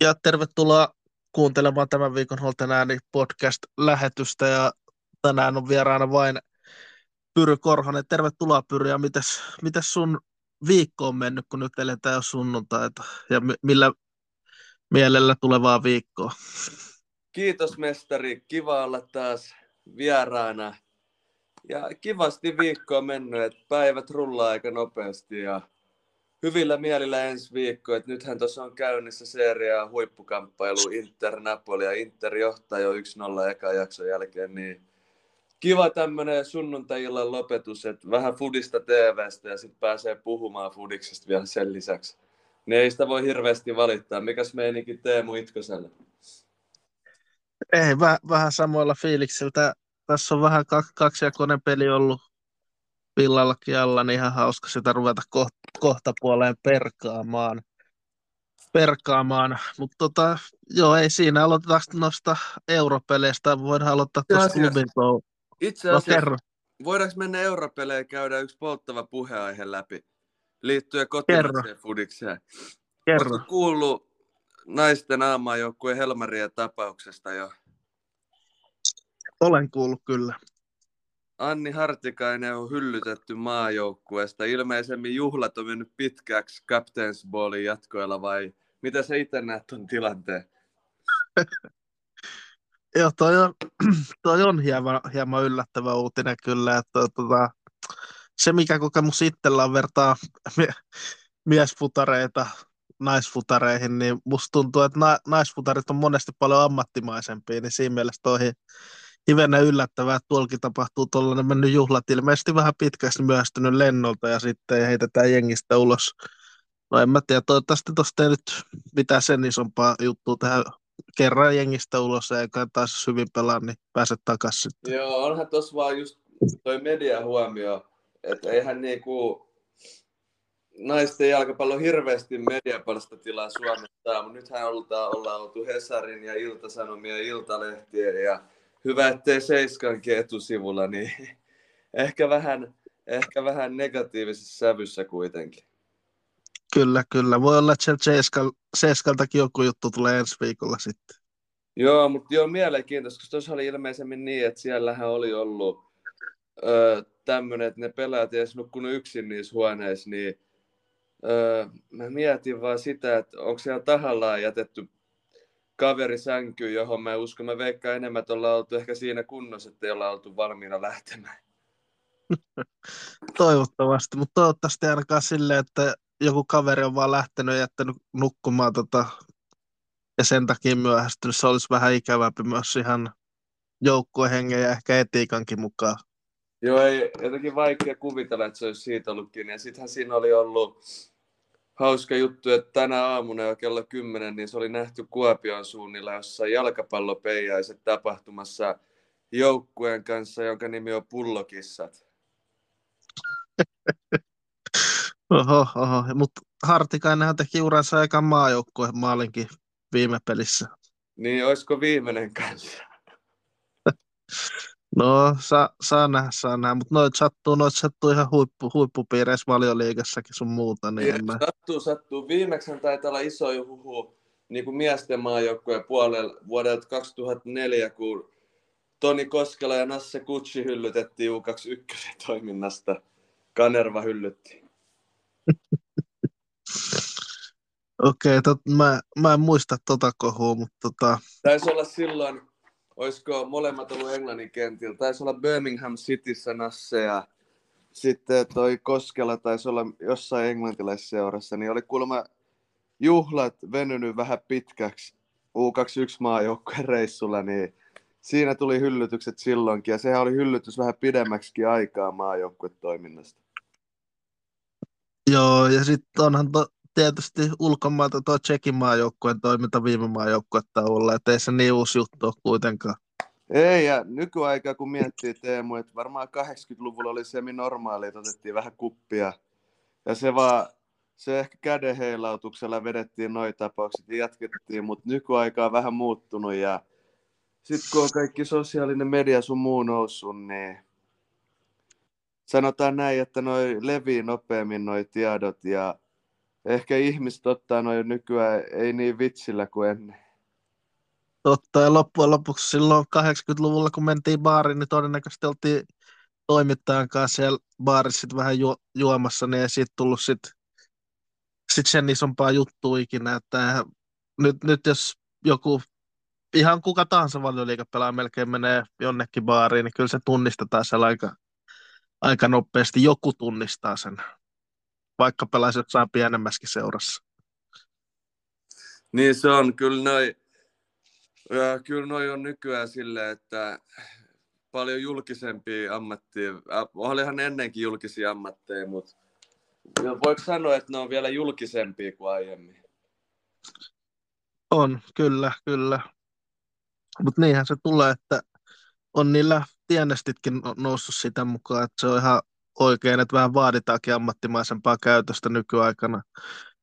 Ja tervetuloa kuuntelemaan tämän viikon Holten ääni podcast-lähetystä. Ja tänään on vieraana vain Pyry Korhonen. Tervetuloa Pyry. Ja mitäs, mitäs sun viikko on mennyt, kun nyt eletään jo sunnuntaita? Ja millä mielellä tulevaa viikkoa? Kiitos mestari. Kiva olla taas vieraana. Ja kivasti viikko on mennyt, että päivät rullaa aika nopeasti ja hyvillä mielillä ensi viikko. Että nythän tuossa on käynnissä seria huippukamppailu Inter Napoli ja Inter johtaa jo 1-0 eka jakson jälkeen, niin kiva tämmöinen sunnuntai-illan lopetus, että vähän fudista TVstä ja sitten pääsee puhumaan fudiksesta vielä sen lisäksi. Niin ei sitä voi hirveästi valittaa. Mikäs meininki Teemu Itkoselle? Ei, väh- vähän samoilla fiiliksiltä. Tässä on vähän kaksijakoinen peli ollut pillallakin alla, niin ihan hauska sitä ruveta kohta, kohta puoleen perkaamaan. perkaamaan. Mutta tota, joo, ei siinä. Aloitetaan noista europeleistä. Voidaan aloittaa tuosta klubin Itse asiassa, no, voidaanko mennä europeleihin käydä yksi polttava puheenaihe läpi liittyen kotimaiseen fudikseen? Kerro. Oletko kuullut naisten aamajoukkueen Helmarien tapauksesta jo? Olen kuullut kyllä. Anni Hartikainen on hyllytetty maajoukkueesta. Ilmeisemmin juhlat on mennyt pitkäksi Captain's Ballin jatkoilla vai mitä sä itse näet tuon tilanteen? Joo, toi on, toi on hieman, hieman yllättävä uutinen kyllä. Että, tota, se, mikä kokemus itsellä on vertaa mie- miesfutareita naisfutareihin, niin musta tuntuu, että na- naisfutarit on monesti paljon ammattimaisempia, niin siinä mielessä toihin hivenen yllättävää, että tuolkin tapahtuu tuollainen mennyt juhlat ilmeisesti vähän pitkästi myöhästynyt lennolta ja sitten heitetään jengistä ulos. No en mä tiedä, toivottavasti tuosta ei nyt mitään sen isompaa juttua tähän kerran jengistä ulos ja eikä taas hyvin pelaa, niin pääset takaisin. Joo, onhan tuossa vaan just toi media huomio, että eihän niinku naisten jalkapallo hirveästi mediapalsta tilaa Suomessa, mutta nythän ollaan oltu Hesarin ja Iltasanomien ja Iltalehtien ja hyvä, ettei Seiskankin etusivulla, niin ehkä vähän, ehkä vähän negatiivisessa sävyssä kuitenkin. Kyllä, kyllä. Voi olla, että Seiskal, Seiskaltakin joku juttu tulee ensi viikolla sitten. Joo, mutta joo, mielenkiintoista, koska tuossa oli ilmeisemmin niin, että siellähän oli ollut öö, tämmöinen, että ne pelaajat ei edes nukkunut yksin niissä huoneissa, niin öö, mä mietin vaan sitä, että onko siellä tahallaan jätetty kaveri sänkyyn, johon mä uskon, mä veikkaan enemmän, että ollaan oltu ehkä siinä kunnossa, että ei olla oltu valmiina lähtemään. Toivottavasti, mutta toivottavasti ainakaan silleen, että joku kaveri on vaan lähtenyt ja jättänyt nukkumaan tota, ja sen takia myöhästynyt. Se olisi vähän ikävämpi myös ihan joukkuehengen ja ehkä etiikankin mukaan. Joo, ei jotenkin vaikea kuvitella, että se olisi siitä ollut kiinni. Ja sittenhän siinä oli ollut hauska juttu, että tänä aamuna jo kello 10, niin se oli nähty Kuopion suunnilla jossain jalkapallopeijaiset tapahtumassa joukkueen kanssa, jonka nimi on Pullokissat. oho, oho. Mutta Hartikainenhan teki uransa aikaan maajoukkueen maalinkin viime pelissä. Niin, olisiko viimeinen kanssa? No, saa, saa nähdä, saa nähdä, mutta noit sattuu, noit sattuu ihan huippu, huippupiireissä valioliigassakin sun muuta. Niin en mä... Sattuu, sattuu. Viimeksi taitaa olla iso huhu niin kuin miesten maajoukkojen puolella vuodelta 2004, kun Toni Koskela ja Nasse Kutsi hyllytettiin U21 toiminnasta. Kanerva hyllytti. Okei, okay, mä, mä en muista tota kohua, mutta tota... Taisi olla silloin olisiko molemmat ollut Englannin kentillä. Taisi olla Birmingham Cityssä Nasse ja sitten toi Koskela taisi olla jossain englantilaisseurassa, niin oli kuulemma juhlat venynyt vähän pitkäksi U21 maajoukkueen reissulla, niin siinä tuli hyllytykset silloinkin, ja sehän oli hyllytys vähän pidemmäksikin aikaa maajoukkuetoiminnasta. Joo, ja sitten onhan to, tietysti ulkomailta tuo Tsekin maajoukkueen toiminta viime maajoukkuetta olla, että ei se niin uusi juttu ole kuitenkaan. Ei, ja nykyaikaa kun miettii Teemu, että varmaan 80-luvulla oli semi-normaali, että otettiin vähän kuppia, ja se vaan, se ehkä kädenheilautuksella vedettiin noin tapaukset ja jatkettiin, mutta nykyaika on vähän muuttunut, ja sitten kun on kaikki sosiaalinen media sun muu noussut, niin sanotaan näin, että noi levii nopeammin noi tiedot, ja ehkä ihmiset ottaa noin nykyään ei niin vitsillä kuin ennen. Totta, ja loppujen lopuksi silloin 80-luvulla, kun mentiin baariin, niin todennäköisesti oltiin toimittajan kanssa siellä baarissa sit vähän ju- juomassa, niin ei siitä tullut sit, sit sen isompaa juttua ikinä. Että nyt, nyt jos joku, ihan kuka tahansa valioliikapelaaja melkein menee jonnekin baariin, niin kyllä se tunnistetaan siellä aika, aika nopeasti. Joku tunnistaa sen, vaikka pelaisi jossain pienemmäskin seurassa. Niin se on, kyllä noin ja kyllä noi on nykyään silleen, että paljon julkisempia ammattia. Olihan ennenkin julkisia ammatteja, mutta voiko sanoa, että ne on vielä julkisempia kuin aiemmin? On, kyllä, kyllä. Mutta niinhän se tulee, että on niillä tienestitkin noussut sitä mukaan, että se on ihan oikein, että vähän vaaditaankin ammattimaisempaa käytöstä nykyaikana,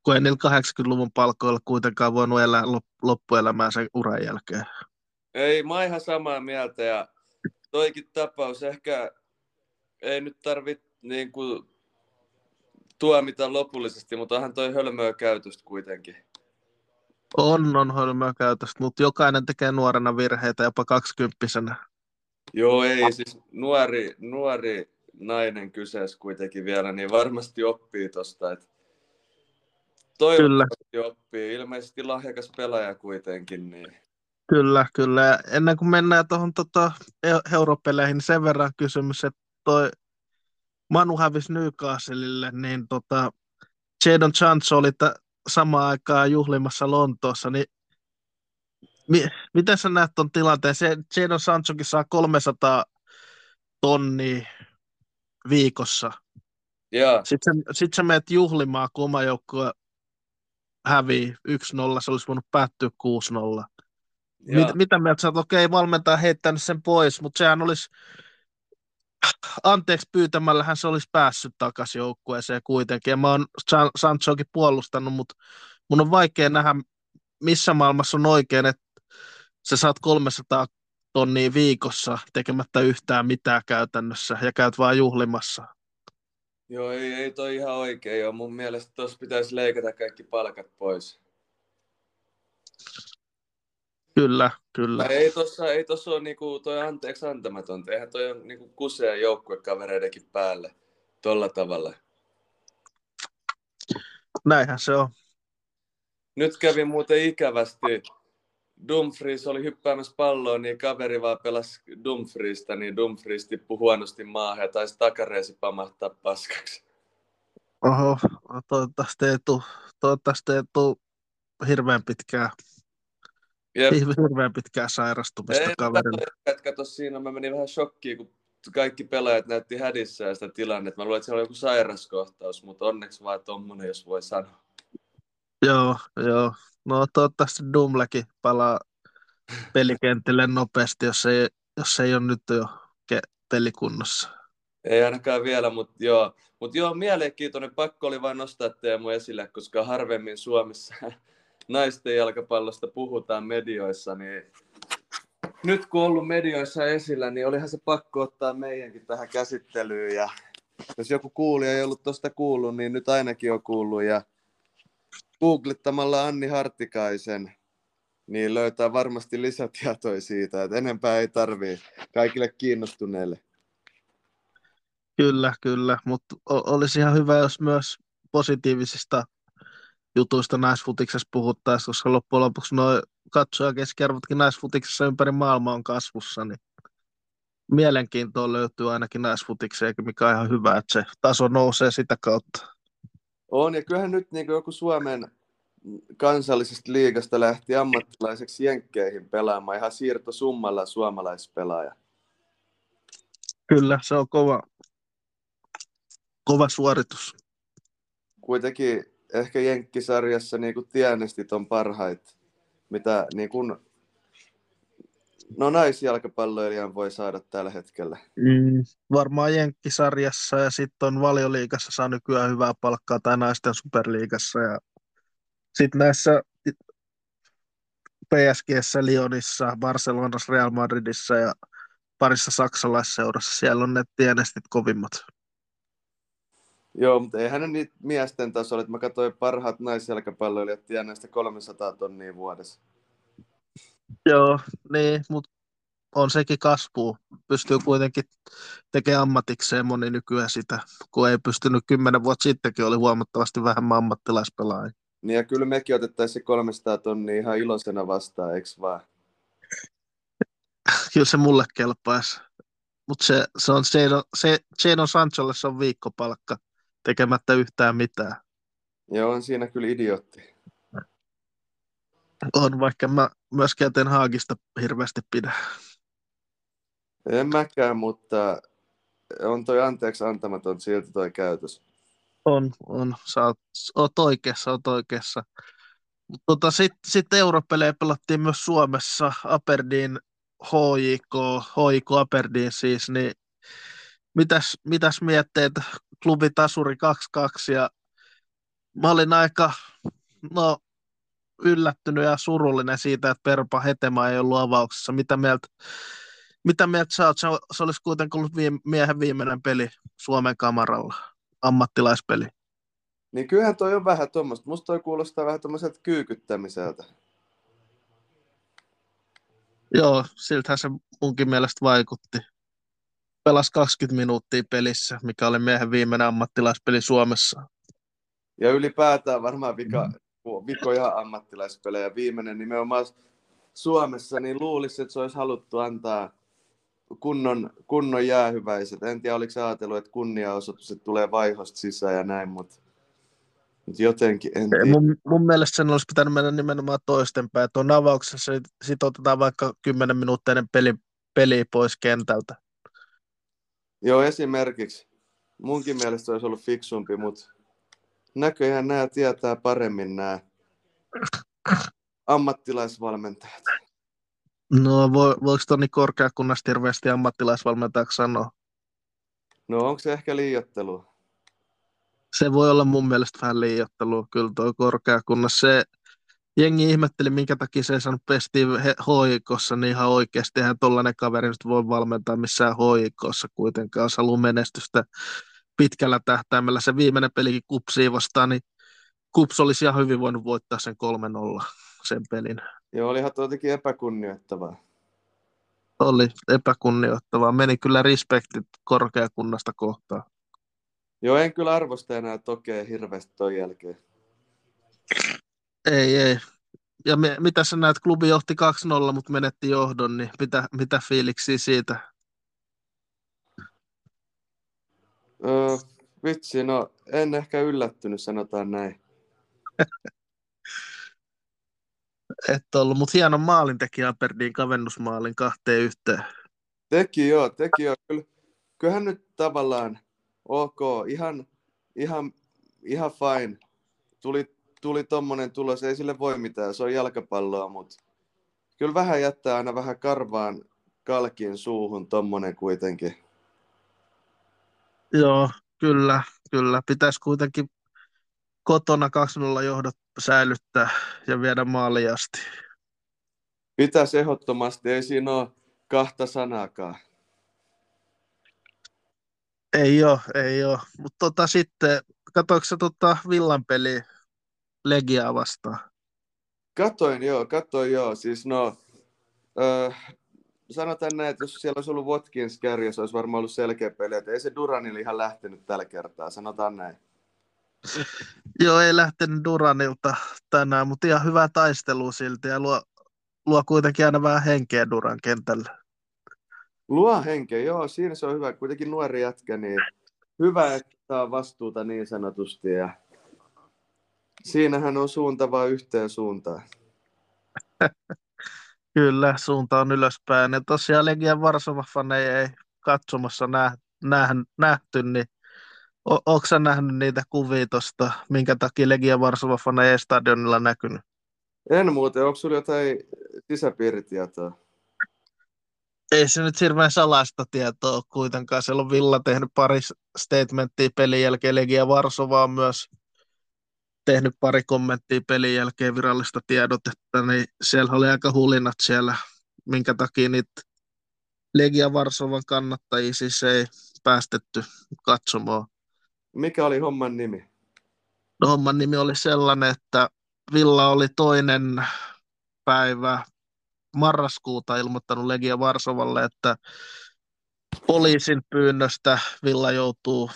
kun ei niillä 80-luvun palkoilla kuitenkaan voinut elää loppuelämää sen uran jälkeen. Ei, mä ihan samaa mieltä ja toikin tapaus ehkä ei nyt tarvitse niin kuin, tuomita lopullisesti, mutta onhan toi hölmöä käytöstä kuitenkin. On, on hölmöä käytöstä, mutta jokainen tekee nuorena virheitä, jopa kaksikymppisenä. Joo, ei, siis nuori, nuori nainen kyseessä kuitenkin vielä, niin varmasti oppii tosta, että toivottavasti Kyllä. oppii. Ilmeisesti lahjakas pelaaja kuitenkin, niin Kyllä, kyllä. Ennen kuin mennään tuohon tota, europeleihin, niin sen verran kysymys, että toi Manu hävisi Newcastlelle, niin tota, Jadon Chance oli t- samaan aikaan juhlimassa Lontoossa, niin mi- miten sä näet tuon tilanteen? Se Jadon Sanchokin saa 300 tonnia viikossa. Yeah. Sitten, sä, sit sä menet juhlimaan, kun oma joukkue hävii 1-0, se olisi voinut päättyä 6-0. Mit, mitä mieltä sä oot? Okei, valmentaja heittänyt sen pois, mutta sehän olisi, anteeksi pyytämällähän se olisi päässyt takaisin joukkueeseen kuitenkin. Ja mä oon Sanchokin puolustanut, mutta mun on vaikea nähdä, missä maailmassa on oikein, että sä saat 300 tonnia viikossa tekemättä yhtään mitään käytännössä ja käyt vaan juhlimassa. Joo, ei, ei toi ihan oikein ole. Mun mielestä tuossa pitäisi leikata kaikki palkat pois. Kyllä, kyllä. Ei tuossa ei tossa ole niinku toi anteeksi antamatonta. Eihän toi on niinku kusea joukkuekavereidenkin päälle tolla tavalla. Näinhän se on. Nyt kävi muuten ikävästi. Dumfries oli hyppäämässä palloon, niin kaveri vaan pelasi Dumfriesta, niin Dumfries tippui huonosti maahan ja taisi takareesi pamahtaa paskaksi. Oho, toivottavasti ei tule, toivottavasti ei tule hirveän pitkää Jep. Hirveän pitkää sairastumista Ei, kaverille. Kato, siinä mä menin vähän shokkiin, kun kaikki pelaajat näytti hädissään sitä tilannetta. Mä luulen, että siellä oli joku sairaskohtaus, mutta onneksi vaan tommonen, jos voi sanoa. Joo, joo. No toivottavasti Dumlekin palaa pelikentille nopeasti, jos ei, jos ei ole nyt jo pelikunnossa. Ei ainakaan vielä, mutta joo. Mutta joo, mielenkiintoinen. Pakko oli vain nostaa Teemu esille, koska harvemmin Suomessa naisten jalkapallosta puhutaan medioissa, niin nyt kun on ollut medioissa esillä, niin olihan se pakko ottaa meidänkin tähän käsittelyyn. Ja jos joku kuuli ei ollut tuosta kuullut, niin nyt ainakin on kuullut. Ja googlettamalla Anni Hartikaisen, niin löytää varmasti lisätietoja siitä, että enempää ei tarvii kaikille kiinnostuneille. Kyllä, kyllä, mutta olisi ihan hyvä, jos myös positiivisista jutuista naisfutiksessa puhuttaisiin, koska loppujen lopuksi noin keskiarvotkin naisfutiksessa ympäri maailmaa on kasvussa, niin mielenkiintoa löytyy ainakin naisfutikseen, mikä on ihan hyvä, että se taso nousee sitä kautta. On, ja kyllähän nyt niin joku Suomen kansallisesta liigasta lähti ammattilaiseksi jenkkeihin pelaamaan ihan siirtosummalla suomalaispelaaja. Kyllä, se on kova, kova suoritus. Kuitenkin ehkä Jenkkisarjassa niin kuin tienestit on parhaita, mitä niin kuin, no naisjalkapalloilijan voi saada tällä hetkellä. Mm, varmaan Jenkkisarjassa ja sitten on valioliigassa saa nykyään hyvää palkkaa tai naisten superliigassa ja sitten näissä PSGssä, Lyonissa, Barcelonassa, Real Madridissa ja parissa saksalaisseurassa. Siellä on ne tienestit kovimmat. Joo, mutta eihän ne niitä miesten tasolla, että mä katsoin parhaat naisjalkapalloilijat näistä 300 tonnia vuodessa. Joo, niin, mutta on sekin kasvu. Pystyy kuitenkin tekemään ammatikseen moni nykyään sitä, kun ei pystynyt kymmenen vuotta sittenkin, oli huomattavasti vähemmän ammattilaispelaajia. Niin ja kyllä mekin otettaisiin se 300 tonnia ihan iloisena vastaan, eikö vaan? kyllä se mulle kelpaisi. Mutta se, se on Jadon, se, Jadon Sancholle se on viikkopalkka tekemättä yhtään mitään. Joo, on siinä kyllä idiotti. On, vaikka mä myöskään teen Haagista hirveästi pidä. En mäkään, mutta on toi anteeksi antamaton silti toi käytös. On, on. Sä oot, oot oikeassa, oot oikeassa. Tota, Sitten sit europelejä pelattiin myös Suomessa, Aberdeen HJK, HJK Aberdeen siis, niin mitäs, mitäs mietteet klubi tasuri 2-2 ja mä olin aika no, yllättynyt ja surullinen siitä, että Perpa Hetema ei ollut avauksessa. Mitä mieltä, mitä mieltä sä oot? Se, se olisi kuitenkin ollut viime, miehen viimeinen peli Suomen kamaralla, ammattilaispeli. Niin kyllähän toi on vähän tuommoista. Musta toi kuulostaa vähän tuommoiselta kyykyttämiseltä. Joo, siltähän se munkin mielestä vaikutti. Pelas 20 minuuttia pelissä, mikä oli miehen viimeinen ammattilaispeli Suomessa. Ja ylipäätään varmaan vika, viko ihan ammattilaispelejä. Viimeinen nimenomaan Suomessa, niin luulisi, että se olisi haluttu antaa kunnon, kunnon jäähyväiset. En tiedä, oliko ajatellut, että kunniaosoitus, että tulee vaihosta sisään ja näin, mutta mutta jotenkin, en tiedä. Mun, mun mielestä sen olisi pitänyt mennä nimenomaan toistenpäin. Tuon avauksessa sit otetaan vaikka 10 minuutteinen peli, peli pois kentältä. Joo, esimerkiksi. Munkin mielestä olisi ollut fiksumpi, mutta näköjään nämä tietää paremmin nämä ammattilaisvalmentajat. No, vo, voiko Toni korkeakunnasta hirveästi ammattilaisvalmentajaksi sanoa? No, onko se ehkä liiottelu? se voi olla mun mielestä vähän liioittelua kyllä tuo korkeakunnassa. Se jengi ihmetteli, minkä takia se ei saanut pestiä hoikossa, niin ihan oikeasti eihän tollainen kaveri nyt voi valmentaa missään hoikossa kuitenkaan, jos haluaa menestystä pitkällä tähtäimellä. Se viimeinen pelikin kupsiin vastaan, niin Kups olisi ihan hyvin voinut voittaa sen 3-0 sen pelin. Joo, olihan jotenkin epäkunnioittavaa. Oli epäkunnioittavaa. Meni kyllä respektit korkeakunnasta kohtaan. Joo, en kyllä arvosta enää Tokea hirveästi ton jälkeen. Ei, ei. Ja me, mitä sä näet, klubi johti 2-0, mutta menetti johdon, niin mitä, mitä fiiliksiä siitä? Öö, vitsi, no en ehkä yllättynyt, sanotaan näin. Et ollut, mutta hienon maalin teki Aberdeen kavennusmaalin kahteen yhteen. Teki joo, teki joo. Kyllä, kyllähän nyt tavallaan ok, ihan, ihan, ihan fine. Tuli, tuli tommonen tulos, ei sille voi mitään, se on jalkapalloa, mutta kyllä vähän jättää aina vähän karvaan kalkin suuhun tommonen kuitenkin. Joo, kyllä, kyllä. Pitäisi kuitenkin kotona 2-0 johdot säilyttää ja viedä maaliasti. Pitäisi ehdottomasti, ei siinä ole kahta sanakaan. Ei ole, ei ole. Mutta tota, sitten, katsoitko sä tota Villan peli Legiaa vastaan? Katoin joo, katoin joo. Siis no, öö, sanotaan näin, että jos siellä olisi ollut Watkins kärjessä, olisi varmaan ollut selkeä peli. Että ei se Duranille ihan lähtenyt tällä kertaa, sanotaan näin. Joo, ei lähtenyt Duranilta tänään, mutta ihan hyvä taistelu silti ja luo, luo kuitenkin aina vähän henkeä Duran kentällä. Luo henkeä, joo, siinä se on hyvä. Kuitenkin nuori jätkä, niin hyvä, että saa vastuuta niin sanotusti. Ja siinähän on suuntava yhteen suuntaan. Kyllä, suunta on ylöspäin. Ja tosiaan Legian Varsova-faneja ei katsomassa nä- nä- nähty, niin o- onko sä nähnyt niitä kuvia tuosta, minkä takia Legian Varsova-faneja ei stadionilla näkynyt? En muuten, onko sulla jotain sisäpiiritietoa? ei se nyt hirveän salaista tietoa kuitenkaan. Siellä on Villa tehnyt pari statementtia pelin jälkeen. Legia Varsova on myös tehnyt pari kommenttia pelin jälkeen virallista tiedotetta, niin siellä oli aika hulinat siellä, minkä takia niitä Legia Varsovan kannattajia siis ei päästetty katsomaan Mikä oli homman nimi? No, homman nimi oli sellainen, että Villa oli toinen päivä marraskuuta ilmoittanut Legia Varsovalle, että poliisin pyynnöstä Villa joutuu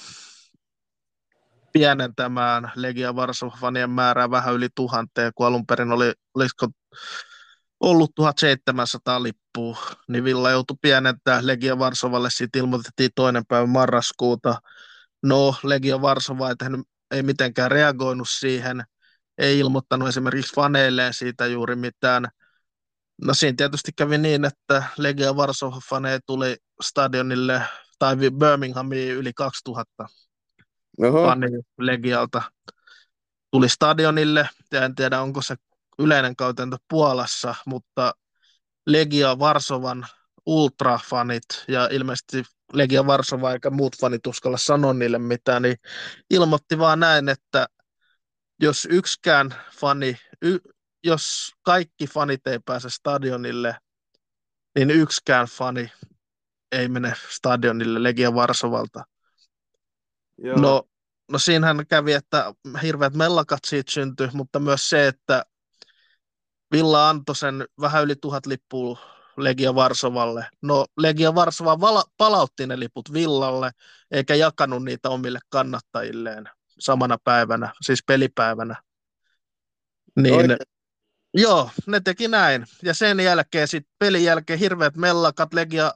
pienentämään Legia Varsova-fanien määrää vähän yli tuhanteen, kun alun perin oli, olisiko ollut 1700 lippua, niin Villa joutui pienentämään Legia Varsovalle, siitä ilmoitettiin toinen päivä marraskuuta. No, Legia Varsova ei, tehnyt, ei mitenkään reagoinut siihen, ei ilmoittanut esimerkiksi faneilleen siitä juuri mitään. No siinä tietysti kävi niin, että Legia Varsova-faneja tuli stadionille tai Birminghamiin yli 2000 Oho. Fani Legialta tuli stadionille, ja en tiedä onko se yleinen käytäntö Puolassa, mutta Legia Varsovan ultrafanit ja ilmeisesti Legia Varsova eikä muut fanit uskalla sanoa niille mitään, niin ilmoitti vaan näin, että jos yksikään fani, y, jos kaikki fanit ei pääse stadionille, niin yksikään fani ei mene stadionille Legia Varsovalta. Joo. No, no siinähän kävi, että hirveät mellakat siitä syntyi, mutta myös se, että Villa antoi sen vähän yli tuhat lippua Legia Varsovalle. No Legia Varsova vala- palautti ne liput Villalle, eikä jakanut niitä omille kannattajilleen samana päivänä, siis pelipäivänä. Niin, Oikein. joo, ne teki näin. Ja sen jälkeen, sitten pelin jälkeen hirveät mellakat, Legia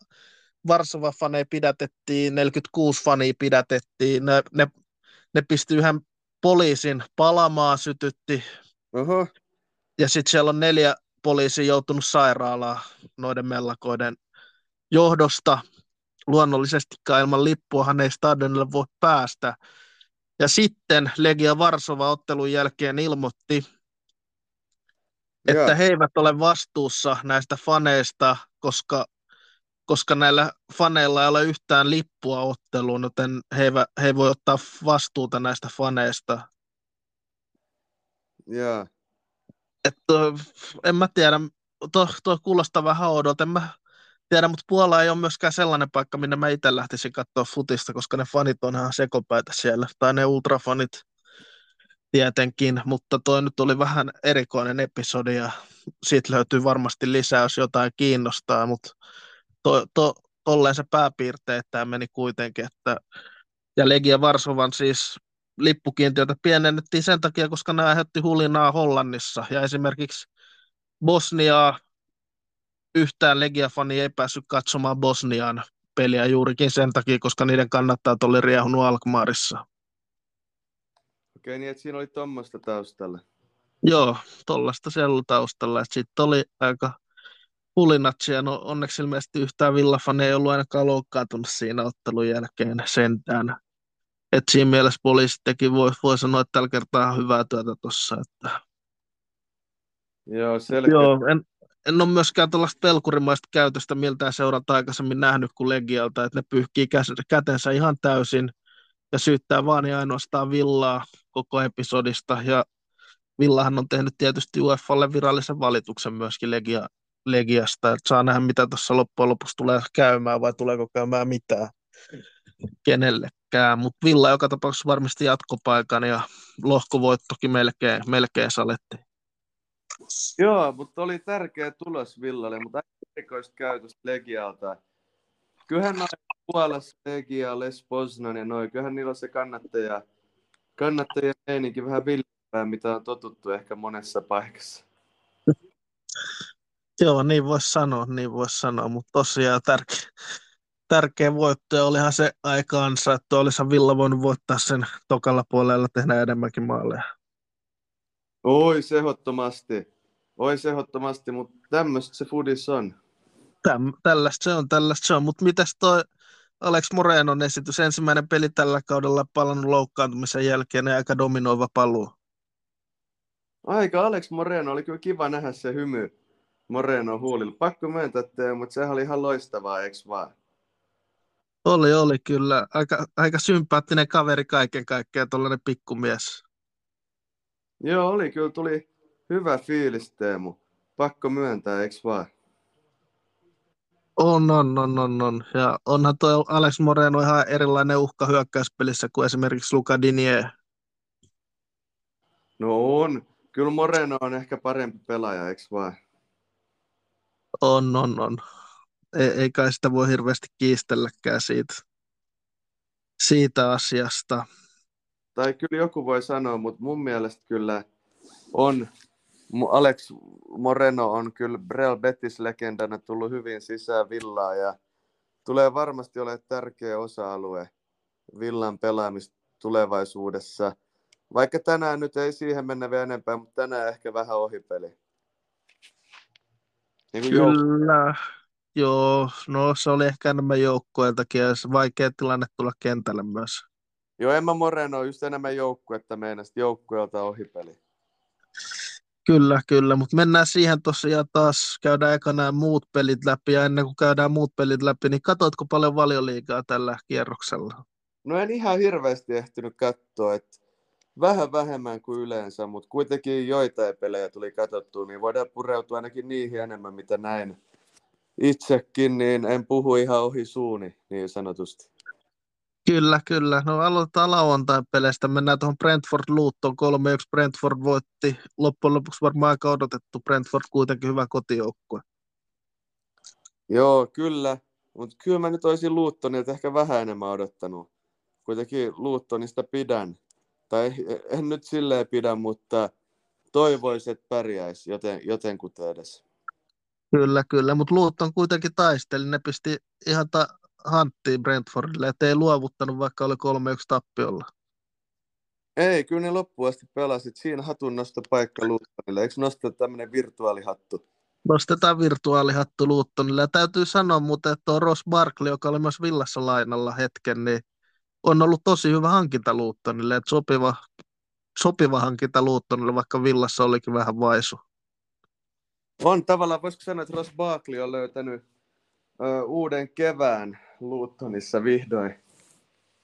Varsova-faneja pidätettiin, 46 fania pidätettiin, ne, ne, ne pisti yhden poliisin palamaan, sytytti. Oho. Ja sitten siellä on neljä poliisia joutunut sairaalaan noiden mellakoiden johdosta. Luonnollisesti ilman lippuahan ei stadionille voi päästä. Ja sitten Legia Varsova ottelun jälkeen ilmoitti, että yeah. he eivät ole vastuussa näistä faneista, koska koska näillä faneilla ei ole yhtään lippua otteluun, joten he, eivät, he ei voi ottaa vastuuta näistä faneista. Joo. Että, en mä tiedä, tuo, tuo kuulostaa vähän oudolta, en mä tiedä, mutta Puola ei ole myöskään sellainen paikka, minne mä itse lähtisin katsoa futista, koska ne fanit on ihan sekopäitä siellä, tai ne ultrafanit tietenkin, mutta toi nyt oli vähän erikoinen episodi ja siitä löytyy varmasti lisää, jos jotain kiinnostaa, mutta to, to, tolleen se pääpiirteittäin meni kuitenkin, että ja Legia Varsovan siis lippukiintiötä pienennettiin sen takia, koska ne aiheutti hulinaa Hollannissa ja esimerkiksi Bosniaa yhtään Legia-fani ei päässyt katsomaan Bosnian peliä juurikin sen takia, koska niiden kannattajat oli riehunut Alkmaarissa. Okei, niin että siinä oli tuommoista taustalla. Joo, tuollaista siellä taustalla. Sitten oli aika Pulinatsia, no onneksi ilmeisesti yhtään Villafani ei ollut ainakaan loukkaantunut siinä ottelun jälkeen sentään. Et siinä mielessä poliisi teki, voi, voi sanoa, että tällä kertaa hyvää työtä tuossa. Että... Joo, selkeä. Joo, en, en ole myöskään tällaista pelkurimaista käytöstä miltään seurata aikaisemmin nähnyt kuin Legialta, että ne pyyhkii kätensä ihan täysin ja syyttää vaan ja ainoastaan Villaa koko episodista. Ja Villahan on tehnyt tietysti UEFalle virallisen valituksen myöskin Legia, Legiasta, että saa nähdä mitä tuossa loppujen lopuksi tulee käymään vai tuleeko käymään mitään kenellekään, mutta Villa joka tapauksessa varmasti jatkopaikan ja lohkovoittokin melkein, melkein saletti. Joo, mutta oli tärkeä tulos Villalle, mutta erikoista käytöstä Legialta. Kyllähän noin puolessa Legia, Les Poznan ja noin, kyllähän niillä on se kannattaja, kannattaja meininki vähän villimpää, mitä on totuttu ehkä monessa paikassa. Joo, niin voisi sanoa, niin voisi sanoa, mutta tosiaan tärkeä, tärkeä voitto ja olihan se aikaansa, että olisihan Villa voinut voittaa sen tokalla puolella tehdä enemmänkin maaleja. Oi sehottomasti, oi sehottomasti, mutta tämmöistä se fudis on. Täm, tällaista se on, tällaista se on, mutta mitäs toi Alex Morenon esitys, ensimmäinen peli tällä kaudella palannut loukkaantumisen jälkeen ja aika dominoiva paluu. Aika Alex Moreno, oli kyllä kiva nähdä se hymy Moreno huulilla. Pakko myöntää teille, mutta sehän oli ihan loistavaa, eikö vaan? Oli, oli kyllä. Aika, aika sympaattinen kaveri kaiken kaikkiaan, tuollainen pikkumies. Joo, oli kyllä. Tuli hyvä fiilis, Teemu. Pakko myöntää, eikö vaan? On, on, on, on, on. Ja onhan tuo Alex Moreno ihan erilainen uhka hyökkäyspelissä kuin esimerkiksi Luka Dinier. No on. Kyllä Moreno on ehkä parempi pelaaja, eikö vaan? On, on, on. Ei, ei kai sitä voi hirveästi kiistelläkään siitä, siitä asiasta. Tai kyllä joku voi sanoa, mutta mun mielestä kyllä on Alex Moreno on kyllä Real Betis-legendana tullut hyvin sisään Villaa ja tulee varmasti olemaan tärkeä osa-alue Villan pelaamista tulevaisuudessa. Vaikka tänään nyt ei siihen mennä vielä enempää, mutta tänään ehkä vähän ohipeli. Niin Kyllä, joo, no se oli ehkä enemmän joukkueeltakin ja vaikea tilanne tulla kentälle myös. Joo, Emma Moreno on just enemmän joukkuetta meidän joukkueelta ohipeli. Kyllä, kyllä, mutta mennään siihen tosiaan taas, käydään ekana muut pelit läpi, ja ennen kuin käydään muut pelit läpi, niin katsoitko paljon valioliigaa tällä kierroksella? No en ihan hirveästi ehtinyt katsoa, että vähän vähemmän kuin yleensä, mutta kuitenkin joitain pelejä tuli katsottua, niin voidaan pureutua ainakin niihin enemmän, mitä näin itsekin, niin en puhu ihan ohi suuni niin sanotusti. Kyllä, kyllä. No aloitetaan lauantain peleistä. Mennään tuohon Brentford Luton 3-1. Brentford voitti. Loppujen lopuksi varmaan aika odotettu. Brentford kuitenkin hyvä kotijoukkue. Joo, kyllä. Mutta kyllä mä nyt olisin Lutonilta ehkä vähän enemmän odottanut. Kuitenkin Lutonista pidän. Tai en nyt silleen pidä, mutta toivoisin, että pärjäisi joten, jotenkuten edes. Kyllä, kyllä, mutta Luton kuitenkin taisteli. Ne pisti ihan ta- hanttiin Brentfordille, ettei luovuttanut, vaikka oli 3-1 tappiolla. Ei, kyllä ne loppuun asti pelasit. Siinä hatun paikka Lutonille. Eikö nosteta tämmöinen virtuaalihattu? Nostetaan virtuaalihattu Lutonille. Ja täytyy sanoa muuten, että tuo Ross Barkley, joka oli myös Villassa lainalla hetken, niin on ollut tosi hyvä hankinta Lutonille. Että sopiva, sopiva hankinta Lutonille, vaikka Villassa olikin vähän vaisu. On tavallaan, voisiko sanoa, että Ross Barkley on löytänyt ö, uuden kevään Lutonissa vihdoin.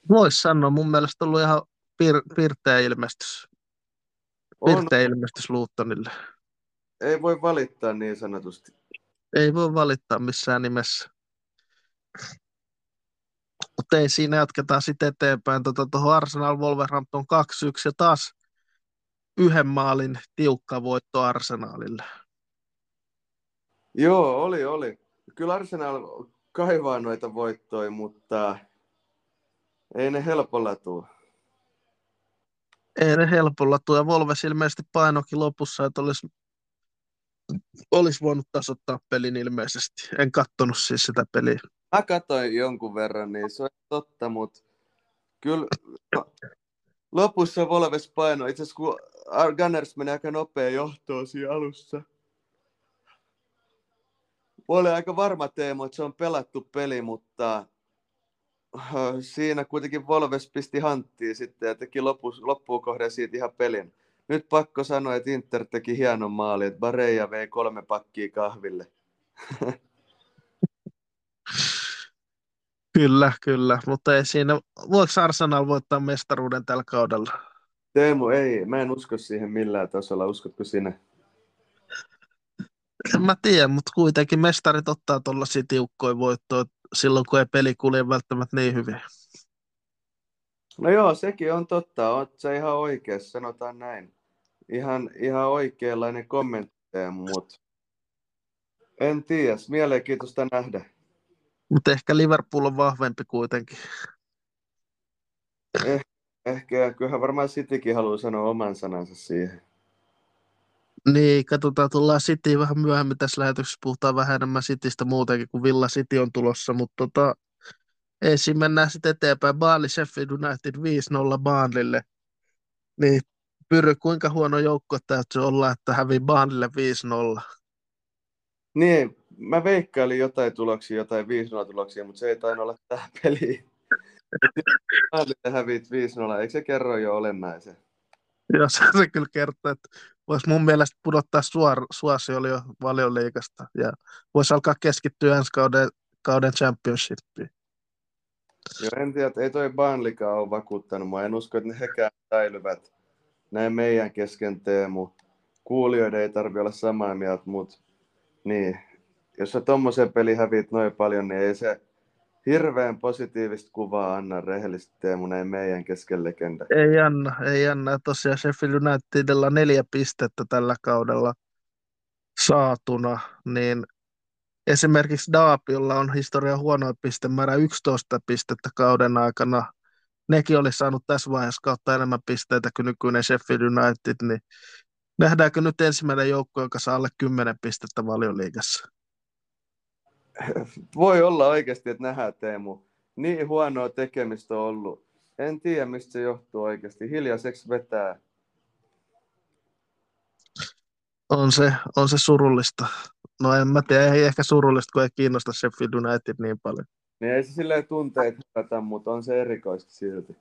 Voisi sanoa, mun mielestä on ollut ihan pir- pirteä ilmestys. Pirteä on. ilmestys Lutonille. Ei voi valittaa niin sanotusti. Ei voi valittaa missään nimessä. Mutta ei siinä jatketaan sitten eteenpäin. Tuohon tuota, Arsenal Wolverhampton 2-1 ja taas yhden maalin tiukka voitto Arsenalille. Joo, oli, oli. Kyllä Arsenal kaivaa noita voittoja, mutta ei ne helpolla tule. Ei ne helpolla tule. Ja Volves ilmeisesti painokin lopussa, että olisi, olisi voinut tasoittaa pelin ilmeisesti. En kattonut siis sitä peliä. Mä katsoin jonkun verran, niin se on totta, mutta kyllä no, lopussa Volves paino. Itse asiassa kun Gunners meni aika nopea johtoon siinä alussa, oli aika varma teema, että se on pelattu peli, mutta siinä kuitenkin Volves pisti hanttiin sitten ja teki loppu, loppuun kohden siitä ihan pelin. Nyt pakko sanoa, että Inter teki hienon maali, että Bareja vei kolme pakkia kahville. Kyllä, kyllä, mutta ei siinä, voiko Arsenal voittaa mestaruuden tällä kaudella? Teemu, ei, mä en usko siihen millään tasolla, uskotko sinä? En mä tiedä, mutta kuitenkin mestarit ottaa tuollaisia tiukkoja voittoja silloin, kun ei peli kulje välttämättä niin hyvin. No joo, sekin on totta. Oot sä ihan oikeassa, sanotaan näin. Ihan, ihan oikeanlainen kommentti, mutta en tiedä. Mielenkiintoista nähdä. Mutta ehkä Liverpool on vahvempi kuitenkin. Eh, ehkä, kyllähän varmaan Citykin haluaa sanoa oman sanansa siihen. Niin, katsotaan, tullaan City vähän myöhemmin tässä lähetyksessä, puhutaan vähän enemmän Citystä muutenkin, kuin Villa City on tulossa, mutta tota, ensin mennään sitten eteenpäin. Baali Sheffield United 5-0 Baanlille. Niin, Pyry, kuinka huono joukko täytyy olla, että hävii Baanlille 5-0? Niin, mä veikkailin jotain tuloksia, jotain 5-0 tuloksia, mutta se ei tainnut olla tähän peliin. Baanlille hävit 5-0, eikö se kerro jo olennaisen? Joo, se, se kyllä kertoo, että voisi mun mielestä pudottaa suor, suosiolla jo valioliikasta ja voisi alkaa keskittyä ensi kauden, kauden championshipiin. Joo, en tiedä, että ei toi Banlikaan ole vakuuttanut mua. En usko, että ne hekään säilyvät näin meidän kesken Teemu. Kuulijoiden ei tarvitse olla samaa mieltä, mutta niin, jos sä tommosen peli häviit noin paljon, niin ei se hirveän positiivista kuvaa anna rehellisesti Teemu näin meidän kesken legenda. Ei anna, ei anna. Tosiaan Sheffield Unitedilla neljä pistettä tällä kaudella saatuna, niin esimerkiksi Daapilla on historia huonoin pistemäärä 11 pistettä kauden aikana. Nekin olisi saanut tässä vaiheessa kautta enemmän pisteitä kuin nykyinen Sheffield United, niin nähdäänkö nyt ensimmäinen joukko, joka saa alle 10 pistettä valioliigassa? Voi olla oikeasti, että nähdään Teemu. Niin huonoa tekemistä on ollut. En tiedä, mistä se johtuu oikeasti. Hiljaiseksi vetää. On se, on se surullista. No en mä tiedä, ei ehkä surullista, kun ei kiinnosta Sheffield United niin paljon. Niin ei se silleen tunteet herätä, mutta on se erikoista silti.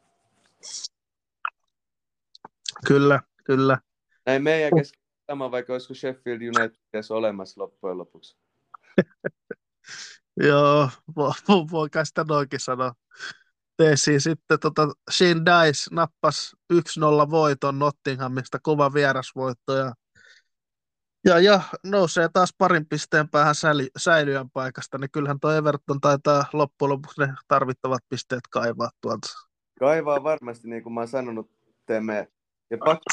Kyllä, kyllä. Näin meidän kesken sama, vaikka olisiko Sheffield United edes olemassa loppujen lopuksi. Joo, voi, voi kai sitä noinkin sanoa. Teesi sitten tota, Shane Dice nappas 1-0 voiton Nottinghamista, kova vierasvoitto ja, ja, ja nousee taas parin pisteen päähän säily, säilyjän paikasta, niin kyllähän tuo Everton taitaa loppujen lopuksi ne tarvittavat pisteet kaivaa tuolta. Kaivaa varmasti, niin kuin mä oon sanonut, Teme. Ja pakko,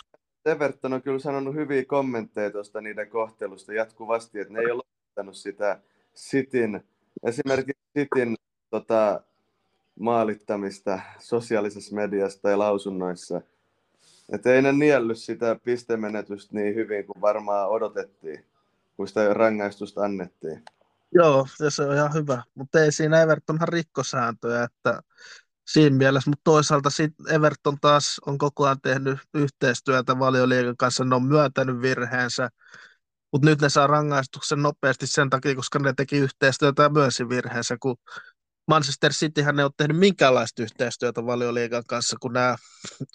Everton on kyllä sanonut hyviä kommentteja tuosta niiden kohtelusta jatkuvasti, että ne ei ole sitä Sitin, esimerkiksi Sitin tota, maalittamista sosiaalisessa mediassa tai lausunnoissa. Että ei ne niellyt sitä pistemenetystä niin hyvin kuin varmaan odotettiin, kun sitä rangaistusta annettiin. Joo, se on ihan hyvä, mutta ei siinä Evertonhan rikkosääntöjä, että siinä mielessä, mutta toisaalta Everton taas on koko ajan tehnyt yhteistyötä valioliigan kanssa, ne on myöntänyt virheensä, mutta nyt ne saa rangaistuksen nopeasti sen takia, koska ne teki yhteistyötä ja myönsi virheensä, kun Manchester Cityhän ei ole tehnyt minkäänlaista yhteistyötä valioliigan kanssa, kun nämä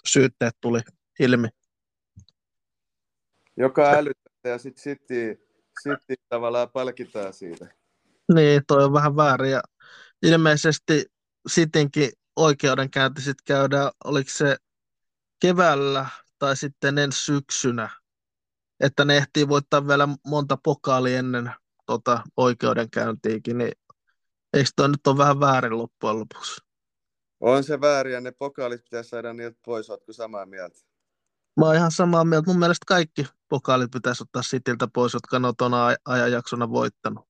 syytteet tuli ilmi. Joka älytöntä ja sitten City, City tavallaan palkitaan siitä. Niin, toi on vähän väärin ja ilmeisesti Sitinkin oikeudenkäynti sitten käydään, oliko se keväällä tai sitten ensi syksynä, että ne ehtii voittaa vielä monta pokaali ennen tota, oikeudenkäyntiäkin, niin eikö toi nyt ole vähän väärin loppujen lopuksi? On se väärin ja ne pokaalit pitäisi saada niiltä pois, ootko samaa mieltä? Mä oon ihan samaa mieltä. Mun mielestä kaikki pokaalit pitäisi ottaa Sitiltä pois, jotka ne on tuona ajanjaksona voittanut.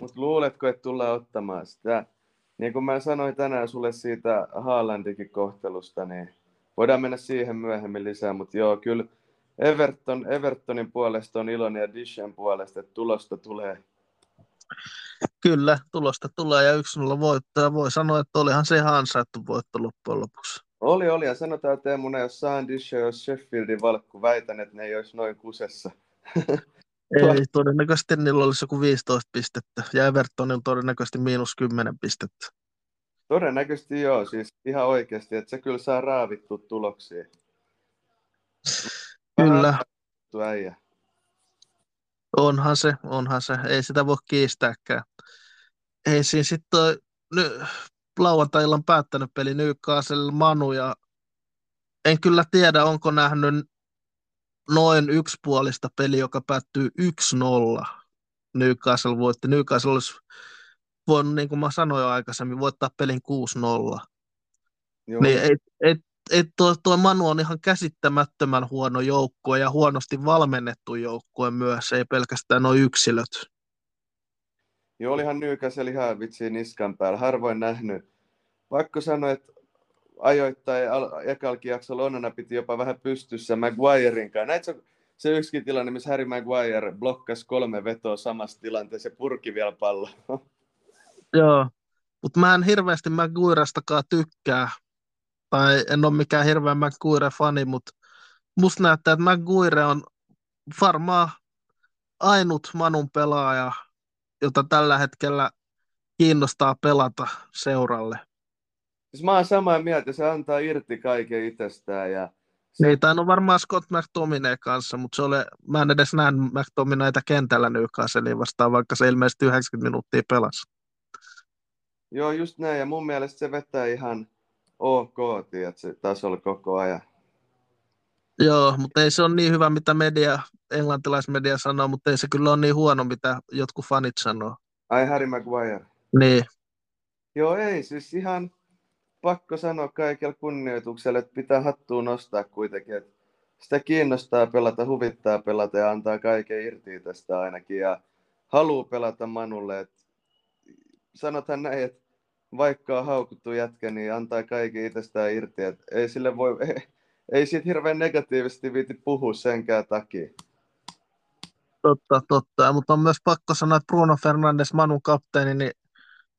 Mutta luuletko, että tullaan ottamaan sitä? Niin kuin mä sanoin tänään sulle siitä Haalandikin kohtelusta, niin voidaan mennä siihen myöhemmin lisää, mutta joo, kyllä Everton, Evertonin puolesta on iloinen ja Dishen puolesta, että tulosta tulee. Kyllä, tulosta tulee ja 1-0 voittaa. Voi sanoa, että olihan se ihan ansaittu voitto loppujen lopuksi. Oli, oli. Ja sanotaan Teemu, jos Sandisha, jos Sheffieldin valkku, väitän, että ne ei olisi noin kusessa. Ei, todennäköisesti niillä olisi joku 15 pistettä ja Evertonilla todennäköisesti miinus 10 pistettä. Todennäköisesti joo, siis ihan oikeasti, että se kyllä saa raavittua tuloksia. Kyllä. Äijä. Onhan se, onhan se. Ei sitä voi kiistääkään. Ei siinä sitten ny, lauantai-illan päättänyt peli Newcastle Manu ja en kyllä tiedä, onko nähnyt noin yksipuolista peli, joka päättyy 1-0. Newcastle voitti. Newcastle olisi voinut, niin kuin mä sanoin jo aikaisemmin, voittaa pelin 6-0. Joo. Niin ei, ei, ei tuo, tuo Manu on ihan käsittämättömän huono joukkue ja huonosti valmennettu joukkue myös, ei pelkästään nuo yksilöt. Joo, olihan Newcastle ihan vitsiin niskan päällä, harvoin nähnyt. Vaikka sanoa, että ajoittain ekalkin jaksolla Onnana piti jopa vähän pystyssä Maguirein kanssa. Näit se, se yksikin tilanne, missä Harry Maguire blokkasi kolme vetoa samassa tilanteessa ja purki vielä pallo. Joo, mutta mä en hirveästi Maguirestakaan tykkää. Tai en ole mikään hirveä Maguire-fani, mutta musta näyttää, että Maguire on varmaan ainut Manun pelaaja, jota tällä hetkellä kiinnostaa pelata seuralle. Siis mä oon samaa mieltä, se antaa irti kaiken itsestään. Ja se... Niin, tai on varmaan Scott McTominay kanssa, mutta se oli, mä en edes nähnyt McTominayta kentällä Newcastlein vastaan, vaikka se ilmeisesti 90 minuuttia pelasi. Joo, just näin, ja mun mielestä se vetää ihan ok, tiedät, se tasolla koko ajan. Joo, mutta ei se ole niin hyvä, mitä media, englantilaismedia sanoo, mutta ei se kyllä ole niin huono, mitä jotkut fanit sanoo. Ai Harry Maguire. Niin. Joo, ei, siis ihan pakko sanoa kaikella kunnioituksella, että pitää hattua nostaa kuitenkin, että sitä kiinnostaa pelata, huvittaa pelata ja antaa kaiken irti tästä ainakin ja haluaa pelata Manulle. Et sanotaan näin, että vaikka on haukuttu jätkä, niin antaa kaiken itsestään irti. Et ei, sille voi, ei, ei siitä hirveän negatiivisesti viiti puhua senkään takia. Totta, totta. Mutta on myös pakko sanoa, että Bruno Fernandes, Manun kapteeni, niin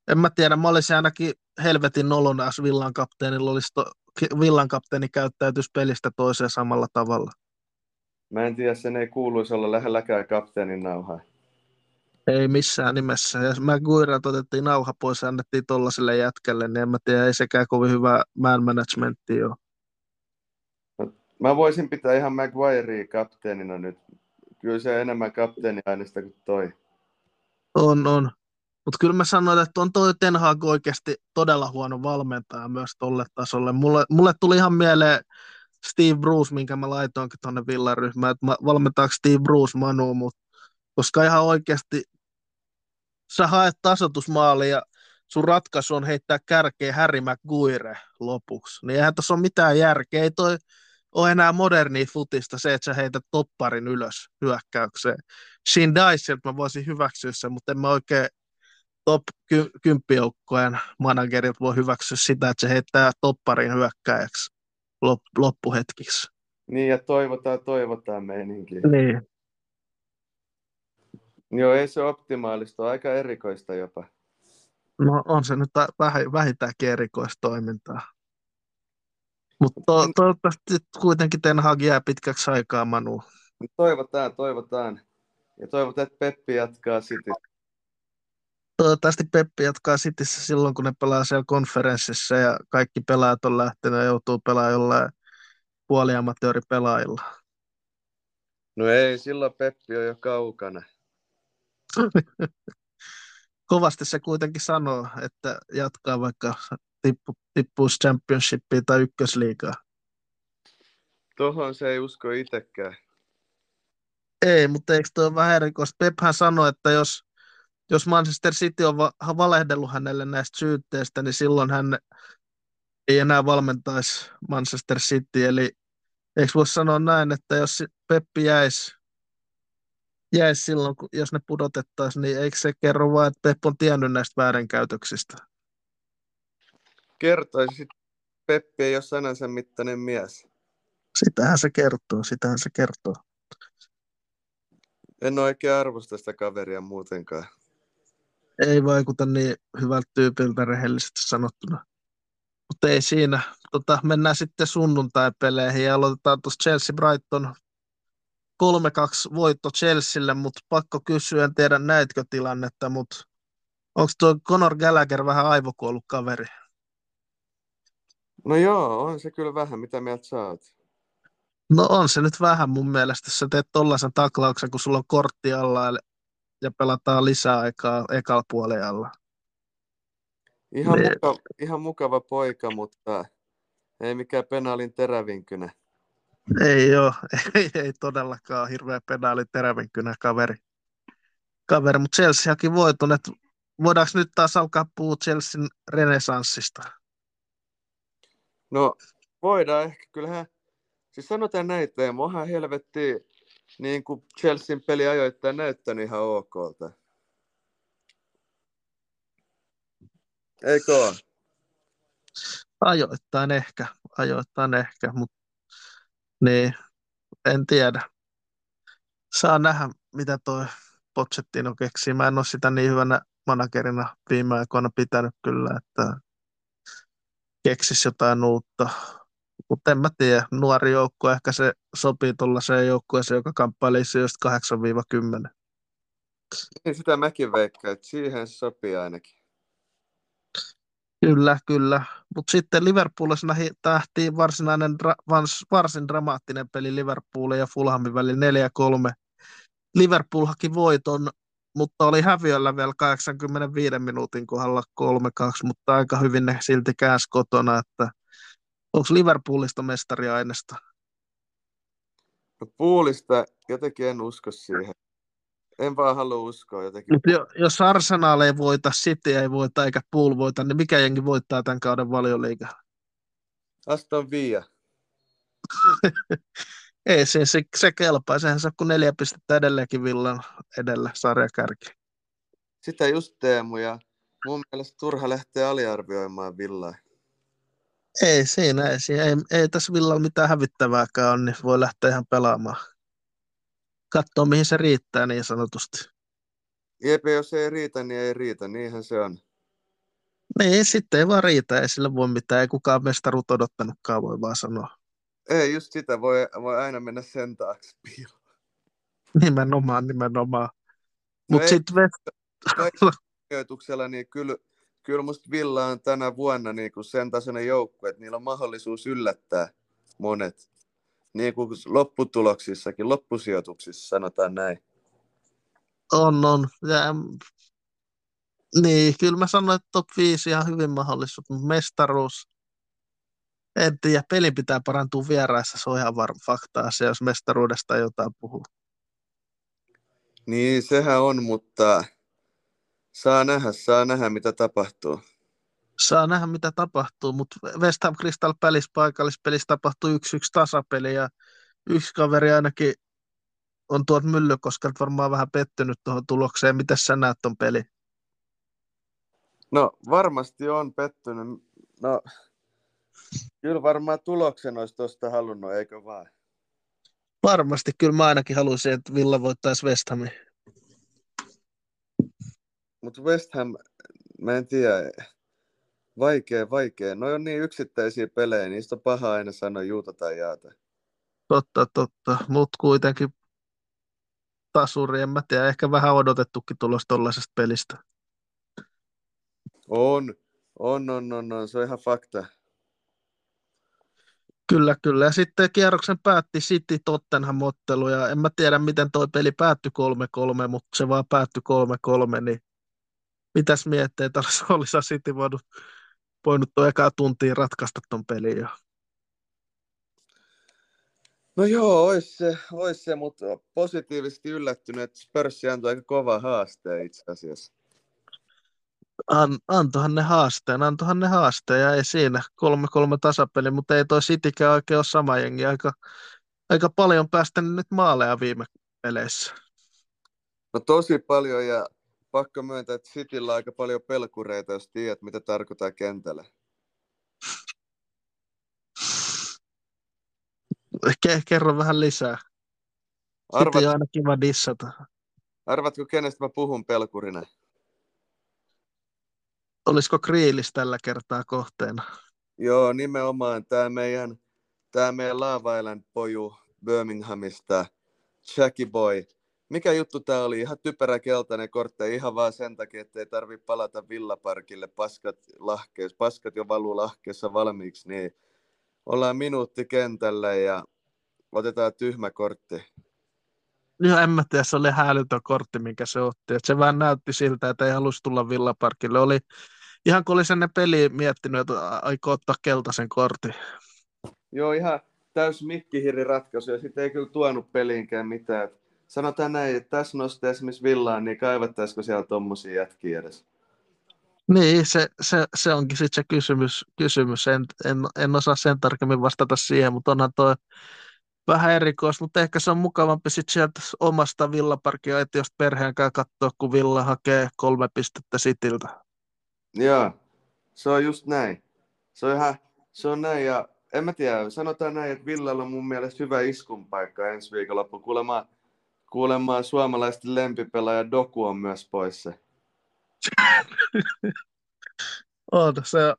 en mä tiedä, mä olisin ainakin helvetin nolona, jos Villan kapteenilla olisi to, Villan kapteeni käyttäytyisi pelistä toiseen samalla tavalla. Mä en tiedä, sen ei kuuluisi olla lähelläkään kapteenin nauhaa. Ei missään nimessä. Ja mä Guirat otettiin nauha pois ja annettiin tollaselle jätkälle, niin en mä tiedä, ei sekään kovin hyvä man managementti ole. Mä voisin pitää ihan Maguirea kapteenina nyt. Kyllä se enemmän kapteeni äänestä kuin toi. On, on. Mutta kyllä mä sanoin, että on toi Ten Hag oikeasti todella huono valmentaja myös tolle tasolle. Mulle, mulle tuli ihan mieleen Steve Bruce, minkä mä laitoinkin tuonne villaryhmään, että valmentaako Steve Bruce Manu, mutta koska ihan oikeasti sä haet tasotusmaali ja sun ratkaisu on heittää kärkeä Harry McGuire lopuksi, niin eihän tuossa ole mitään järkeä. Ei toi ole enää moderni futista se, että sä heität topparin ylös hyökkäykseen. Shin Dyselta mä voisin hyväksyä sen, mutta en mä oikein top ky- kymppijoukkojen managerit voi hyväksyä sitä, että se heittää topparin hyökkäjäksi lop- loppuhetkiksi. Niin, ja toivotaan, toivotaan meininki. Niin. Joo, ei se optimaalista, on aika erikoista jopa. No on se nyt vähintäänkin erikoistoimintaa. Mutta to, toivottavasti kuitenkin Ten Hag jää pitkäksi aikaa Manu. Toivotaan, toivotaan. Ja toivotaan, että Peppi jatkaa sitten. Toivottavasti Peppi jatkaa Cityssä silloin, kun ne pelaa siellä konferenssissa ja kaikki pelaajat on lähtenyt ja joutuu pelaamaan jollain puoliamatööripelaajilla. No ei, silloin Peppi on jo kaukana. Kovasti se kuitenkin sanoo, että jatkaa vaikka tippu, tippuisi championshipiin tai ykkösliigaa. Tuohon se ei usko itsekään. Ei, mutta eikö tuo vähän erikoista? Pephän sanoi, että jos, jos Manchester City on va- valehdellut hänelle näistä syytteistä, niin silloin hän ei enää valmentaisi Manchester City. Eli eikö voi sanoa näin, että jos Peppi jäisi jäisi silloin, jos ne pudotettaisiin, niin eikö se kerro vain, että Pep on tiennyt näistä väärinkäytöksistä? Kertoisi, Peppi ei ole sanansa mittainen mies. Sitähän se kertoo, sitähän se kertoo. En oikein arvosta sitä kaveria muutenkaan. Ei vaikuta niin hyvältä tyypiltä rehellisesti sanottuna. Mutta ei siinä. Tota, mennään sitten sunnuntai-peleihin ja aloitetaan tuossa Chelsea-Brighton 3-2 voitto Chelsealle, mutta pakko kysyä, en tiedä näitkö tilannetta, mutta onko tuo Conor Gallagher vähän aivokuollut kaveri? No joo, on se kyllä vähän. Mitä mieltä oot? No on se nyt vähän mun mielestä, jos sä teet tollaisen taklauksen, kun sulla on kortti alla ja pelataan lisää aikaa ekalla puolella. Ihan, mukava, ihan mukava poika, mutta ei mikään penaalin terävinkynä. Ei ole, ei, ei todellakaan hirveä pedaali terävinkynä kaveri. kaveri mutta Chelseakin voiton, että voidaanko nyt taas alkaa puhua Chelsean renesanssista? No voidaan ehkä, kyllähän, siis sanotaan näin, että onhan helvetti niin kuin Chelsean peli ajoittain näyttänyt ihan okolta. Eikö ole? Ajoittain ehkä, ajoittain ehkä, mutta niin, en tiedä. Saa nähdä, mitä toi Pochettino keksii. Mä en ole sitä niin hyvänä managerina viime aikoina pitänyt kyllä, että keksisi jotain uutta. Mutta en mä tiedä, nuori joukko ehkä se sopii tuollaiseen joukkueeseen, joka kamppailisi just 8-10. Niin sitä mäkin veikkaan, että siihen sopii ainakin. Kyllä, kyllä. Mutta sitten Liverpoolissa tähtiin varsinainen, varsin dramaattinen peli Liverpoolin ja Fulhamin välillä 4-3. Liverpool haki voiton, mutta oli häviöllä vielä 85 minuutin kohdalla 3-2, mutta aika hyvin ne silti käänsi kotona, että onko Liverpoolista mestariaineesta? No puulista jotenkin en usko siihen. En vaan halua uskoa jotenkin. Mutta jo, jos Arsenal ei voita, City ei voita eikä Pool voita, niin mikä jengi voittaa tämän kauden valioliiga? Aston Villa. ei se, se, se kelpaa. Sehän saa kuin neljä pistettä edelleenkin Villan edellä sarjakärki. Sitä just Teemu ja mun mielestä turha lähteä aliarvioimaan Villaa. Ei siinä, ei, siinä, ei, ei tässä Villalla mitään hävittävääkään on, niin voi lähteä ihan pelaamaan. Katsoa, mihin se riittää niin sanotusti. Jep, jos ei riitä, niin ei riitä, niinhän se on. Niin, sitten ei vaan riitä, ei sillä voi mitään, ei kukaan mestaruut odottanutkaan, voi vaan sanoa. Ei, just sitä, voi, voi aina mennä sen taakse piiloon. Nimenomaan, nimenomaan. No Mutta ei- sitten Sijoituksella, niin kyllä, kyllä musta Villa on tänä vuonna niin kuin sen tasoinen joukkue, että niillä on mahdollisuus yllättää monet. Niin kuin lopputuloksissakin, loppusijoituksissa sanotaan näin. on, on. Ja, mm, niin, kyllä mä sanoin, että top 5 ihan hyvin mahdollisuus, mutta mestaruus, en tiedä, pelin pitää parantua vieraissa, se on ihan varma fakta asia, jos mestaruudesta jotain puhuu. Niin, sehän on, mutta saa nähdä, saa nähdä mitä tapahtuu. Saa nähdä, mitä tapahtuu, mutta West Ham Crystal Palace paikallispelissä tapahtui yksi yksi tasapeli ja yksi kaveri ainakin on tuolta Myllykoskelta varmaan vähän pettynyt tuohon tulokseen. Miten sä näet ton peli? No varmasti on pettynyt. No kyllä varmaan tuloksen olisi tuosta halunnut, eikö vaan? Varmasti, kyllä mä ainakin haluaisin, että Villa voittaisi West Hamin. Mutta West Ham, mä en tiedä, vaikea, vaikea. No on niin yksittäisiä pelejä, niistä on paha aina sanoa juuta tai jaata. Totta, totta. Mutta kuitenkin tasuri, en mä tiedä, ehkä vähän odotettukin tulos tollaisesta pelistä. On, on, on, on, on, se on ihan fakta. Kyllä, kyllä. Ja sitten kierroksen päätti City Tottenham ottelu ja en mä tiedä, miten toi peli päättyi 3-3, mutta se vaan päättyi 3-3, niin mitäs mietteitä olisi, olisi City voinut, voinut tuo ekaa tuntiin ratkaista ton pelin jo. No joo, ois se, ois se mutta positiivisesti yllättynyt, että Spurs antoi aika kova haaste itse asiassa. An, antohan ne haasteen, antohan ne haasteen ja ei siinä 3-3 tasapeli, mutta ei toi Citykään oikein ole sama jengi. Aika, aika paljon päästänyt nyt maaleja viime peleissä. No tosi paljon ja pakko myöntää, että Cityllä on aika paljon pelkureita, jos tiedät, mitä tarkoittaa kentällä. Ke, kerro vähän lisää. Arvat, City on aina kiva dissata. arvatko, kenestä mä puhun pelkurina? Olisiko Kriilis tällä kertaa kohteena? Joo, nimenomaan tämä meidän, tää meidän Lava Island poju Birminghamista, Jackie Boy. Mikä juttu tämä oli? Ihan typerä keltainen kortti, ihan vaan sen takia, että ei tarvitse palata villaparkille. Paskat, lahkeessa, paskat jo valuu lahkeessa valmiiksi, niin ollaan minuutti kentällä ja otetaan tyhmä kortti. Joo, en mä tiedä, se oli hälytön kortti, minkä se otti. Et se vähän näytti siltä, että ei halusi tulla villaparkille. Oli, ihan kun oli sen peli miettinyt, että aikoo ottaa keltaisen kortin. Joo, ihan täys mikkihiri ratkaisu ja sitten ei kyllä tuonut peliinkään mitään. Sanotaan näin, että tässä nostaa esimerkiksi villaan, niin kaivattaisiko siellä tommosia jätkiä edes? Niin, se, se, se onkin sitten se kysymys. kysymys. En, en, en osaa sen tarkemmin vastata siihen, mutta onhan toi vähän erikois, mutta ehkä se on mukavampi sitten sieltä omasta villaparkia etiosta perheen kanssa katsoa, kun Villa hakee kolme pistettä Sitiltä. Joo, se on just näin. Se on ihan, se on näin ja en mä tiedä, sanotaan näin, että Villalla on mun mielestä hyvä iskun paikka ensi viikonloppu. Kuulemma, kuulemma suomalaisten lempipelaaja Doku on myös poissa. On, se,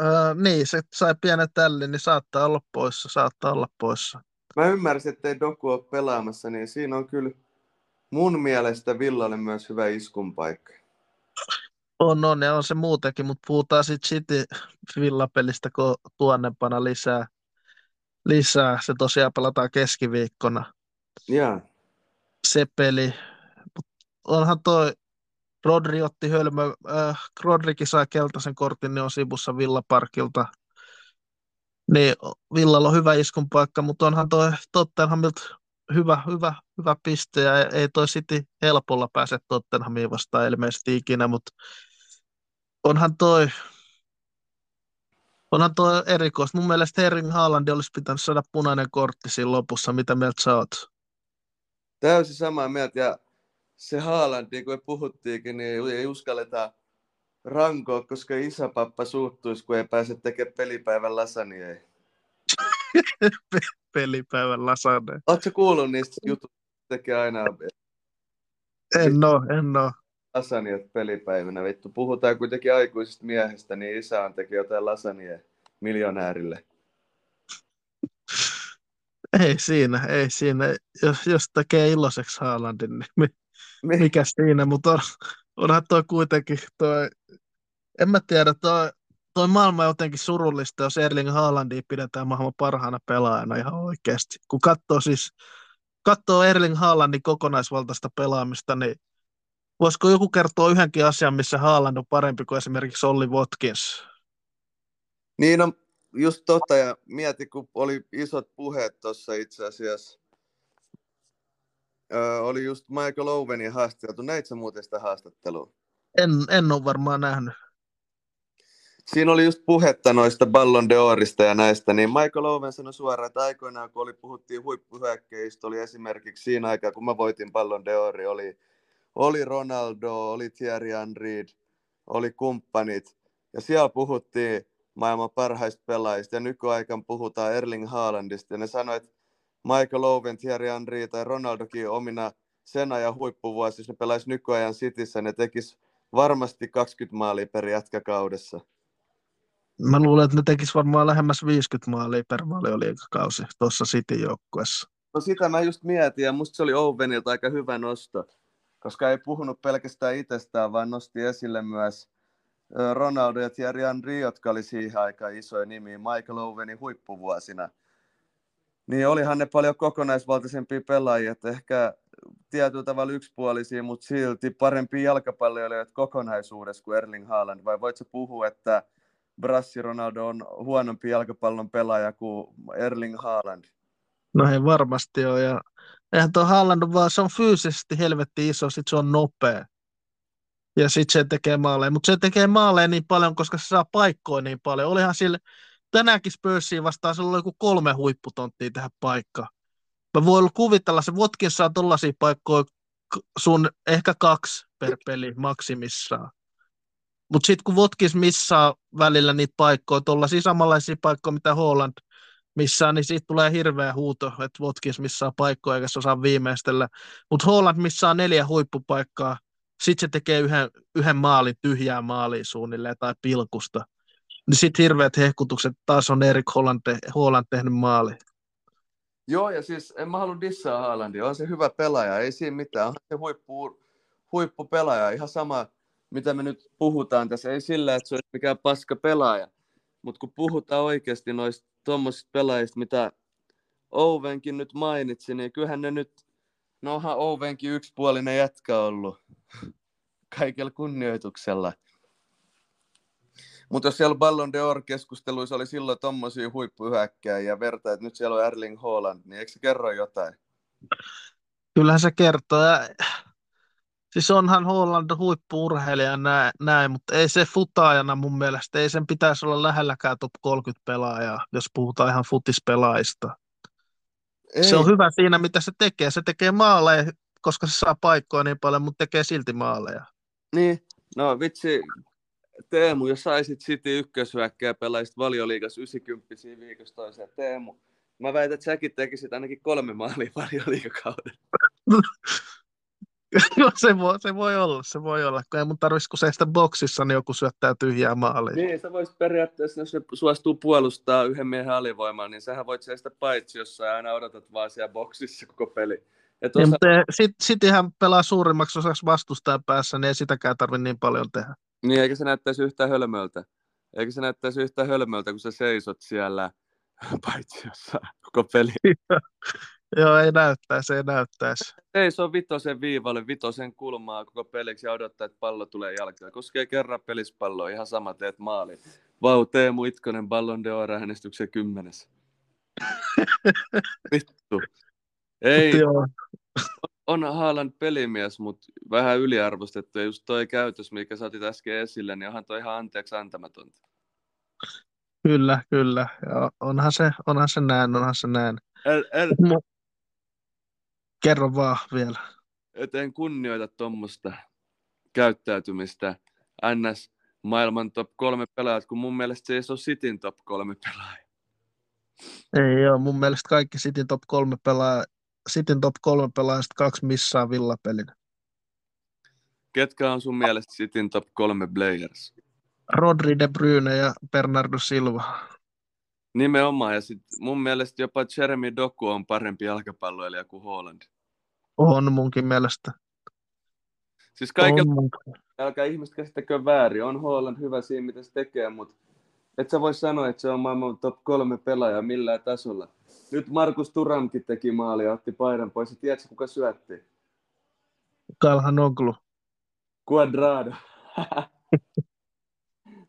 äh, niin, se sai pienen tällin, niin saattaa olla poissa, saattaa olla poissa. Mä ymmärsin, että ei Doku ole pelaamassa, niin siinä on kyllä mun mielestä Villalle myös hyvä iskun paikka. On, on, ja on se muutenkin, mutta puhutaan sitten City villapelistä kun tuonnepana lisää. lisää. Se tosiaan pelataan keskiviikkona, Joo. Se peli. Mut onhan toi Rodri otti hölmö, äh, Rodrikin sai keltaisen kortin, niin on sivussa Villaparkilta. Niin Villalla on hyvä iskun paikka, mutta onhan toi Tottenhamilta hyvä, hyvä, hyvä piste ja ei toi City helpolla pääse Tottenhamiin vastaan ilmeisesti ikinä, mutta onhan toi, onhan toi erikoista. Mun mielestä Herring Haaland olisi pitänyt saada punainen kortti siinä lopussa. Mitä mieltä sä oot? Täysin samaa mieltä ja se Haaland, niin kuin puhuttiinkin, niin ei uskalleta rankoa, koska isäpappa suuttuisi, kun ei pääse tekemään pelipäivän lasagneja. pelipäivän lasagne. Oletko kuullut niistä jutuista, tekee aina En oo, en oo. lasagnet pelipäivänä? Vittu, puhutaan kuitenkin aikuisesta miehestä, niin isä on teki jotain lasagneja miljonäärille. Ei siinä, ei siinä. Jos, jos tekee iloiseksi Haalandin, niin mi, mikä siinä, mutta on, onhan toi kuitenkin toi, en mä tiedä, toi, toi maailma on jotenkin surullista, jos Erling Haalandia pidetään maailman parhaana pelaajana ihan oikeasti. Kun katsoo siis, katsoo Erling Haalandin kokonaisvaltaista pelaamista, niin voisiko joku kertoa yhdenkin asian, missä Haaland on parempi kuin esimerkiksi Olli Watkins? Niin, no just totta, ja mieti, kun oli isot puheet tuossa itse asiassa. Öö, oli just Michael Owenin haastateltu. Näit sä muuten sitä haastattelua? En, en ole varmaan nähnyt. Siinä oli just puhetta noista Ballon d'Orista ja näistä, niin Michael Owen sanoi suoraan, että aikoinaan kun oli, puhuttiin huippuhyökkäistä, oli esimerkiksi siinä aikaa, kun mä voitin Ballon d'Ori, oli, oli Ronaldo, oli Thierry Henry, oli kumppanit, ja siellä puhuttiin maailman parhaista pelaajista, ja nykyaikaan puhutaan Erling Haalandista, ja ne sanoivat, että Michael Owen, Thierry Henry tai Ronaldokin omina sen ajan huippuvuosi, jos ne pelaisi nykyajan Cityssä, ne tekis varmasti 20 maalia per jätkäkaudessa. Mä luulen, että ne tekis varmaan lähemmäs 50 maalia per valioliikakausi tuossa City-joukkuessa. No sitä mä just mietin, ja musta se oli Owenilta aika hyvä nosto, koska ei puhunut pelkästään itsestään, vaan nosti esille myös Ronaldo ja Thierry Henry, jotka oli siihen aikaan isoja nimiä Michael Owenin huippuvuosina. Niin olihan ne paljon kokonaisvaltaisempia pelaajia, että ehkä tietyllä tavalla yksipuolisia, mutta silti parempi jalkapalloilijoita kokonaisuudessa kuin Erling Haaland, vai voitko puhua, että Brassi Ronaldo on huonompi jalkapallon pelaaja kuin Erling Haaland? No ei varmasti ole, ja eihän tuo Haaland vaan, se on fyysisesti helvetti iso, sit se on nopea. Ja sitten se tekee maaleja, mutta se tekee maaleja niin paljon, koska se saa paikkoja niin paljon. Olihan sille, tänäänkin Spursiin vastaan, se oli joku kolme huipputonttia tähän paikkaan. Mä voin kuvitella, se Watkins saa tollaisia paikkoja sun ehkä kaksi per peli maksimissaan. Mutta sitten kun Watkins missaa välillä niitä paikkoja, tuollaisia samanlaisia paikkoja, mitä Holland missään, niin siitä tulee hirveä huuto, että Watkins missaa paikkoja eikä se osaa viimeistellä. Mutta Holland missaa neljä huippupaikkaa, sitten se tekee yhden, yhden maalin, tyhjää maalia suunnilleen tai pilkusta. Niin sitten hirveät hehkutukset, taas on Erik Holland, te, Holland tehnyt maali. Joo, ja siis en mä halua dissaa Haalandia, on se hyvä pelaaja, ei siinä mitään, on se huippu, huippupelaaja, ihan sama, mitä me nyt puhutaan tässä, ei sillä, että se olisi mikään paska pelaaja, mutta kun puhutaan oikeasti noista tuommoisista pelaajista, mitä Ovenkin nyt mainitsi, niin kyllähän ne nyt, no onhan Ovenkin yksipuolinen jätkä ollut, kaikella kunnioituksella. Mutta jos siellä Ballon d'Or-keskusteluissa oli silloin tommosia huippuhyökkäjiä verta, että nyt siellä on Erling Haaland, niin eikö se kerro jotain? Kyllähän se kertoo. Ja... Siis onhan Holland huippuurheilija näin, näin, mutta ei se futaajana mun mielestä, ei sen pitäisi olla lähelläkään top 30 pelaajaa, jos puhutaan ihan futispelaajista. Ei. Se on hyvä siinä, mitä se tekee. Se tekee maaleja, koska se saa paikkoja niin paljon, mutta tekee silti maaleja. Niin, no vitsi, Teemu, jos saisit City ykköshyökkää pelaisit valioliigas 90 viikossa toiseen. Teemu, mä väitän, että säkin tekisit ainakin kolme maalia valioliikakauden. No se voi, se voi olla, se voi olla, kun ei mun tarvitsisi kun seistä boksissa, niin joku syöttää tyhjää maalia. Niin, sä voisit periaatteessa, jos se suostuu puolustaa yhden miehen alivoimaa, niin sähän voit seistä paitsi, jos sä aina odotat vaan siellä boksissa koko peli. osa... niin, mutta sit, sit ihan pelaa suurimmaksi osaksi vastustajan päässä, niin ei sitäkään tarvitse niin paljon tehdä. Niin, eikä se näyttäisi yhtään hölmöltä. Eikä se näyttäisi yhtään hölmöltä, kun sä seisot siellä paitsi jossain koko peli. Joo, ei näyttäisi, ei näyttäisi. Seisoo vitosen viivalle, vitosen kulmaa koko peliksi ja odottaa, että pallo tulee jalkaan. Koskee kerran pelispalloa, ihan sama teet maali. Vau, Teemu Itkonen Ballon d'Or äänestyksen kymmenes. Vittu. Ei, on Haaland pelimies, mutta vähän yliarvostettu. Ja just toi käytös, mikä sä otit äsken esille, niin onhan toi ihan anteeksi antamatonta. kyllä, kyllä. Ja onhan se, onhan se näin, onhan se näin. El, el, Kerro vaan vielä. et en kunnioita tuommoista käyttäytymistä. NS maailman top kolme pelaajat, kun mun mielestä se ei ole Cityn top kolme pelaaja. Ei ole, mun mielestä kaikki Cityn top kolme pelaa, Cityn top kolme pelaajista kaksi missaa villapelin. Ketkä on sun mielestä Cityn top kolme players? Rodri De Bruyne ja Bernardo Silva. Nimenomaan, ja sit mun mielestä jopa Jeremy Doku on parempi jalkapalloilija kuin Holland. On munkin mielestä. Siis munkin. älkää ihmiset käsittäkö väärin. On Holland hyvä siinä, mitä se tekee, mutta et sä voi sanoa, että se on maailman top kolme pelaaja millään tasolla. Nyt Markus Turamkin teki maali ja otti paidan pois. Ja tiedätkö, kuka syötti? Kalhanoglu. Quadrado.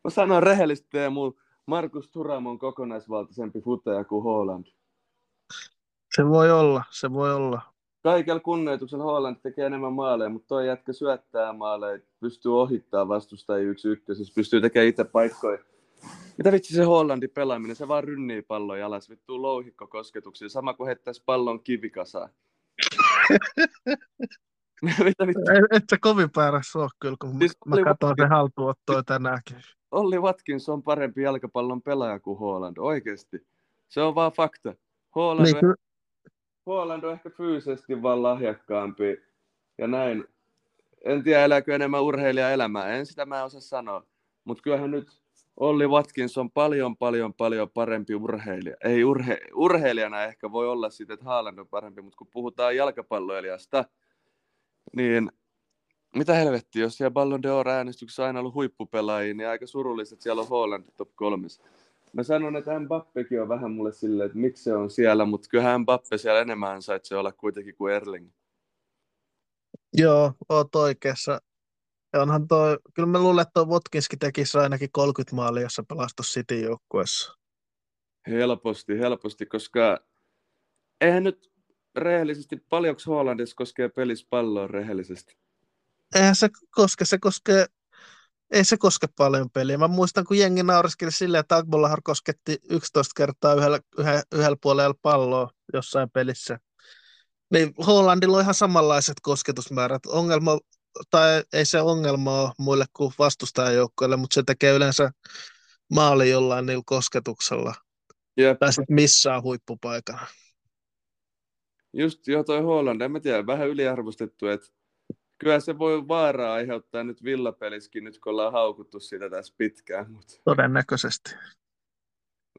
Mä sanon rehellisesti Teemu, Markus Turam on kokonaisvaltaisempi futeja kuin Holland. Se voi olla, se voi olla. Kaikella kunnioituksella Holland tekee enemmän maaleja, mutta toi jätkä syöttää maaleja, pystyy ohittaa vastustajia yksi ykkösessä, pystyy tekemään itse paikkoja. Mitä vitsi se Hollandin pelaaminen, se vaan rynnii pallon jalas, vittuu louhikko kosketuksia, sama kuin heittäisi pallon kivikasaan. Mitä vittu? Et, et se kovin päärässä ole kyllä, kun Siis mä oli katson vaikea- se haltuottoa tänäänkin. Olli Watkins on parempi jalkapallon pelaaja kuin Holland, oikeesti. Se on vaan fakta. Holland, Niin, on, Holland on ehkä fyysisesti vaan lahjakkaampi ja näin. En tiedä, elääkö enemmän urheilija elämää, en sitä mä osaa sanoa. Mutta kyllähän nyt Olli Watkins on paljon, paljon, paljon parempi urheilija. Ei urhe, urheilijana ehkä voi olla siitä, että Haaland on parempi, mutta kun puhutaan jalkapalloilijasta, niin mitä helvettiä, jos siellä Ballon d'Or-äänestyksessä on aina ollut huippupelaajia, niin aika surullista, että siellä on Holland top kolmes. Mä sanon, että Mbappekin on vähän mulle silleen, että miksi se on siellä, mutta kyllähän Mbappe siellä enemmän ansaitsee olla kuitenkin kuin Erling. joo, oot oikeassa. Ja onhan toi, kyllä mä luulen, että toi Watkinskin tekisi ainakin 30 maalia, jos se pelastus City joukkueessa. Helposti, helposti, koska eihän nyt rehellisesti, paljonko Hollandissa koskee pelissä palloa rehellisesti? Eihän se koske, se koskee, ei se koske paljon peliä. Mä muistan, kun jengi nauriskeli silleen, että Agbolahar kosketti 11 kertaa yhdellä, yhdellä, yhdellä puolella palloa jossain pelissä. Niin Hollandilla on ihan samanlaiset kosketusmäärät. Ongelma, tai ei se ongelma ole muille kuin vastustajajoukkoille, mutta se tekee yleensä maali jollain niillä kosketuksella. Jep, Tai sitten missään huippupaikana. Just jo toi Holland, en mä tiedä, vähän yliarvostettu, että kyllä se voi vaaraa aiheuttaa nyt villapeliskin, nyt kun ollaan haukuttu sitä tässä pitkään, mutta Todennäköisesti.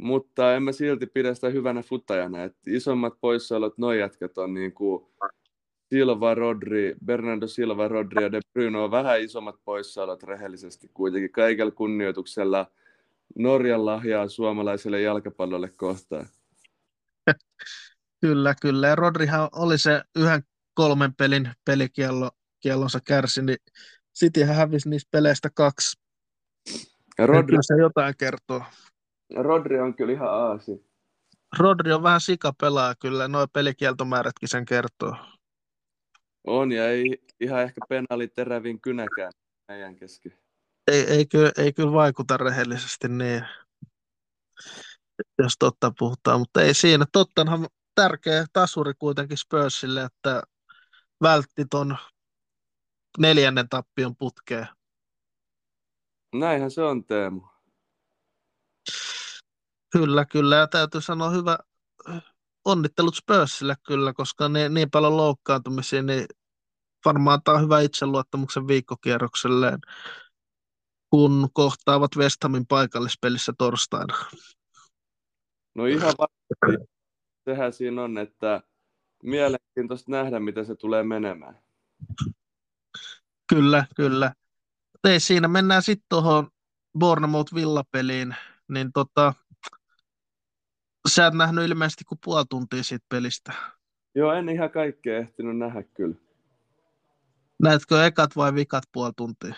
mutta en mä silti pidä sitä hyvänä futajana. Et isommat poissaolot noi jätkät on niin kuin Silva, Rodri, Bernardo Silva, Rodri ja De Bruyne on vähän isommat poissaolot rehellisesti kuitenkin kaikella kunnioituksella Norjan lahjaa suomalaiselle jalkapallolle kohtaan. Kyllä, kyllä. Ja Rodrihan oli se yhden kolmen pelin pelikiellonsa kärsi, niin Cityhän hävisi niistä peleistä kaksi. Ja Rodri. Kyllä se jotain kertoo. Rodri on kyllä ihan aasi. Rodri on vähän sika pelaa kyllä, noin pelikieltomäärätkin sen kertoo. On ja ei ihan ehkä penaali terävin kynäkään meidän kesken. Ei, ei, kyllä, ei kyllä vaikuta rehellisesti niin, jos totta puhutaan, mutta ei siinä. Tottenham tärkeä tasuri kuitenkin Spursille, että vältti ton neljännen tappion putkeen. Näinhän se on Teemu. Kyllä, kyllä. Ja täytyy sanoa hyvä onnittelut Spursille kyllä, koska ne, niin paljon loukkaantumisia, niin varmaan antaa hyvä itseluottamuksen viikkokierrokselleen, kun kohtaavat West Hamin paikallispelissä torstaina. No ihan varmasti. Sehän siinä on, että mielenkiintoista nähdä, mitä se tulee menemään. Kyllä, kyllä. Ei siinä, mennään sitten tuohon Bournemouth Villa-peliin, niin tota, sä et nähnyt ilmeisesti kuin puoli tuntia siitä pelistä. Joo, en ihan kaikkea ehtinyt nähdä kyllä. Näetkö ekat vai vikat puoli tuntia?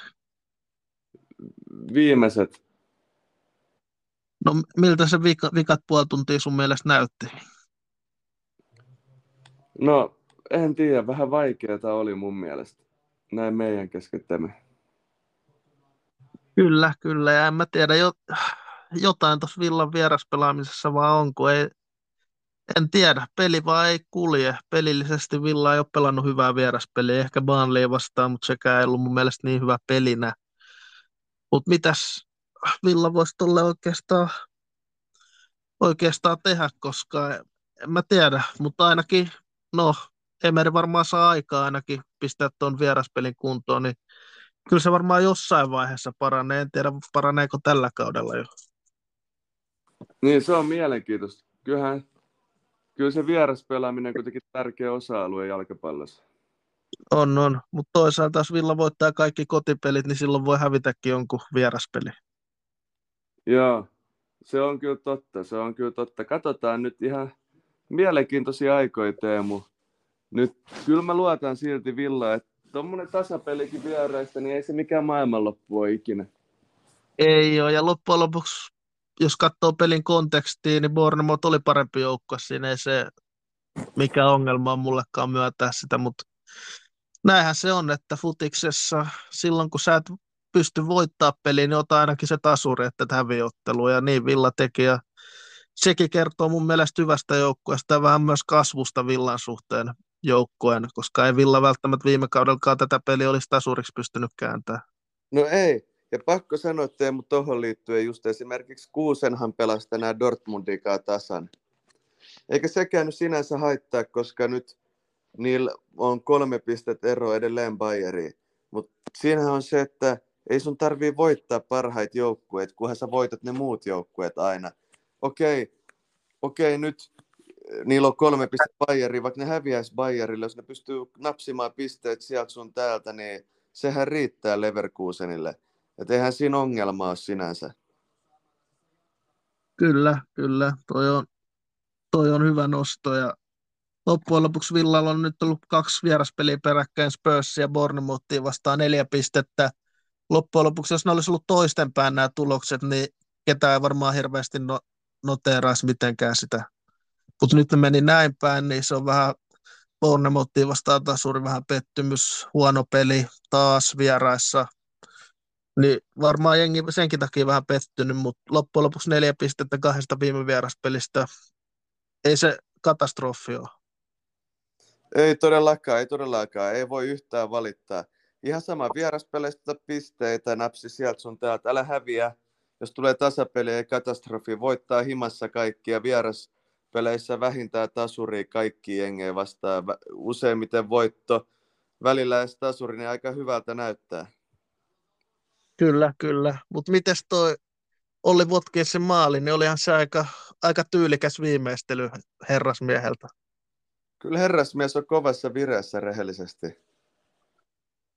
Viimeiset. No miltä se vika, vikat puoli tuntia sun mielestä näytti? No, en tiedä. Vähän vaikeaa oli mun mielestä. Näin meidän keskettämme. Kyllä, kyllä. Ja en mä tiedä, jo, jotain tuossa Villan vieraspelaamisessa vaan on, kun ei, en tiedä, peli vaan ei kulje. Pelillisesti Villa ei ole pelannut hyvää vieraspeliä, ehkä Burnley vastaan, mutta sekään ei ollut mun mielestä niin hyvä pelinä. Mutta mitäs Villa voisi tuolle oikeastaan, oikeastaan tehdä, koska en mä tiedä, mutta ainakin, no, Emeri varmaan saa aikaa ainakin pistää tuon vieraspelin kuntoon, niin kyllä se varmaan jossain vaiheessa paranee. En tiedä, paraneeko tällä kaudella jo. Niin, se on mielenkiintoista. Kyllähän, kyllä se vieraspelaaminen on kuitenkin tärkeä osa-alue jalkapallossa. On, on. Mutta toisaalta jos Villa voittaa kaikki kotipelit, niin silloin voi hävitäkin jonkun vieraspeli. Joo, se on kyllä totta, se on kyllä totta. Katsotaan nyt ihan mielenkiintoisia aikoja, Teemu. Nyt kyllä mä luotan silti Villa, että tuommoinen tasapelikin vieraista, niin ei se mikään maailmanloppu ole ikinä. Ei ole, ja loppujen lopuksi, jos katsoo pelin kontekstiin, niin Bournemouth oli parempi joukko. Siinä ei se mikä ongelma on mullekaan myöntää sitä, mutta näinhän se on, että futiksessa silloin kun sä et pysty voittaa peliä, niin ota ainakin se tasuri, että häviä ottelu, ja niin Villa teki, ja sekin kertoo mun mielestä hyvästä joukkueesta ja vähän myös kasvusta Villan suhteen joukkueen, koska ei Villa välttämättä viime kaudellakaan tätä peliä olisi tasuriksi pystynyt kääntämään. No ei, ja pakko sanoa Teemu tuohon liittyen just esimerkiksi Kuusenhan pelasi tänään Dortmundikaa tasan. Eikä sekään nyt sinänsä haittaa, koska nyt niillä on kolme pistettä ero edelleen Bayeriin. Mutta siinähän on se, että ei sun tarvii voittaa parhaita joukkueet, kunhan sä voitat ne muut joukkueet aina. Okei, okei nyt niillä on kolme pistettä Bayeriin, vaikka ne häviäisi Bayerille, jos ne pystyy napsimaan pisteet sieltä sun täältä, niin sehän riittää Leverkusenille. Että eihän siinä ongelmaa ole sinänsä. Kyllä, kyllä. Toi on, toi on hyvä nosto ja loppujen lopuksi Villalla on nyt ollut kaksi vieraspeliä peräkkäin Spursia ja Bournemouthia vastaan neljä pistettä. Loppujen lopuksi, jos ne olisi ollut toistenpäin nämä tulokset, niin ketään ei varmaan hirveästi no, noteeraisi mitenkään sitä. Mutta nyt ne meni näin päin, niin se on vähän Bournemouthia vastaan suuri vähän pettymys, huono peli taas vieraissa. Niin varmaan jengi senkin takia vähän pettynyt, mutta loppujen lopuksi neljä pistettä kahdesta viime vieraspelistä. Ei se katastrofi ole. Ei todellakaan, ei todellakaan. Ei voi yhtään valittaa. Ihan sama vieraspeleistä pisteitä, napsi sieltä sun täältä. Älä häviä. Jos tulee tasapeli, ei katastrofi. Voittaa himassa kaikkia. Vieraspeleissä vähintään tasuri kaikki jengejä vastaan. Useimmiten voitto. Välillä edes tasuri, niin aika hyvältä näyttää. Kyllä, kyllä. Mutta miten toi Olli Votkien se maali, niin olihan se aika, aika tyylikäs viimeistely herrasmieheltä. Kyllä herrasmies on kovassa vireessä rehellisesti.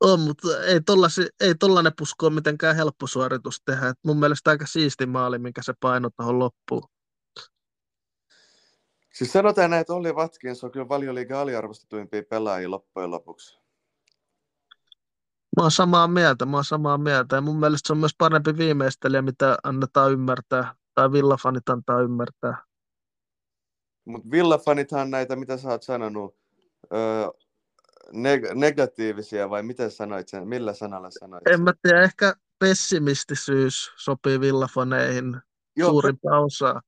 On, mutta ei, tollasi, ei tollainen pusko ole mitenkään helppo suoritus tehdä. Et mun mielestä aika siisti maali, minkä se paino tuohon loppuun. Siis sanotaan näin, että Olli Watkins on kyllä valioliigan aliarvostetuimpia pelaajia loppujen lopuksi. Mä oon samaa mieltä, mä oon samaa mieltä. Ja mun mielestä se on myös parempi viimeistelijä, mitä annetaan ymmärtää, tai villafanit antaa ymmärtää. Mutta villafanithan näitä, mitä sä oot sanonut, öö, neg- negatiivisia vai miten sanoit sen, millä sanalla sanoit En mä tiedä, ehkä pessimistisyys sopii villafaneihin Joo, suurimpaan osaan.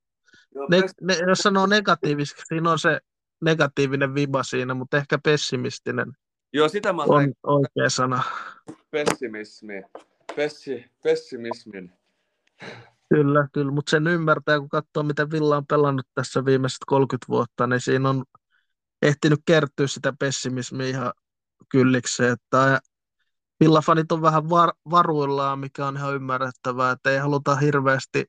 Ne, ne, jos sanoo negatiivisesti, siinä on se negatiivinen viba siinä, mutta ehkä pessimistinen Joo, sitä mä on oikea sana. Pessimismi. Pessi, pessimismin. Kyllä, kyllä, mutta sen ymmärtää, kun katsoo, miten Villa on pelannut tässä viimeiset 30 vuotta, niin siinä on ehtinyt kertyä sitä pessimismiä ihan kyllikseen. Että Villafanit on vähän var- varuillaan, mikä on ihan ymmärrettävää, että ei haluta hirveästi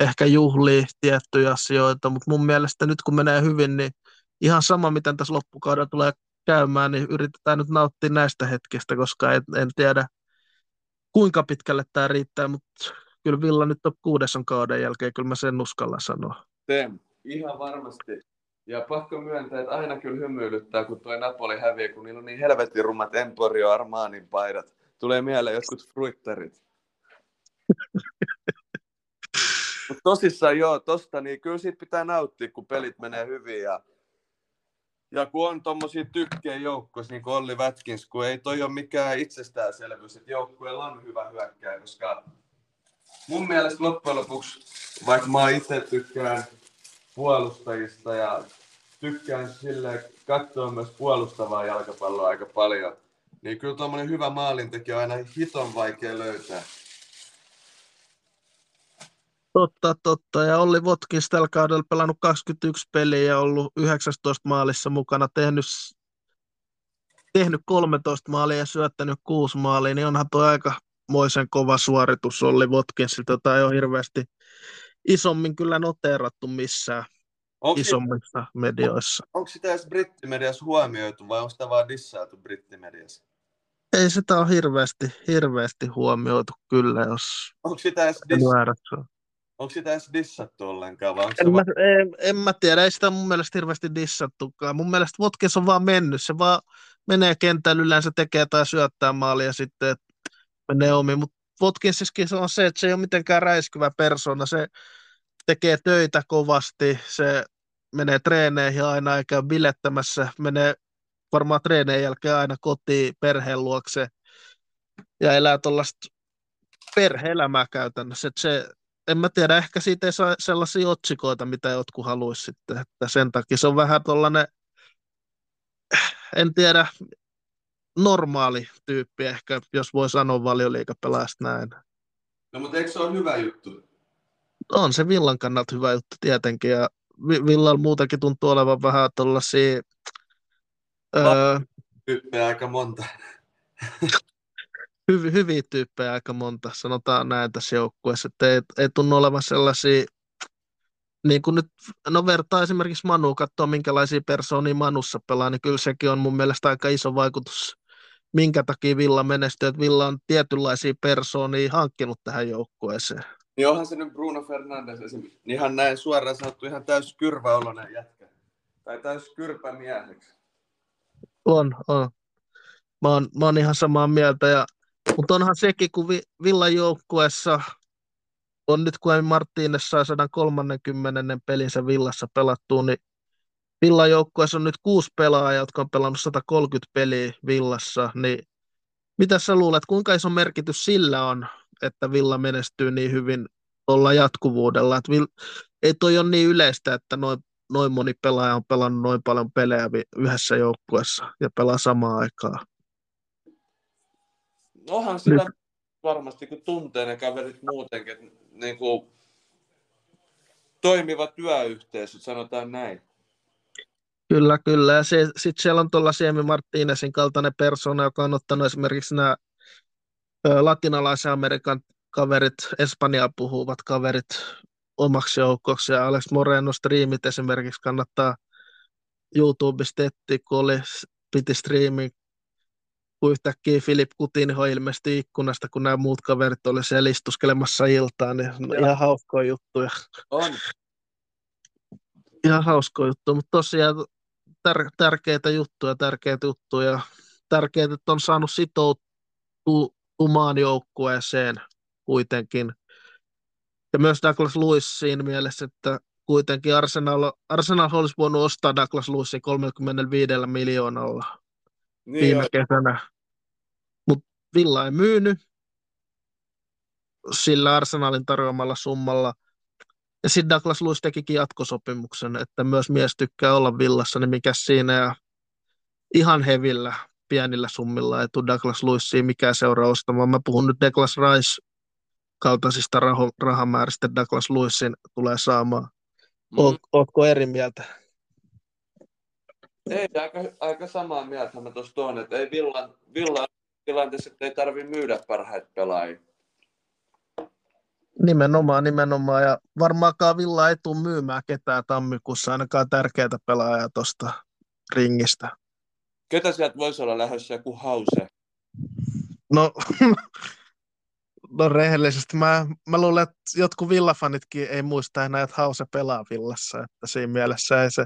ehkä juhlia tiettyjä asioita, mutta mun mielestä nyt kun menee hyvin, niin ihan sama, miten tässä loppukaudella tulee käymään, niin yritetään nyt nauttia näistä hetkistä, koska en, en tiedä kuinka pitkälle tämä riittää, mutta kyllä Villa nyt on kuudessa kauden jälkeen, kyllä mä sen uskalla sanoa. Teem, ihan varmasti. Ja pakko myöntää, että aina kyllä hymyilyttää, kun tuo Napoli häviää, kun niillä on niin helvetin rummat Emporio Armanin paidat. Tulee mieleen jotkut fruitterit. Mutta tosissaan joo, tosta, niin kyllä siitä pitää nauttia, kun pelit menee hyvin ja Ja kun on tommosia tykkejä joukkueessa, niin kuin Olli Vätkins, kun ei toi ole mikään itsestäänselvyys, että joukkueella on hyvä hyökkäjä, koska mun mielestä loppujen lopuksi, vaikka mä itse tykkään puolustajista ja tykkään sille katsoa myös puolustavaa jalkapalloa aika paljon, niin kyllä tuommoinen hyvä maalintekijä on aina hiton vaikea löytää. Totta, totta. Ja Olli Votkins tällä kaudella pelannut 21 peliä ja ollut 19 maalissa mukana, tehnyt, tehnyt 13 maalia ja syöttänyt 6 maalia, niin onhan tuo aika moisen kova suoritus Olli Votkinsilta, jota ei ole hirveästi isommin kyllä noteerattu missään onko isommissa sitä, medioissa. On, onko sitä edes brittimediassa huomioitu vai onko sitä vaan dissaatu brittimediassa? Ei sitä ole hirveästi, hirveästi huomioitu kyllä, jos onko sitä edes dissaatu? Onko sitä edes dissattu ollenkaan? Vai onko en, mä, va- en, en, mä tiedä, ei sitä mun mielestä hirveästi dissattukaan. Mun mielestä Votkins on vaan mennyt. Se vaan menee kentällä yleensä tekee tai syöttää maalia sitten, menee omiin. Mutta Watkinsiskin on se, että se ei ole mitenkään räiskyvä persona. Se tekee töitä kovasti, se menee treeneihin aina eikä bilettämässä, menee varmaan treeneen jälkeen aina kotiin perheen luokse ja elää tuollaista perhe-elämää käytännössä. Se, en mä tiedä, ehkä siitä ei saa sellaisia otsikoita, mitä jotkut haluaisi sitten, että sen takia se on vähän tuollainen, en tiedä, normaali tyyppi ehkä, jos voi sanoa valioliikapelaajasta näin. No mutta eikö se ole hyvä juttu? On se Villan kannalta hyvä juttu tietenkin, ja Villalla muutenkin tuntuu olevan vähän tuollaisia... Öö, tyyppejä aika monta. hyvi, hyviä tyyppejä aika monta, sanotaan näin tässä joukkueessa, että ei, ei tunnu olevan sellaisia niin kuin nyt, no vertaa esimerkiksi Manu, katsoa minkälaisia persoonia Manussa pelaa, niin kyllä sekin on mun mielestä aika iso vaikutus minkä takia Villa menestyy, että Villa on tietynlaisia persoonia hankkinut tähän joukkueeseen. Niin onhan se nyt Bruno Fernandes esimerkiksi, niin ihan näin suoraan sanottu ihan täys kyrväoloinen jätkä. Tai täys kyrpämieheksi. On, on. Mä oon, mä oon ihan samaa mieltä. Ja, mutta onhan sekin, kun vi, Villan joukkueessa on nyt, kun Martínez sai 130 pelinsä Villassa pelattua, niin Villan joukkueessa on nyt kuusi pelaajaa, jotka on pelannut 130 peliä Villassa, niin mitä sä luulet, kuinka iso merkitys sillä on, että Villa menestyy niin hyvin olla jatkuvuudella? Että Vill, ei toi ole niin yleistä, että noin, noin moni pelaaja on pelannut noin paljon pelejä yhdessä joukkueessa ja pelaa samaan aikaan. Onhan sitä nyt. varmasti, kun tuntee ne kaverit muutenkin, että niin kuin toimiva työyhteisö, sanotaan näin. Kyllä, kyllä. Ja sitten siellä on tuolla Siemi Martínezin kaltainen persona, joka on ottanut esimerkiksi nämä latinalaisen Amerikan kaverit, Espanjaa puhuvat kaverit omaksi joukoksi. Ja Alex Moreno striimit esimerkiksi kannattaa YouTubesta etsiä, kun oli, piti striimin, kun yhtäkkiä Filip Coutinho ilmestyi ikkunasta, kun nämä muut kaverit oli siellä istuskelemassa iltaa, niin ihan hauskoja juttuja. On. Ihan hauskoja juttuja, mutta tosiaan tär- tärkeitä juttuja, tärkeitä juttuja. Tärkeää, että on saanut sitoutumaan joukkueeseen kuitenkin. Ja myös Douglas Lewis siinä mielessä, että kuitenkin Arsenal, Arsenal olisi voinut ostaa Douglas Lewisin 35 miljoonalla niin viime jo. kesänä. Mutta Villa ei myynyt sillä Arsenalin tarjoamalla summalla – ja sitten Douglas Lewis tekikin jatkosopimuksen, että myös mies tykkää olla villassa, niin mikä siinä ja ihan hevillä pienillä summilla ei tule Douglas Lewisia mikään seuraa ostamaan. Mä puhun nyt Douglas Rice kaltaisista raho, rahamääristä Douglas Lewisin tulee saamaan. Mm. Oot, ootko eri mieltä? Ei, aika, aika samaa mieltä mä tuossa tuon, että ei Villan, Villan tilanteessa, että ei tarvi myydä parhaita pelaajia. Nimenomaan, nimenomaan. Ja varmaankaan Villa ei tule myymään ketään tammikuussa, ainakaan tärkeää pelaajaa tuosta ringistä. Ketä sieltä voisi olla lähdössä joku hause? No, no rehellisesti. Mä, mä luulen, että jotkut villafanitkin ei muista enää, että hause pelaa villassa. Että siinä mielessä ei se,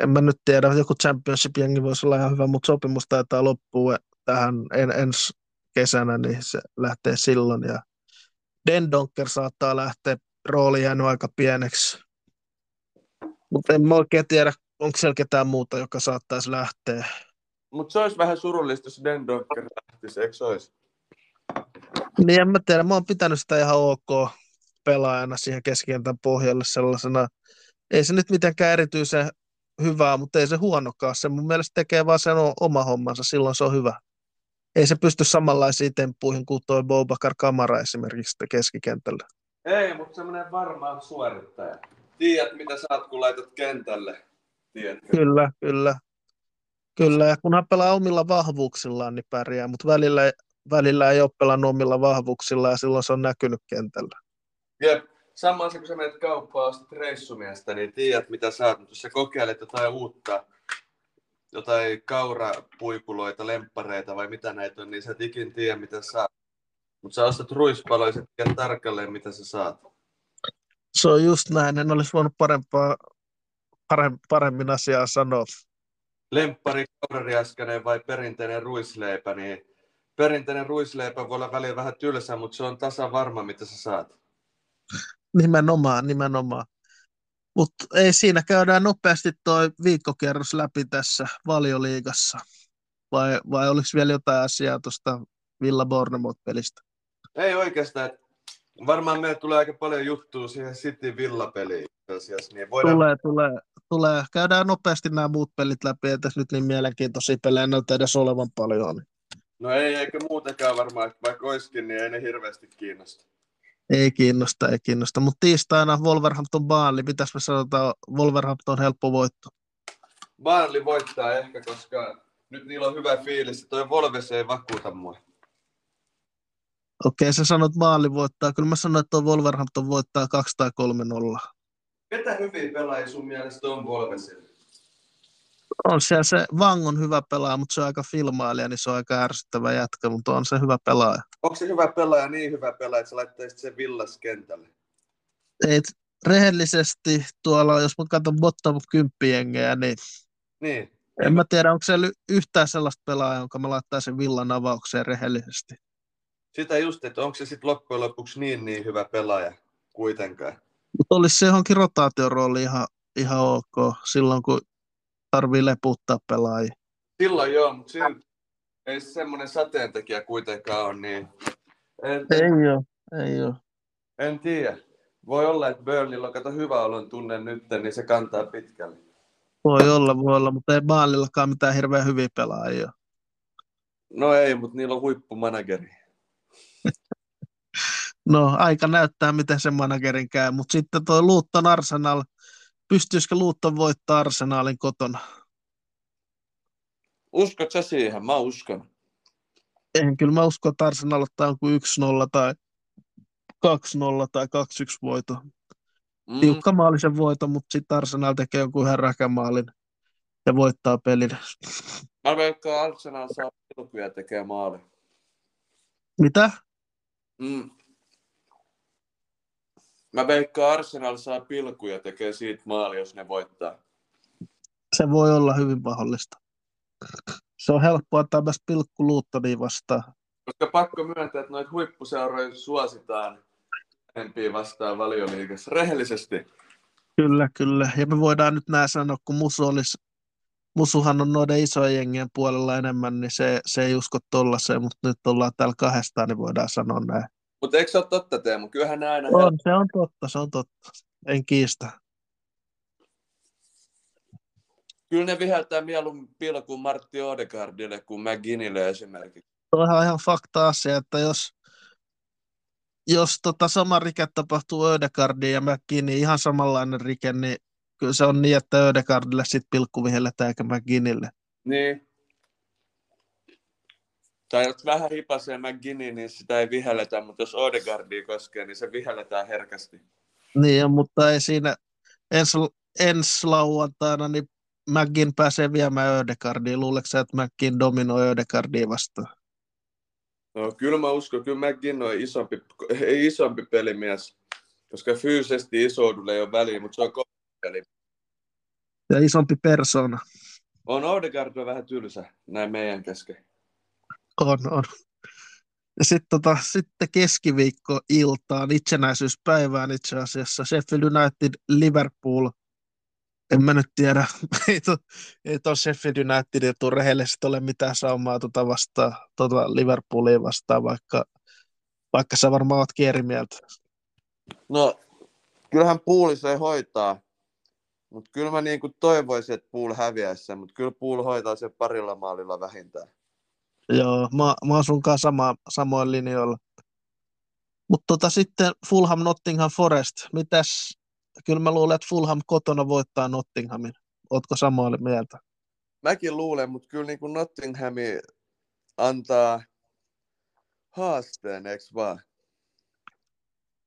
en mä nyt tiedä, joku championship-jengi voisi olla ihan hyvä, mutta sopimus taitaa loppua tähän en, ensi kesänä, niin se lähtee silloin. Ja Dendonker saattaa lähteä rooli jäänyt aika pieneksi. Mutta en mä oikein tiedä, onko siellä ketään muuta, joka saattaisi lähteä? Mutta se olisi vähän surullista, jos Dendonker lähtisi, eikö se olisi? Niin en mä tiedä, mä oon pitänyt sitä ihan ok pelaajana siihen keskikentän pohjalle sellaisena. Ei se nyt mitenkään erityisen hyvää, mutta ei se huonokaan. Se mun mielestä tekee vaan sen oma hommansa, silloin se on hyvä. Ei se pysty samanlaisiin temppuihin kuin tuo Bobakar Kamara esimerkiksi keskikentällä. Ei, mutta semmoinen varmaan suorittaja. Tiedät, mitä saat, kun laitat kentälle. Tiedätkö? Kyllä, kyllä. Kyllä, ja kunhan pelaa omilla vahvuuksillaan, niin pärjää, mutta välillä, välillä ei ole pelannut omilla vahvuuksilla ja silloin se on näkynyt kentällä. Jep, samalla kun sä menet kauppaan ostat reissumiestä, niin tiedät mitä saat, mutta jos sä kokeilet jotain uutta, jotain kaurapuikuloita, lemppareita vai mitä näitä on, niin sä et ikin tiedä mitä saat. Mutta sä ostat ruispaloja, sä tiedät tarkalleen mitä sä saat. Se on just näin, en olisi voinut parempaa, paremmin asiaa sanoa. Lemppari, kaurariaskanen vai perinteinen ruisleipä, niin perinteinen ruisleipä voi olla välillä vähän tylsä, mutta se on tasa varma, mitä sä saat. Nimenomaan, nimenomaan. Mutta ei siinä käydään nopeasti toi viikkokierros läpi tässä valioliigassa. Vai, vai oliko vielä jotain asiaa tuosta Villa Bournemouth-pelistä? Ei oikeastaan. Varmaan meille tulee aika paljon juttua siihen City Villa-peliin. Niin voidaan... Tulee, tulee, tulee. Käydään nopeasti nämä muut pelit läpi, että nyt niin mielenkiintoisia pelejä näyttää edes olevan paljon. Niin. No ei, eikä muutenkaan varmaan, vaikka olisikin, niin ei ne hirveästi kiinnosta. Ei kiinnosta, ei kiinnosta. Mutta tiistaina Wolverhampton Baali, mitäs me sanotaan, Wolverhampton helppo voitto? Baali voittaa ehkä, koska nyt niillä on hyvä fiilis. Toi Wolves ei vakuuta mua. Okei, sä sanot maali voittaa. Kyllä mä sanoin, että tuo Wolverhampton voittaa 2 tai 3-0. Ketä hyviä pelaajia sun mielestä on Wolvesilla? On se Vang on hyvä pelaaja, mutta se on aika filmailija, niin se on aika ärsyttävä jätkä, mutta on se hyvä pelaaja. Onko se hyvä pelaaja niin hyvä pelaaja, että sä laittaisit sen villas kentälle? Ei, rehellisesti tuolla, jos mä katson bottom 10 jengejä, niin, niin. en mä tiedä, onko se yhtään sellaista pelaajaa, jonka mä laittaisin villan avaukseen rehellisesti. Sitä just, että onko se sitten loppujen lopuksi niin, niin hyvä pelaaja kuitenkaan. Mutta olisi se johonkin rotaatiorooli ihan, ihan ok silloin, kun tarvii leputtaa pelaajia. Silloin joo, mutta silti ei semmoinen sateentekijä kuitenkaan ole, niin... En, ei ole, ei ole. En tiedä. Voi olla, että Burnleylla on kato hyvä olon tunne nyt, niin se kantaa pitkälle. Voi olla, voi olla, mutta ei Baalillakaan mitään hirveän hyviä pelaajia. No ei, mutta niillä on huippumanageri. no, aika näyttää, miten se managerin käy, mutta sitten tuo Luutton Arsenal, pystyisikö Luutton voittaa Arsenalin kotona? Uskot sä siihen? Mä uskon. En, kyllä mä uskon, että Arsenal ottaa jonkun 1-0 tai 2-0 tai 2-1 voito. Mm. Tiukka maalisen voito, mutta sitten Arsenal tekee jonkun ihan räkämaalin ja voittaa pelin. Mä veikkaan Arsenal saa pilkuja tekee maali. Mitä? Mm. Mä veikkaan Arsenal saa pilkuja tekee siitä maali, jos ne voittaa. Se voi olla hyvin mahdollista. Se on helppoa antaa myös pilkku Luuttoniin vastaan. Koska pakko myöntää, että noita huippuseuroja suositaan enemmän vastaan valioliikassa. Rehellisesti. Kyllä, kyllä. Ja me voidaan nyt näin sanoa, kun Musu olisi Musuhan on noiden isojen jengien puolella enemmän, niin se, se ei usko tollaiseen, mutta nyt ollaan täällä kahdestaan, niin voidaan sanoa näin. Mutta eikö se ole totta, Teemu? Kyllähän ne aina... On, se on totta, se on totta. En kiistä. Kyllä ne viheltää mieluummin pilkuun Martti Odegaardille kuin McGinnille esimerkiksi. Tuo on ihan fakta asia, että jos, jos tota sama rike tapahtuu Ödegaardiin ja McGinnin niin ihan samanlainen rike, niin kyllä se on niin, että Ödegaardille sitten pilkku vihelletään eikä McGinnille. Niin. Tai jos vähän hipasee McGinnin, niin sitä ei vihelletä, mutta jos Odegaardia koskee, niin se vihelletään herkästi. Niin, mutta ei siinä ensi, ensi lauantaina, niin McGinn pääsee viemään Ödegaardia. Luuletko että McGinn dominoi Ödegaardia vastaan? No kyllä mä uskon, kyllä McGinn on isompi, isompi pelimies, koska fyysisesti isoudulle ei ole väliä, mutta se on peli. Ja isompi persona. On Odegaard on vähän tylsä näin meidän kesken. On, on. Ja sitten tota, sitten keskiviikko-iltaan, itsenäisyyspäivään itse asiassa, Sheffield United Liverpool en mä nyt tiedä. ei, to, tuon Sheffield Unitedin tuu rehellisesti ole mitään saumaa tuota vastaan, tuota Liverpoolia vastaan, vaikka, vaikka sä varmaan oot eri mieltä. No, kyllähän Pool se hoitaa, mutta kyllä mä niin toivoisin, että Pool häviäisi sen, mutta kyllä Pool hoitaa sen parilla maalilla vähintään. Joo, mä, mä oon sunkaan sama, samoin linjoilla. Mutta tota, sitten Fulham Nottingham Forest, mitäs, kyllä mä luulen, että Fulham kotona voittaa Nottinghamin. Ootko samaa mieltä? Mäkin luulen, mutta kyllä niin kuin Nottinghami antaa haasteen, eikö vaan?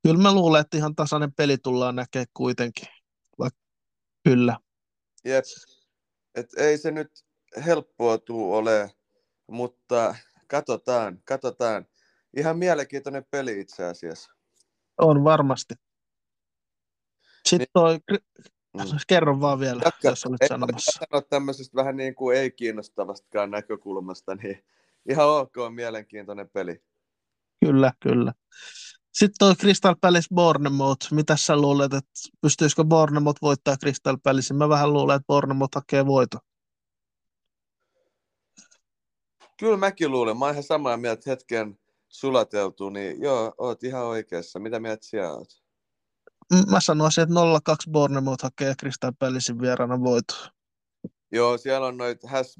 Kyllä mä luulen, että ihan tasainen peli tullaan näkemään kuitenkin. Vaikka, kyllä. Jep. Et ei se nyt helppoa tuu ole, mutta katsotaan, katsotaan. Ihan mielenkiintoinen peli itse asiassa. On varmasti. Sitten niin. toi, mm. kerro vaan vielä, Jatka, jos olet sanomassa. Sanoa tämmöisestä vähän niin kuin ei kiinnostavastakaan näkökulmasta, niin ihan ok, mielenkiintoinen peli. Kyllä, kyllä. Sitten toi Crystal Palace Bournemouth. Mitä sä luulet, että pystyisikö Bournemouth voittaa Crystal Palace? Mä vähän luulen, että Bournemouth hakee voito. Kyllä mäkin luulen. Mä oon ihan samaa mieltä hetken sulateltu, niin joo, oot ihan oikeassa. Mitä mieltä siellä oot? Mä sanoisin, että 0-2 Bournemouth hakee Crystal Palacein vieraana voito. Joo, siellä on noita has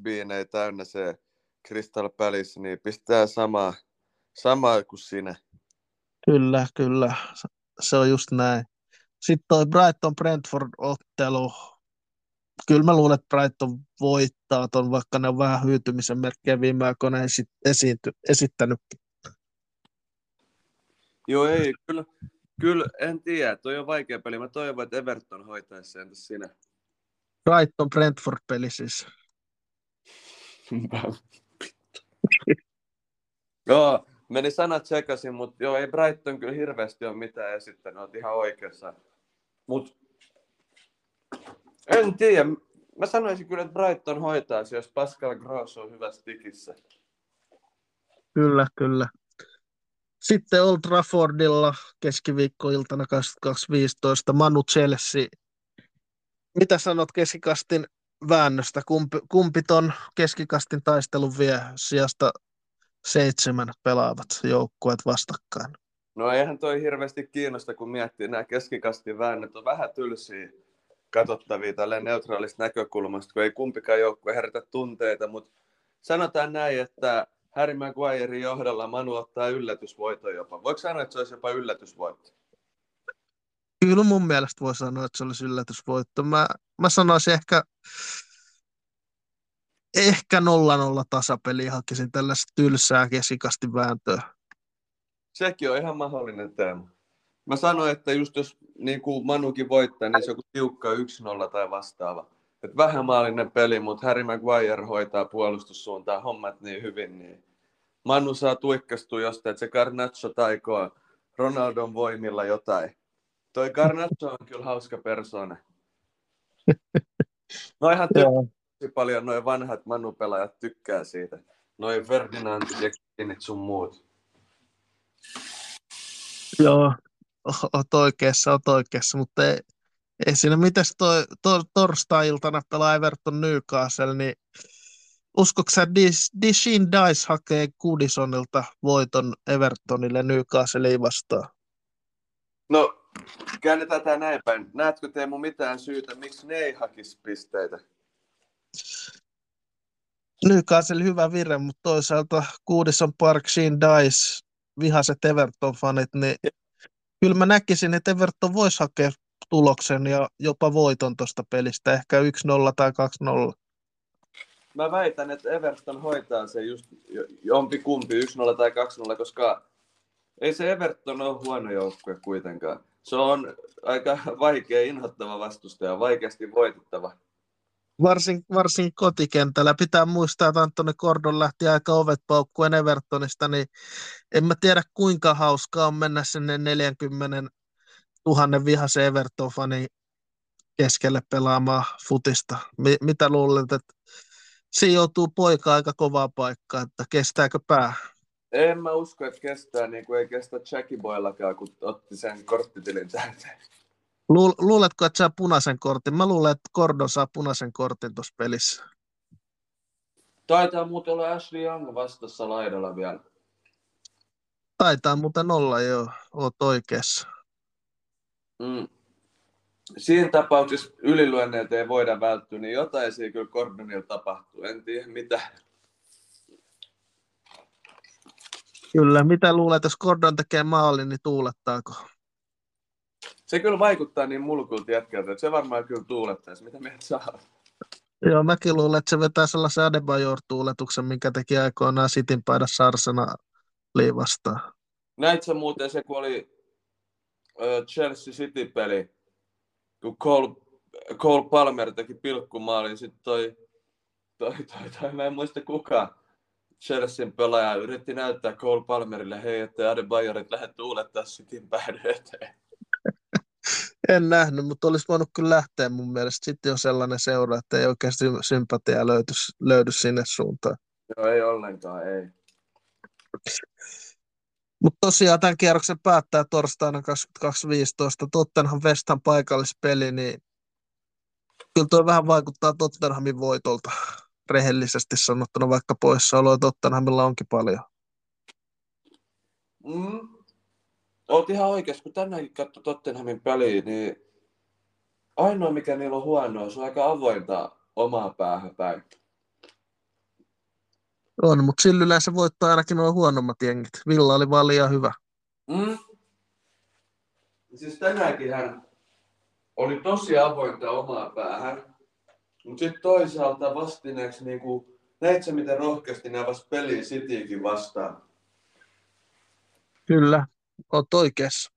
täynnä se Crystal Palace, niin pistää samaa, samaa kuin sinä. Kyllä, kyllä. Se on just näin. Sitten toi Brighton-Brentford-ottelu. Kyllä mä luulen, että Brighton voittaa ton, vaikka ne on vähän hyytymisen merkkejä viime aikoina esiinty, esittänyt. Joo, ei, kyllä, kyllä, en tiedä. Toi on vaikea peli. Mä toivon, että Everton hoitaisi sen sinä. Brighton Brentford-peli siis. Joo, meni sanat sekaisin, mutta joo, ei Brighton kyllä hirveästi ole mitään esittänyt, olet ihan oikeassa. Mut en tiedä, mä sanoisin kyllä, että Brighton hoitaisi, jos Pascal Gross on hyvässä tikissä. Kyllä, kyllä. Sitten Old Traffordilla keskiviikkoiltana 22.15 Manu Chelsea. Mitä sanot keskikastin väännöstä? Kumpi, kumpi ton keskikastin taistelun vie sijasta seitsemän pelaavat joukkueet vastakkain. No eihän toi hirveästi kiinnosta, kun miettii nämä keskikastin väännöt on vähän tylsiä katsottavia tälle neutraalista näkökulmasta, kun ei kumpikaan joukkue herätä tunteita, mutta sanotaan näin, että Harry Maguirein johdolla Manu ottaa yllätysvoiton jopa. Voiko sanoa, että se olisi jopa yllätysvoitto? Kyllä mun mielestä voi sanoa, että se olisi yllätysvoitto. Mä, mä sanoisin ehkä ehkä 0-0 tasapeli hakisin tällaista tylsää kesikasti vääntöä. Sekin on ihan mahdollinen teema. Mä sanoin, että just jos niin kuin Manukin voittaa, niin se on tiukka 1-0 tai vastaava. Et vähän maallinen peli, mutta Harry Maguire hoitaa puolustussuuntaan hommat niin hyvin, niin Manu saa tuikkastua jostain, että se Garnacho taikoo Ronaldon voimilla jotain. Toi Garnacho on kyllä hauska persona. No ihan tosi paljon noin vanhat Manu-pelaajat tykkää siitä. Noin Ferdinand ja sun muut. Joo, oot oikeassa, oot oikeassa, mutta ei, ei siinä mitäs toi, to, torstai-iltana pelaa Everton Newcastle, niin uskotko sä Dishin Dice hakee Goodisonilta voiton Evertonille Newcastle vastaan? No, käännetään tämä näin päin. Näetkö Teemu mitään syytä, miksi ne ei hakisi pisteitä? Newcastle hyvä vire, mutta toisaalta Goodison Park, Sheen Dice, vihaset Everton-fanit, niin kyllä mä näkisin, että Everton voisi hakea tuloksen ja jopa voiton tuosta pelistä, ehkä 1-0 tai 2-0. Mä väitän, että Everton hoitaa se just jompi kumpi, 1-0 tai 2-0, koska ei se Everton ole huono joukkue kuitenkaan. Se on aika vaikea, inhottava vastustaja, vaikeasti voitettava varsin, varsin kotikentällä. Pitää muistaa, että Antoni Kordon lähti aika ovet paukkuen Evertonista, niin en mä tiedä kuinka hauskaa on mennä sinne 40 000 vihaisen Everton-fani keskelle pelaamaan futista. Mi- mitä luulet, että siinä joutuu poika aika kovaa paikkaa, että kestääkö pää? En mä usko, että kestää, niin kuin ei kestä Jackie Boyllakaan, kun otti sen korttitilin täyteen. luuletko, että saa punaisen kortin? Mä luulen, että Gordon saa punaisen kortin tuossa pelissä. Taitaa muuten olla Ashley Young vastassa laidalla vielä. Taitaa muuten olla jo, oot oikeassa. Mm. Siinä tapauksessa ylilyönneiltä ei voida välttyä, niin jotain siinä kyllä Gordonilla tapahtuu. En tiedä mitä. Kyllä, mitä luulet, jos Gordon tekee maalin, niin tuulettaako? Se kyllä vaikuttaa niin mulkulta jätkältä, että se varmaan kyllä tuulettaisi. Mitä mieltä saa? Joo, mäkin luulen, että se vetää sellaisen Adebayor-tuuletuksen, minkä teki aikoinaan Sitin paidassa Arsena liivastaan. Näit sä muuten se, kun oli Chelsea City-peli, kun Cole, Cole Palmer teki pilkkumaalin, sitten toi, toi, toi, toi, mä en muista kuka, Chelsean pelaaja yritti näyttää Cole Palmerille, hei, että Adebayorit lähde tuulettaa Cityn päädy eteen. En nähnyt, mutta olisi voinut kyllä lähteä mun mielestä. Sitten on sellainen seura, että ei oikeasti sympatiaa löydy, löydy sinne suuntaan. Joo, ei ollenkaan, ei. Mutta tosiaan tämän kierroksen päättää torstaina 22.15 Tottenham West Ham paikallispeli, niin kyllä tuo vähän vaikuttaa Tottenhamin voitolta rehellisesti sanottuna, vaikka poissaoloja Tottenhamilla onkin paljon. Mm. Olet ihan oikeassa, kun tänäänkin katsoi Tottenhamin peliä, niin ainoa mikä niillä on huonoa, se on aika avointa omaa päähän päin. On, mutta sillä yleensä voittaa ainakin nuo huonommat jengit. Villa oli vaan liian hyvä. Mm. Siis tänäänkin hän oli tosi avointa omaa päähän. Mutta sitten toisaalta vastineeksi, niin kuin, näit sä miten rohkeasti ne avasi peliä Citykin vastaan? Kyllä, oot oikeassa.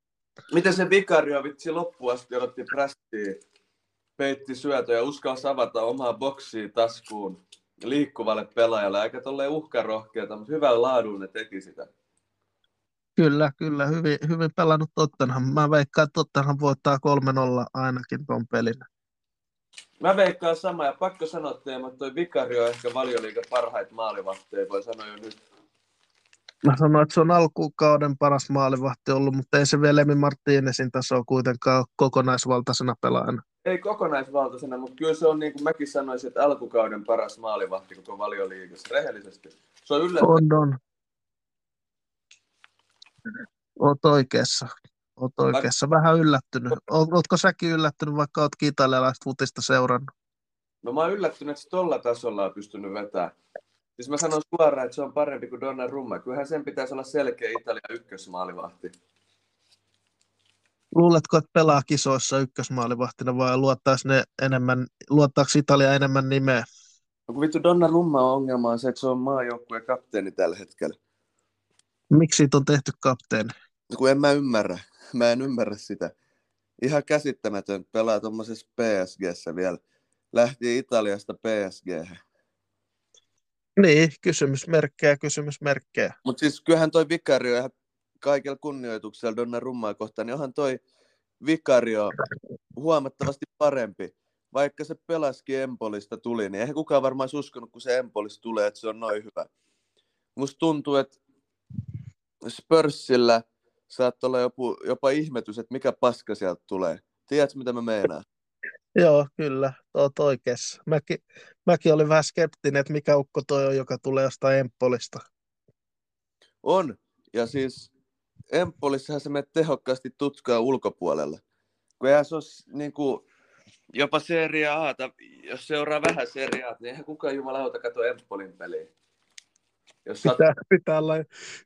Miten se vikario vitsi loppuun asti odotti prästiin, peitti syötä ja uskalsi avata omaa boksia taskuun liikkuvalle pelaajalle, aika tolleen uhkarohkeata, mutta hyvällä laadulla ne teki sitä. Kyllä, kyllä. Hyvin, hyvin pelannut Tottenham. Mä veikkaan, että Tottenham voittaa 3-0 ainakin tuon pelin. Mä veikkaan sama, ja pakko sanoa teille, että toi Vikario on ehkä valioliiga parhaita maalivahteja, voi sanoa jo nyt. Mä sanoin, että se on alkukauden paras maalivahti ollut, mutta ei se vielä Emi Martinezin taso kuitenkaan kokonaisvaltaisena pelaajana. Ei kokonaisvaltaisena, mutta kyllä se on niin kuin mäkin sanoisin, että alkukauden paras maalivahti koko valioliigassa, rehellisesti. Se on yllättävän. On, on. Oot oikeassa. Oot oikeassa. Vähän yllättynyt. Ootko säkin yllättynyt, vaikka oot italialaista futista seurannut? No mä oon yllättynyt, että se tolla tasolla on pystynyt vetämään. Siis mä sanon suoraan, että se on parempi kuin Donnarumma. Kyllähän sen pitäisi olla selkeä Italian ykkösmaalivahti. Luuletko, että pelaa kisoissa ykkösmaalivahtina vai luottaisi ne enemmän, luottaako Italia enemmän nimeä? No kun vittu Donnarumma on ongelma on se, että se on maajoukkueen kapteeni tällä hetkellä. Miksi siitä on tehty kapteeni? No kun en mä ymmärrä. Mä en ymmärrä sitä. Ihan käsittämätön pelaa tuommoisessa PSGssä vielä. Lähti Italiasta PSG. Niin, kysymysmerkkejä, kysymysmerkkejä. Mutta siis kyllähän toi Vikario ihan kaikella kunnioituksella Donnarummaa kohtaan, niin onhan toi Vikario huomattavasti parempi. Vaikka se pelaski Empolista tuli, niin eihän kukaan varmaan uskonut, kun se Empolista tulee, että se on noin hyvä. Musta tuntuu, että Spurssillä saattaa olla jopa, jopa ihmetys, että mikä paska sieltä tulee. Tiedätkö, mitä mä meinaan? Joo, kyllä, oot oikeassa. Mäkin, mäkin olin vähän skeptinen, että mikä ukko toi on, joka tulee jostain Empolista. On, ja siis Empolissahan se menee tehokkaasti tutkaa ulkopuolella. Kun eihän se olisi niin kuin, jopa Serie A, jos seuraa vähän Serie A, niin eihän kukaan jumalauta katso Empolin peliä. Jos pitää, sat... pitää, olla,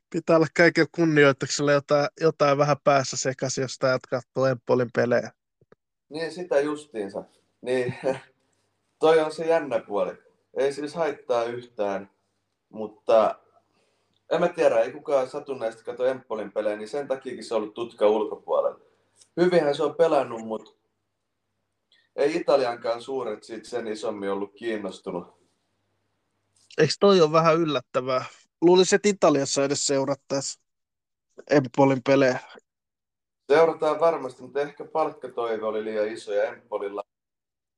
pitää olla kaiken kunnioituksella jotain, jotain vähän päässä sekaisin, jos täältä katsoo Empolin pelejä. Niin, sitä justiinsa. Niin, toi on se jännä puoli. Ei siis haittaa yhtään, mutta en mä tiedä, ei kukaan satunnaisesti katso Empolin pelejä, niin sen takiakin se on ollut tutka ulkopuolella. Hyvinhän se on pelannut, mutta ei Italiankaan suuret siitä sen isommin ollut kiinnostunut. Eikö toi ole vähän yllättävää? Luulisin, että Italiassa edes seurattaisiin Empolin pelejä. Seurataan varmasti, mutta ehkä palkkatoive oli liian iso ja Empolilla,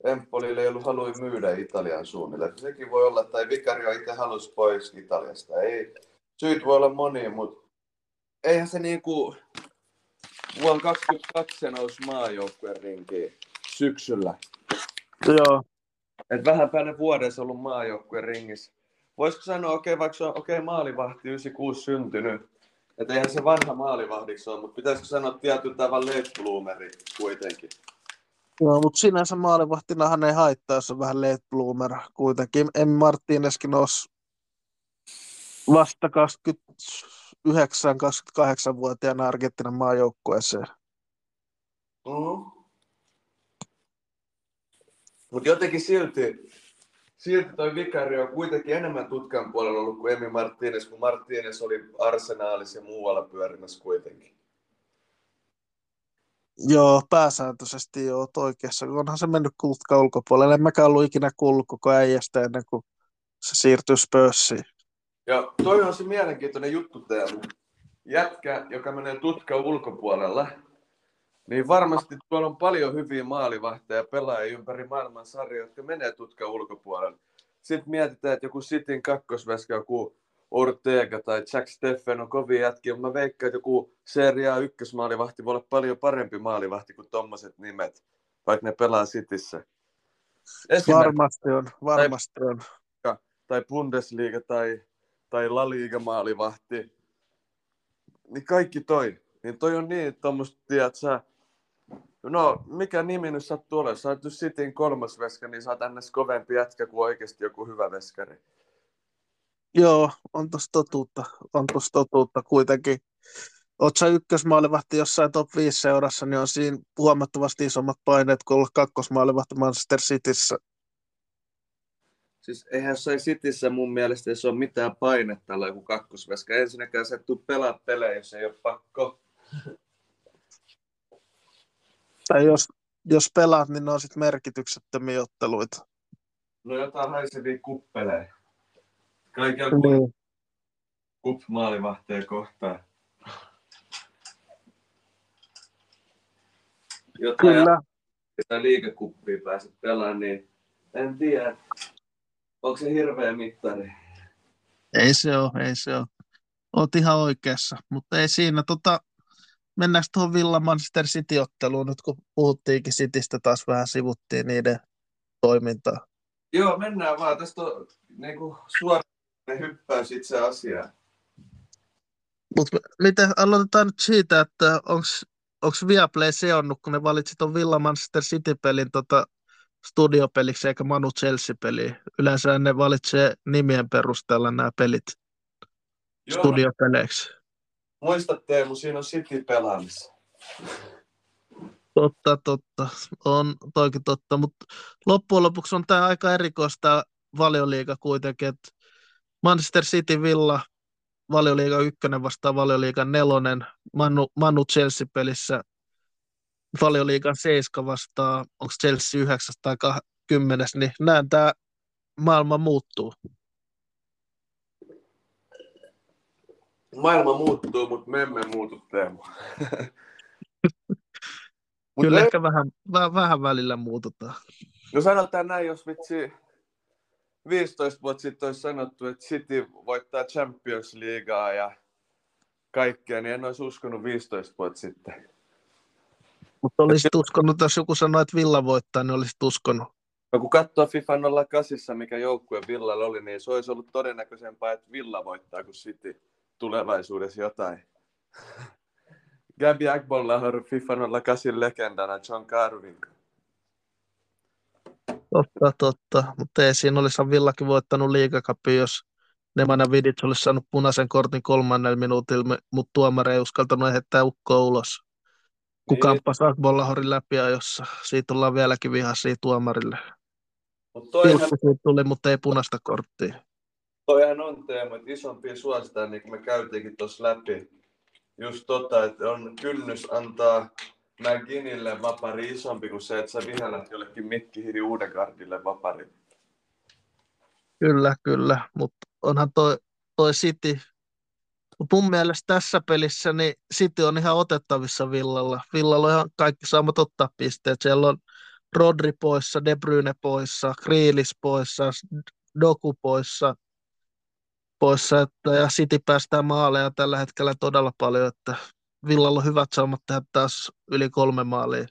Empolilla ei ollut halua myydä Italian suunnille. Sekin voi olla, tai Vikario itse halusi pois Italiasta. Ei, syyt voi olla monia, mutta eihän se niinku, vuonna 2022 se nousi maajoukkueen rinkiin syksyllä. Joo. Et vähän päälle vuodessa ollut maajoukkueen ringissä. Voisiko sanoa, okei, okay, vaikka se on okei, okay, maalivahti 96 syntynyt, että eihän se vanha maalivahdiksi ole, mutta pitäisikö sanoa tietyllä tavalla late bloomeri kuitenkin? No, mutta sinänsä maalivahtinahan ei haittaa, jos on vähän late bloomer kuitenkin. En Martineskin olisi vasta 29-28-vuotiaana Argentinan maajoukkueeseen. Mm-hmm. Mutta jotenkin silti, silti toi Vikari on kuitenkin enemmän tutkan puolella ollut kuin Emi Martínez, kun Martínez oli arsenaalissa ja muualla pyörimässä kuitenkin. Joo, pääsääntöisesti joo, oikeassa. Onhan se mennyt kultka ulkopuolelle. En mäkään ollut ikinä kuullut koko äijästä ennen kuin se siirtyi Spurssiin. Ja toi on se mielenkiintoinen juttu täällä. Jätkä, joka menee tutka ulkopuolella, niin varmasti tuolla on paljon hyviä maalivahteja pelaajia ympäri maailman sarjoja, jotka menee tutka ulkopuolelle. Sitten mietitään, että joku Cityn kakkosveska, joku Ortega tai Jack Steffen on kovin jätkiä, mutta mä veikkaan, että joku Serie A ykkösmaalivahti voi olla paljon parempi maalivahti kuin tommoset nimet, vaikka ne pelaa Cityssä. Varmasti on, varmasti tai, on. Tai Bundesliga tai, tai La Liga maalivahti. Niin kaikki toi. Niin toi on niin, että tommoista, tiedät sä, No, mikä nimi nyt sattuu olemaan? Sä oot Cityn kolmas veska, niin sä oot ns. kovempi jätkä kuin oikeasti joku hyvä veskari. Joo, on tossa totuutta. On tossa totuutta kuitenkin. Oot sä ykkösmaalivahti jossain top 5 seurassa, niin on siinä huomattavasti isommat paineet kuin olla kakkosmaalivahti Manchester Cityssä. Siis eihän jossain Cityssä mun mielestä se ole mitään painetta tällä joku kakkosveska. Ensinnäkään se tuu pelaa pelejä, jos ei ole pakko. Tai jos, jos pelaat, niin ne on sitten merkityksettömiä otteluita. No jotain haisevia kuppeleja. Kaikilla niin. kup maalivahteja kohtaan. Jotain Kyllä. Ja liikekuppia pääset pelaamaan, niin en tiedä, onko se hirveä mittari. Ei se ole, ei se ole. Oot ihan oikeassa, mutta ei siinä. Tota, mennäänkö tuohon Villa Manchester City-otteluun nyt, kun puhuttiinkin Citystä taas vähän sivuttiin niiden toimintaa. Joo, mennään vaan. Tästä on niin kuin, suoraan hyppäys itse asiaan. Mutta miten, aloitetaan nyt siitä, että onko Viaplay seonnut, kun ne valitsi tuon Villa Manchester City-pelin tota, studiopeliksi eikä Manu Chelsea-peli. Yleensä ne valitsee nimien perusteella nämä pelit Joo, studiopeleiksi. Muista Teemu, siinä on City pelaamassa. Totta, totta. On toikin totta, mutta loppujen lopuksi on tämä aika erikoista valioliiga kuitenkin, että Manchester City Villa valioliiga ykkönen vastaan valioliiga nelonen, Manu, Manu Chelsea-pelissä valioliigan seiska vastaan, onko Chelsea 9 tai 10, niin näen tämä maailma muuttuu. maailma muuttuu, mutta me emme muutu, Teemu. Kyllä me... ehkä vähän, vähän, vähän välillä muututaan. No sanotaan näin, jos vitsi 15 vuotta sitten olisi sanottu, että City voittaa Champions Leaguea ja kaikkea, niin en olisi uskonut 15 vuotta sitten. Mutta olisit uskonut, jos joku sanoi, että Villa voittaa, niin olisit uskonut. No kun katsoo FIFA 08, mikä joukkue Villalla oli, niin se olisi ollut todennäköisempää, että Villa voittaa kuin City tulevaisuudessa jotain. Gabi Agbolla on FIFA 08 legendana John Carvin. Totta, totta. Mutta ei siinä olisi Villakin voittanut liigakapin, jos Nemanja Vidic olisi saanut punaisen kortin kolmannella minuutilla, mutta tuomari ei uskaltanut heittää ukkoa ulos. Kun niin. kamppasi Agbollahorin läpi jossa Siitä ollaan vieläkin vihaisia tuomarille. Mut toihan... tuli, mutta ei punaista korttia toihan on teema, että isompia suositaan, niin kuin me käytiinkin tuossa läpi. Just tota, että on kynnys antaa McGinnille vapari isompi kuin se, että sä vihannat jollekin Mikki Hiri Uudegardille vapari. Kyllä, kyllä, mutta onhan toi, toi City, mun mielestä tässä pelissä niin City on ihan otettavissa Villalla. Villalla on ihan kaikki saamat ottaa pisteet. Siellä on Rodri poissa, De Bruyne poissa, Kriilis poissa, Doku poissa, poissa, että, ja City päästään maaleja tällä hetkellä todella paljon, että Villalla on hyvät saumat tehdä taas yli kolme maalia.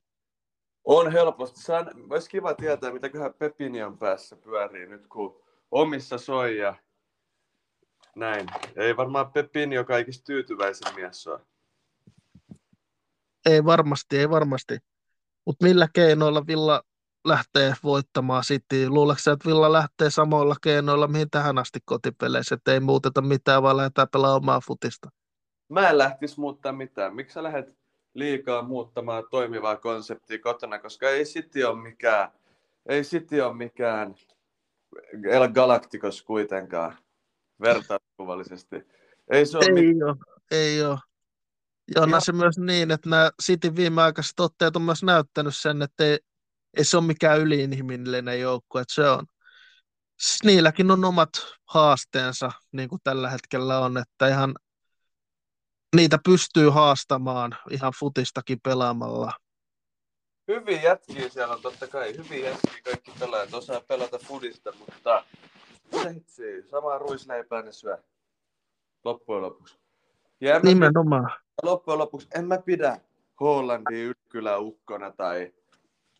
On helposti. Olisi kiva tietää, mitäköhän Pepinian päässä pyörii nyt, kun omissa soi ja näin. Ei varmaan Pepini ole kaikista tyytyväisin mies ole. Ei varmasti, ei varmasti. Mutta millä keinoilla Villa lähtee voittamaan City? Luuletko että Villa lähtee samoilla keinoilla, mihin tähän asti kotipeleissä, että ei muuteta mitään, vaan lähdetään pelaamaan omaa futista? Mä en lähtisi muuttaa mitään. Miksi sä lähdet liikaa muuttamaan toimivaa konseptia kotona, koska ei City ole mikään, ei City ole mikään El Galacticos kuitenkaan vertauskuvallisesti. Ei, se ole ei mit- ole, ei ole. Ja onhan se myös niin, että nämä City viimeaikaiset otteet on myös näyttänyt sen, että ei, ei se ole mikään yliinhimillinen joukko, että se on. Niilläkin on omat haasteensa, niin kuin tällä hetkellä on, että ihan niitä pystyy haastamaan ihan futistakin pelaamalla. Hyvin jätkiä siellä on totta kai, hyvin jätkiä kaikki pelaajat osaa pelata fudista, mutta seitsi, samaa ruisleipää ne syö loppujen lopuksi. Ja Nimenomaan. Pidä, loppujen lopuksi en mä pidä Hollandin ylkylä ukkona tai,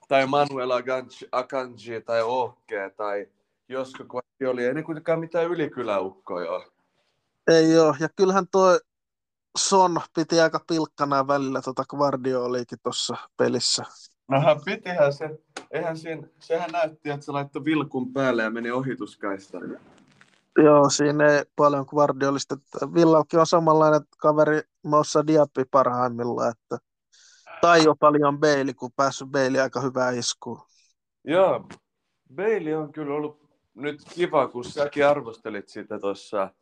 tai Manuel Akanji, Akanji tai Ohke tai Josko oli. Ei ne kuitenkaan mitään ylikyläukkoja ole. Ei ole. Ja kyllähän tuo Son piti aika pilkkana välillä tuota Guardioliikin tuossa pelissä. Nohan pitihän se. Eihän siinä, sehän näytti, että se laittoi vilkun päälle ja meni ohituskaistaan. Joo, siinä ei paljon Guardiolista. Villallakin on samanlainen kaveri Moussa Diapi parhaimmillaan, että tai jo paljon Beili, kun päässyt Beili aika hyvää iskuun. Joo, Beili on kyllä ollut nyt kiva, kun säkin arvostelit sitä tuossa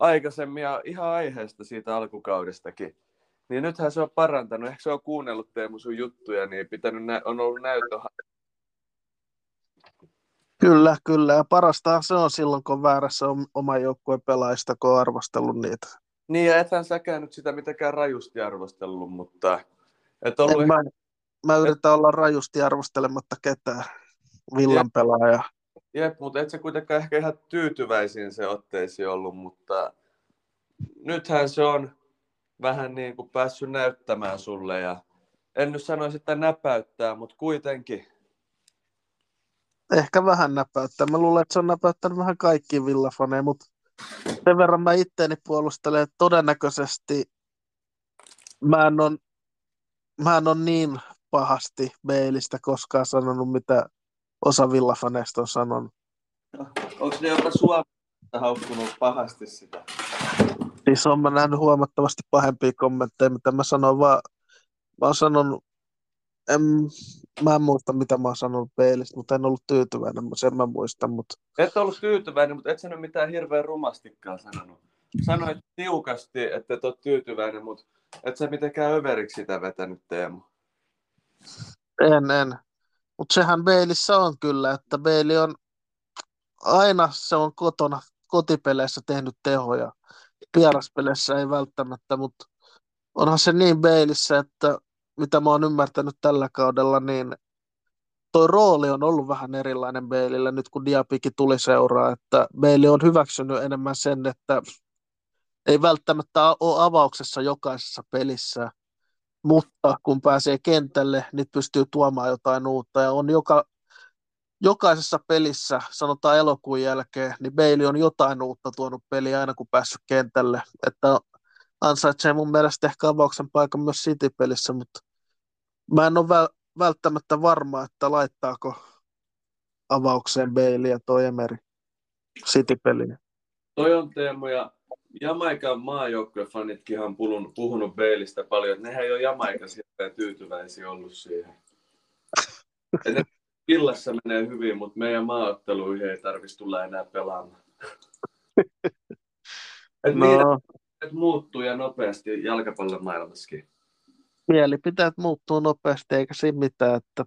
aikaisemmin ja ihan aiheesta siitä alkukaudestakin. Niin nythän se on parantanut. Ehkä se on kuunnellut Teemu sun juttuja, niin pitänyt nä- on ollut näytö. Kyllä, kyllä. Ja parasta se on silloin, kun on väärässä oma joukkueen pelaajista, kun on arvostellut niitä. Niin, ja ethän säkään nyt sitä mitenkään rajusti arvostellut, mutta... Et ollut en, mä, mä yritän et... olla rajusti arvostelematta ketään villan pelaaja. Jep, mutta et se kuitenkaan ehkä ihan tyytyväisin se otteisiin ollut, mutta nythän se on vähän niin kuin päässyt näyttämään sulle ja en nyt sanoisi, että näpäyttää, mutta kuitenkin. Ehkä vähän näpäyttää. Mä luulen, että se on näpäyttänyt vähän kaikki villafaneja, mutta sen verran mä itteeni puolustelen, että todennäköisesti mä en ole, mä en ole niin pahasti Beilistä koskaan sanonut, mitä osa villafaneista on sanonut. Onko ne jopa Suomessa haukkunut pahasti sitä? Siis on mä nähnyt huomattavasti pahempia kommentteja, mitä mä sanon vaan, mä oon sanonut, en, mä en muista mitä mä oon sanonut peilistä, mutta en ollut tyytyväinen, sen mä muistan. Mutta... Et ollut tyytyväinen, mutta et sano mitään hirveän rumastikkaa sanonut. Sanoit tiukasti, että et ole tyytyväinen, mutta et sä mitenkään överiksi sitä vetänyt Teemu. En, en. Mutta sehän Beilissä on kyllä, että Beili on aina se on kotona, kotipeleissä tehnyt tehoja. Vieraspeleissä ei välttämättä, mutta onhan se niin Beilissä, että mitä mä oon ymmärtänyt tällä kaudella, niin toi rooli on ollut vähän erilainen Beilillä nyt kun Diapikin tuli seuraa, että Beili on hyväksynyt enemmän sen, että ei välttämättä ole avauksessa jokaisessa pelissä, mutta kun pääsee kentälle, niin pystyy tuomaan jotain uutta ja on joka, jokaisessa pelissä, sanotaan elokuun jälkeen, niin Bailey on jotain uutta tuonut peliä aina kun päässyt kentälle, että ansaitsee mun mielestä ehkä avauksen paikan myös City-pelissä, mutta mä en ole väl- välttämättä varma, että laittaako avaukseen Bailey ja toi Emery City-peliin. Toi on Teemu ja Jamaikan maajoukkuefanitkin on puhunut, puhunut Beilistä paljon, että nehän ei ole Jamaikassa tyytyväisiä ollut siihen. ne Villassa menee hyvin, mutta meidän maaotteluihin ei tarvitsisi tulla enää pelaamaan. Et no. Et muuttuu ja nopeasti jalkapallon maailmassakin. Mielipiteet muuttuu nopeasti, eikä siinä mitään, että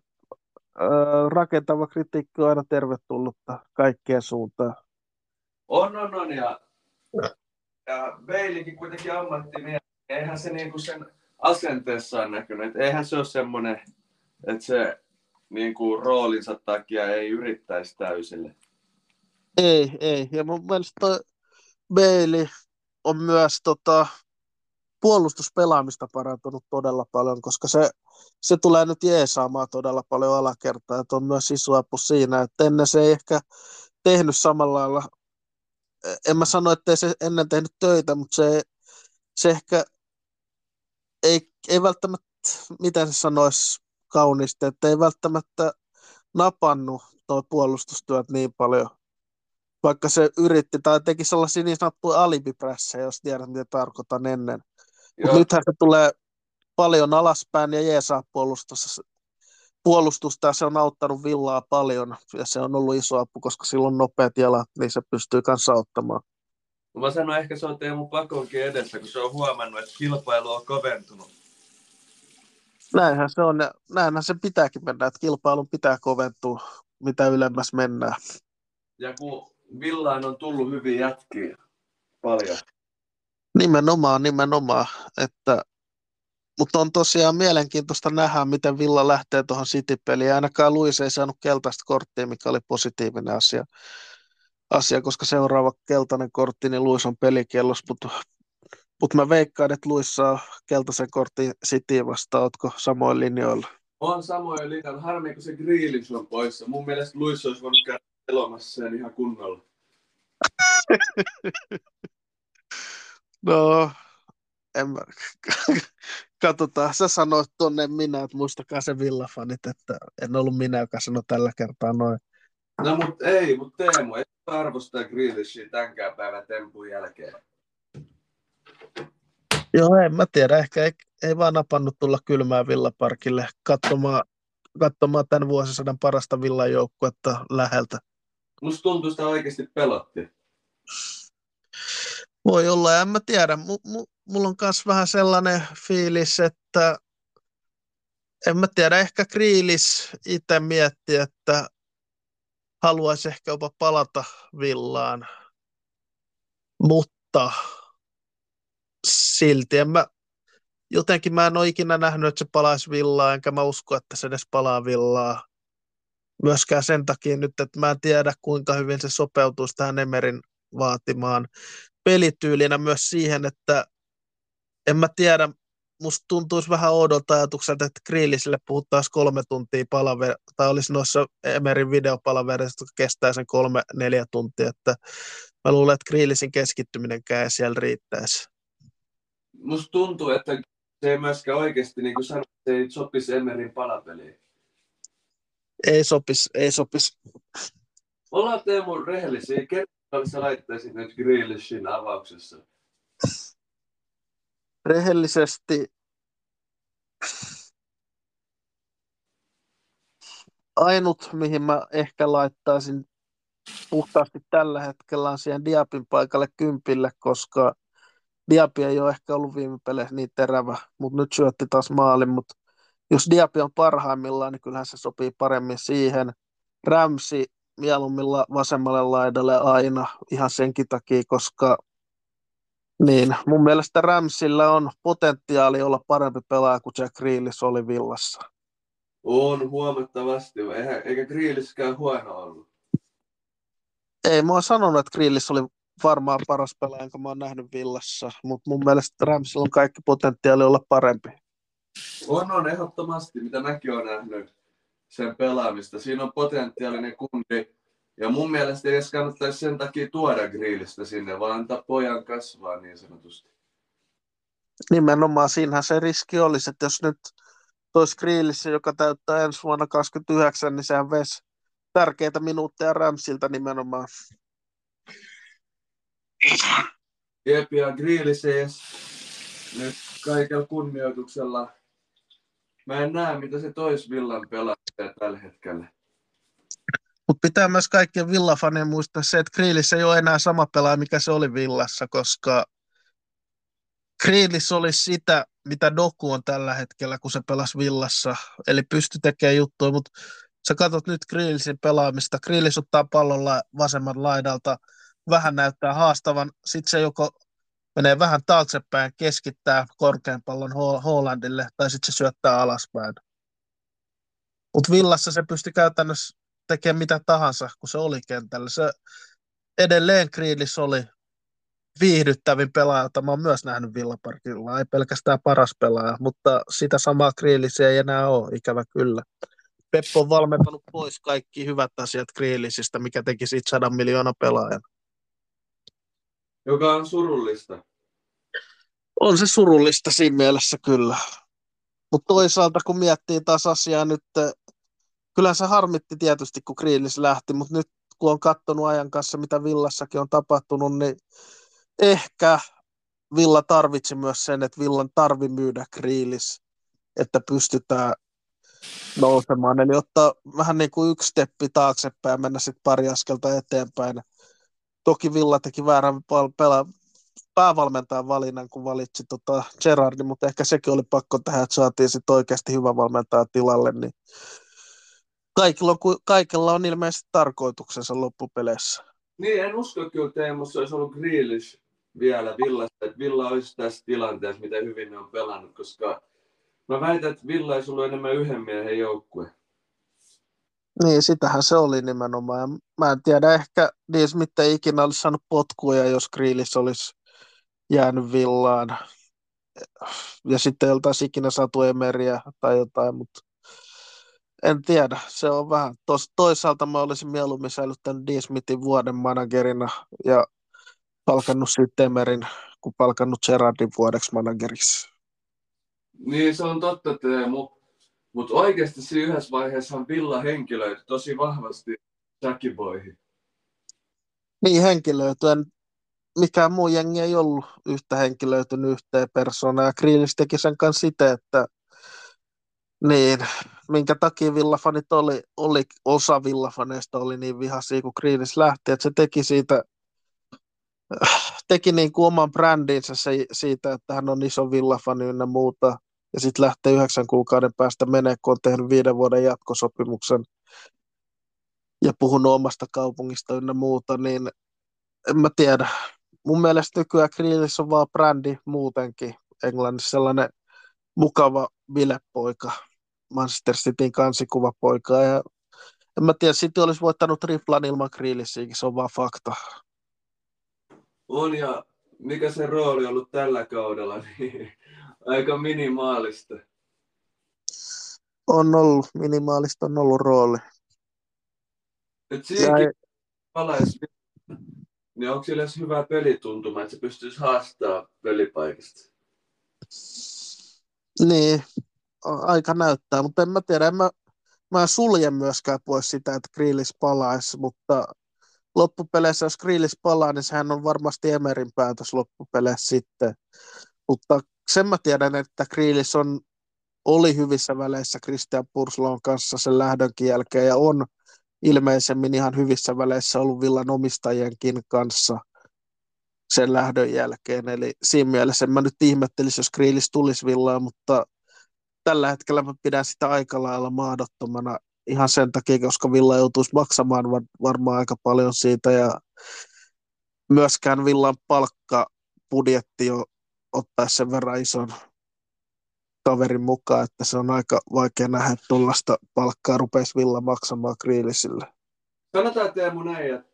öö, rakentava kritiikki on aina tervetullutta kaikkien suuntaan. On, on, on, ja ja Beilikin kuitenkin ammattimies, eihän se niinku sen asenteessaan näkynyt. eihän se ole semmoinen, että se niinku roolinsa takia ei yrittäisi täysille. Ei, ei. Ja mun mielestä Bailey on myös tota, puolustuspelaamista parantunut todella paljon, koska se, se tulee nyt jeesaamaan todella paljon alakertaa, että on myös iso apu siinä, että ennen se ei ehkä tehnyt samalla lailla, en mä sano, että se ennen tehnyt töitä, mutta se, se ehkä ei, ei välttämättä, miten se sanoisi kauniisti, että ei välttämättä napannut tuo puolustustyöt niin paljon, vaikka se yritti tai teki sellaisia niin sanottuja alibiprässejä, jos tiedät mitä tarkoitan ennen. Mutta nythän se tulee paljon alaspäin ja jeesaa puolustusta, puolustusta ja se on auttanut Villaa paljon ja se on ollut iso apu, koska sillä on nopeat jalat, niin se pystyy kanssa auttamaan. Mä sanoin, ehkä se on Teemu Pakonkin edessä, kun se on huomannut, että kilpailu on koventunut. Näinhän se on, näinhän se pitääkin mennä, että kilpailun pitää koventua, mitä ylemmäs mennään. Ja kun Villaan on tullut hyvin jätkiä paljon. Nimenomaan, nimenomaan. Että, mutta on tosiaan mielenkiintoista nähdä, miten Villa lähtee tuohon City-peliin. Ainakaan Luis ei saanut keltaista korttia, mikä oli positiivinen asia, asia koska seuraava keltainen kortti, niin Luis on pelikiellos, mutta mutta mä veikkaan, että Luis saa keltaisen kortin City vastaan. Ootko samoin linjoilla? On samoin linjoilla. Harmi, kun se Grealish on poissa. Mun mielestä Luis olisi voinut käydä elomassa sen ihan kunnolla. no, en mä... Katsotaan, sä sanoit tonne minä, että muistakaa se villafanit, että en ollut minä, joka sanoi tällä kertaa noin. No mut ei, mut Teemu, ei arvostaa Grealishia tämänkään päivän tempun jälkeen. Joo, en mä tiedä. Ehkä ei, ei vaan napannut tulla kylmään villaparkille katsomaan, katsomaan tämän vuosisadan parasta villajoukkuetta läheltä. Musta tuntuu sitä oikeasti pelotti. Voi olla, en mä tiedä. M- m- mulla on myös vähän sellainen fiilis, että en mä tiedä, ehkä Kriilis itse mietti, että haluaisi ehkä jopa palata villaan, mutta silti en mä, jotenkin mä en ole ikinä nähnyt, että se palaisi villaa, enkä mä usko, että se edes palaa villaa. Myöskään sen takia nyt, että mä en tiedä, kuinka hyvin se sopeutuisi tähän Emerin vaatimaan pelityylinä myös siihen, että en mä tiedä, musta tuntuisi vähän oudolta ajatukselta, että Grillisille puhuttaisiin kolme tuntia palaver, tai olisi noissa Emerin videopalaverissa, jotka kestää sen kolme, neljä tuntia, että mä luulen, että Grillisin keskittyminenkään siellä riittäisi musta tuntuu, että se ei myöskään oikeasti, niin kuin sanoit, se ei sopisi Emerin palapeliin. Ei sopisi, ei sopisi. Ollaan Teemu rehellisiä. Kerran sä laittaisit nyt Grealishin avauksessa? Rehellisesti ainut, mihin mä ehkä laittaisin puhtaasti tällä hetkellä on siihen Diapin paikalle kympille, koska Diapi ei ole ehkä ollut viime peleissä niin terävä, mutta nyt syötti taas maalin, mutta jos Diapi on parhaimmillaan, niin kyllähän se sopii paremmin siihen. Rämsi mieluummilla vasemmalle laidalle aina ihan senkin takia, koska niin, mun mielestä Rämsillä on potentiaali olla parempi pelaaja kuin Jack Grealish oli villassa. On huomattavasti, eikä Grealishkään huono ollut. Ei, mä oon sanonut, että Grealish oli varmaan paras pelaaja, jonka mä oon nähnyt Villassa, mutta mun mielestä Ramsilla on kaikki potentiaali olla parempi. On, on ehdottomasti, mitä mäkin olen nähnyt sen pelaamista. Siinä on potentiaalinen kundi. Ja mun mielestä ei edes kannattaisi sen takia tuoda grillistä sinne, vaan antaa pojan kasvaa niin sanotusti. Nimenomaan siinähän se riski olisi, että jos nyt tois grillissä, joka täyttää ensi vuonna 29, niin sehän vesi tärkeitä minuutteja Ramsilta nimenomaan. Jep ja Grealish nyt kaikella kunnioituksella. Mä en näe, mitä se tois Villan pelaaja tällä hetkellä. Mutta pitää myös kaikkien Villafanien muistaa se, että Grealish ei ole enää sama pelaaja, mikä se oli Villassa, koska Grealish oli sitä, mitä Doku on tällä hetkellä, kun se pelasi Villassa. Eli pysty tekemään juttuja, mutta sä katsot nyt Grealishin pelaamista. Grealish ottaa pallolla vasemman laidalta – vähän näyttää haastavan. Sitten se joko menee vähän taaksepäin, keskittää korkean pallon Hollandille, tai sitten se syöttää alaspäin. Mutta Villassa se pystyi käytännössä tekemään mitä tahansa, kun se oli kentällä. Se edelleen Kriilis oli viihdyttävin pelaaja, jota mä oon myös nähnyt Villaparkilla. Ei pelkästään paras pelaaja, mutta sitä samaa Kriilisiä ei enää ole, ikävä kyllä. Peppo on valmentanut pois kaikki hyvät asiat Kriilisistä, mikä teki siitä sadan miljoona pelaajan. Joka on surullista. On se surullista siinä mielessä kyllä. Mutta toisaalta kun miettii taas asiaa nyt, kyllä se harmitti tietysti kun Kriilis lähti, mutta nyt kun on katsonut ajan kanssa, mitä Villassakin on tapahtunut, niin ehkä Villa tarvitsi myös sen, että Villan tarvi myydä Kriilis, että pystytään nousemaan. Eli ottaa vähän niin kuin yksi steppi taaksepäin ja mennä sitten pari askelta eteenpäin. Toki Villa teki väärän pela, päävalmentajan valinnan, kun valitsi tota Gerardin, mutta ehkä sekin oli pakko tähän, että saatiin sitten oikeasti hyvä valmentaja tilalle, niin kaikilla on, kaikilla on ilmeisesti tarkoituksensa loppupeleissä. Niin, en usko kyllä Teemu, olisi ollut Grealish vielä Villasta, että Villa olisi tässä tilanteessa, miten hyvin ne on pelannut, koska mä väitän, että Villa ei ollut enemmän yhden miehen joukkue. Niin, sitähän se oli nimenomaan. Mä en tiedä, ehkä Dias mitä ikinä olisi saanut potkuja, jos Grealish olisi jäänyt villaan. Ja sitten ei oltaisi ikinä saatu Emeriä tai jotain, mutta en tiedä. Se on vähän. Tos, toisaalta mä olisin mieluummin säilyttänyt D. Smithin vuoden managerina ja palkannut sitten Emerin, kuin palkannut Gerardin vuodeksi manageriksi. Niin, se on totta, Teemu. Mutta oikeasti siinä yhdessä vaiheessa Villa henkilöity tosi vahvasti Jackiboihin. Niin, henkilöity mikään muu jengi ei ollut yhtä henkilöitynyt yhteen persoonaan. Grealish teki sen kanssa sitä, että niin, minkä takia villafanit oli, oli osa villafaneista oli niin vihaisia, kun Grealish lähti, että se teki siitä teki niin kuin oman brändinsä se, siitä, että hän on iso villafani ynnä muuta, ja sitten lähtee yhdeksän kuukauden päästä menee, kun on tehnyt viiden vuoden jatkosopimuksen ja puhunut omasta kaupungista ynnä muuta, niin en mä tiedä mun mielestä nykyään Grealish on vaan brändi muutenkin. Englannissa sellainen mukava bilepoika, Manchester Cityn kansikuvapoika. Ja en mä tiedä, City olisi voittanut triplan ilman Grealishiakin, se on vaan fakta. On ja mikä se rooli on ollut tällä kaudella, niin aika minimaalista. On ollut, minimaalista on ollut rooli. Et siinäkin palaisi niin onko sillä hyvä pelituntuma, että se pystyisi haastamaan pelipaikasta? Niin, aika näyttää, mutta en mä tiedä, en mä, mä en sulje myöskään pois sitä, että Grillis palaisi, mutta loppupeleissä, jos Grillis palaa, niin sehän on varmasti Emerin päätös loppupeleissä sitten. Mutta sen mä tiedän, että Grillis on, oli hyvissä väleissä Christian Purslon kanssa sen lähdönkin jälkeen ja on ilmeisemmin ihan hyvissä väleissä ollut villan omistajienkin kanssa sen lähdön jälkeen. Eli siinä mielessä en mä nyt ihmettelisi, jos Kriilis tulisi villaan, mutta tällä hetkellä mä pidän sitä aika lailla mahdottomana ihan sen takia, koska Villa joutuisi maksamaan varmaan aika paljon siitä ja myöskään Villan palkkabudjetti jo ottaa sen verran ison kaverin mukaan, että se on aika vaikea nähdä, että tuollaista palkkaa rupeisi Villa maksamaan Kriilisille. Sanotaan Teemu näin, että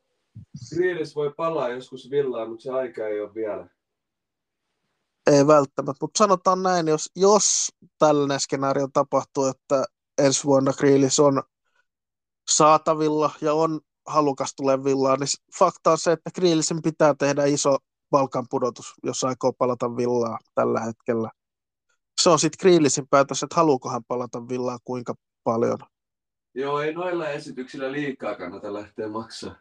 Kriilis voi palaa joskus Villaan, mutta se aika ei ole vielä. Ei välttämättä, mutta sanotaan näin, jos, jos tällainen skenaario tapahtuu, että ensi vuonna Kriilis on saatavilla ja on halukas tulee villaan, niin fakta on se, että Kriilisen pitää tehdä iso palkanpudotus, jos aikoo palata villaa tällä hetkellä se on sitten Grillisin päätös, että haluuko hän palata villaan kuinka paljon. Joo, ei noilla esityksillä liikaa kannata lähteä maksaa.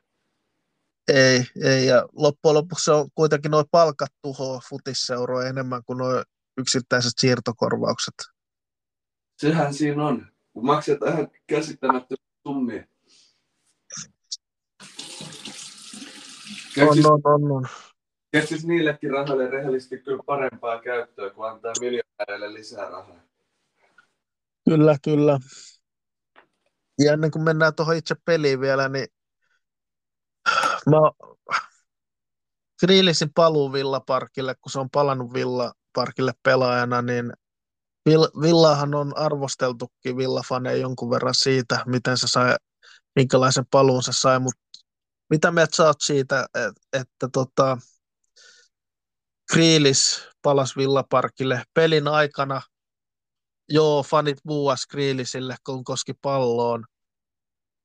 Ei, ei, ja loppujen lopuksi se on kuitenkin noin palkat tuhoa futisseuroa enemmän kuin noin yksittäiset siirtokorvaukset. Sehän siinä on, kun maksetaan ihan käsittämättömiä summia. On, on, on, on. Keksis niillekin rahoille rehellisesti kyllä parempaa käyttöä, kuin antaa miljonääreille lisää rahaa. Kyllä, kyllä. Ja ennen kuin mennään tuohon itse peliin vielä, niin mä Grillisin paluu Villaparkille, kun se on palannut Villaparkille pelaajana, niin Villahan on arvosteltukin Villafaneja jonkun verran siitä, miten se sai, minkälaisen paluun se sai, mutta mitä mieltä sä oot siitä, että, että tota, Kriilis palas Villaparkille pelin aikana. Joo, fanit buuas Kriilisille, kun koski palloon.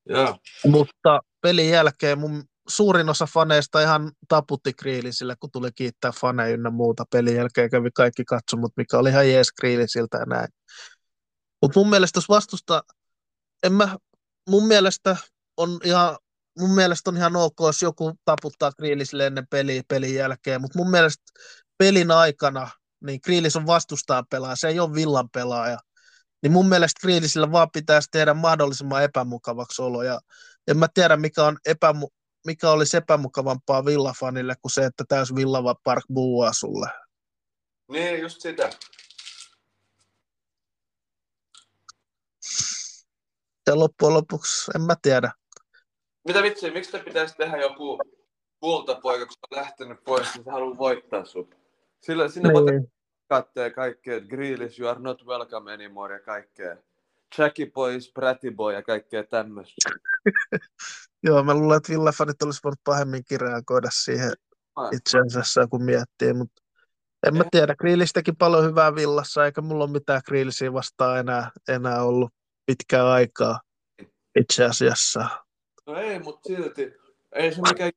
Joo. Mutta pelin jälkeen mun suurin osa faneista ihan taputti Kriilisille, kun tuli kiittää faneja ynnä muuta. Pelin jälkeen kävi kaikki katsomut, mikä oli ihan jees Kriilisiltä ja näin. Mutta mun mielestä jos vastusta, en mä, mun mielestä on ihan mun mielestä on ihan ok, jos joku taputtaa Kriilisille ennen peliä pelin jälkeen, mutta mun mielestä pelin aikana niin Kriilis on vastustaa pelaaja, se ei ole villan pelaaja. Niin mun mielestä Kriilisillä vaan pitäisi tehdä mahdollisimman epämukavaksi olo. Ja en mä tiedä, mikä, on epämu- mikä olisi epämukavampaa villafanille kuin se, että täys villava park buuaa sulle. Niin, just sitä. Ja loppujen lopuksi, en mä tiedä. Mitä vitsi, miksi te pitäisi tehdä joku kultapoika, kun on lähtenyt pois, niin se haluaa voittaa sut? Sillä sinne niin. voit katsoa kaikkea, että Grealish, you are not welcome anymore ja kaikkea. Jackie Boys, Bratty Boy ja kaikkea tämmöistä. Joo, mä luulen, että Villafanit olisi voinut pahemmin reagoida siihen itse asiassa, kun miettii, mutta en mä tiedä, Grillis teki paljon hyvää villassa, eikä mulla ole mitään Grillisiä vastaan enää, enää ollut pitkää aikaa itse asiassa. No ei, mutta silti, ei se mikään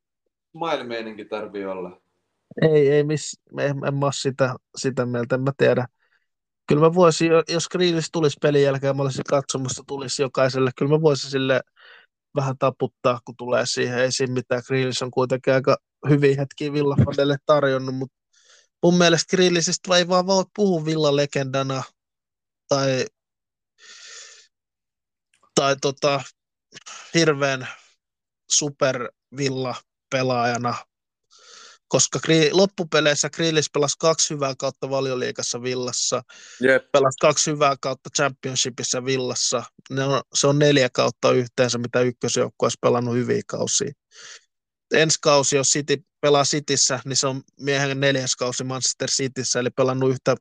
smile-meininki olla. Ei, ei, miss, en, en mä sitä, sitä mieltä, en mä tiedä. Kyllä mä voisin, jos Grillis tulisi pelin jälkeen, mä olisin katsomassa, tulisi jokaiselle, kyllä mä voisin sille vähän taputtaa, kun tulee siihen. Ei siinä mitään. Grillis on kuitenkin aika hyviä hetkiä Villafanelle tarjonnut, mutta mun mielestä Grillisistä ei vaan voi puhua Villa-legendana tai, tai tota, hirveän super Villa-pelaajana, koska gri- loppupeleissä Grillis pelasi kaksi hyvää kautta valioliikassa Villassa, Jep. pelasi kaksi hyvää kautta Championshipissa Villassa. Ne on, se on neljä kautta yhteensä, mitä ykkösjoukko olisi pelannut hyviä kausia. Ensi kausi, jos City pelaa Cityssä, niin se on miehen neljäs kausi Manchester Cityssä, eli pelannut yhtä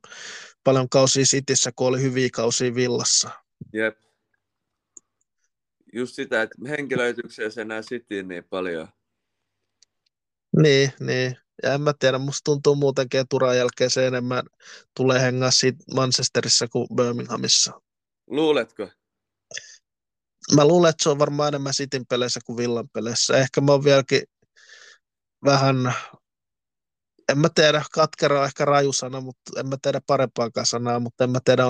paljon kausia Cityssä, kuin oli hyviä kausia Villassa. Jep. Just sitä, että henkilöityksiä se enää Cityin niin paljon. Niin, niin. Ja en mä tiedä, musta tuntuu muutenkin, että uran jälkeen se enemmän tulee hengaa siitä Manchesterissa kuin Birminghamissa. Luuletko? Mä luulen, että se on varmaan enemmän Cityn peleissä kuin Villan peleissä. Ehkä mä oon vieläkin vähän, en mä tiedä, katkera on ehkä raju sana, mutta en mä tiedä parempaakaan sanaa, mutta en mä tiedä,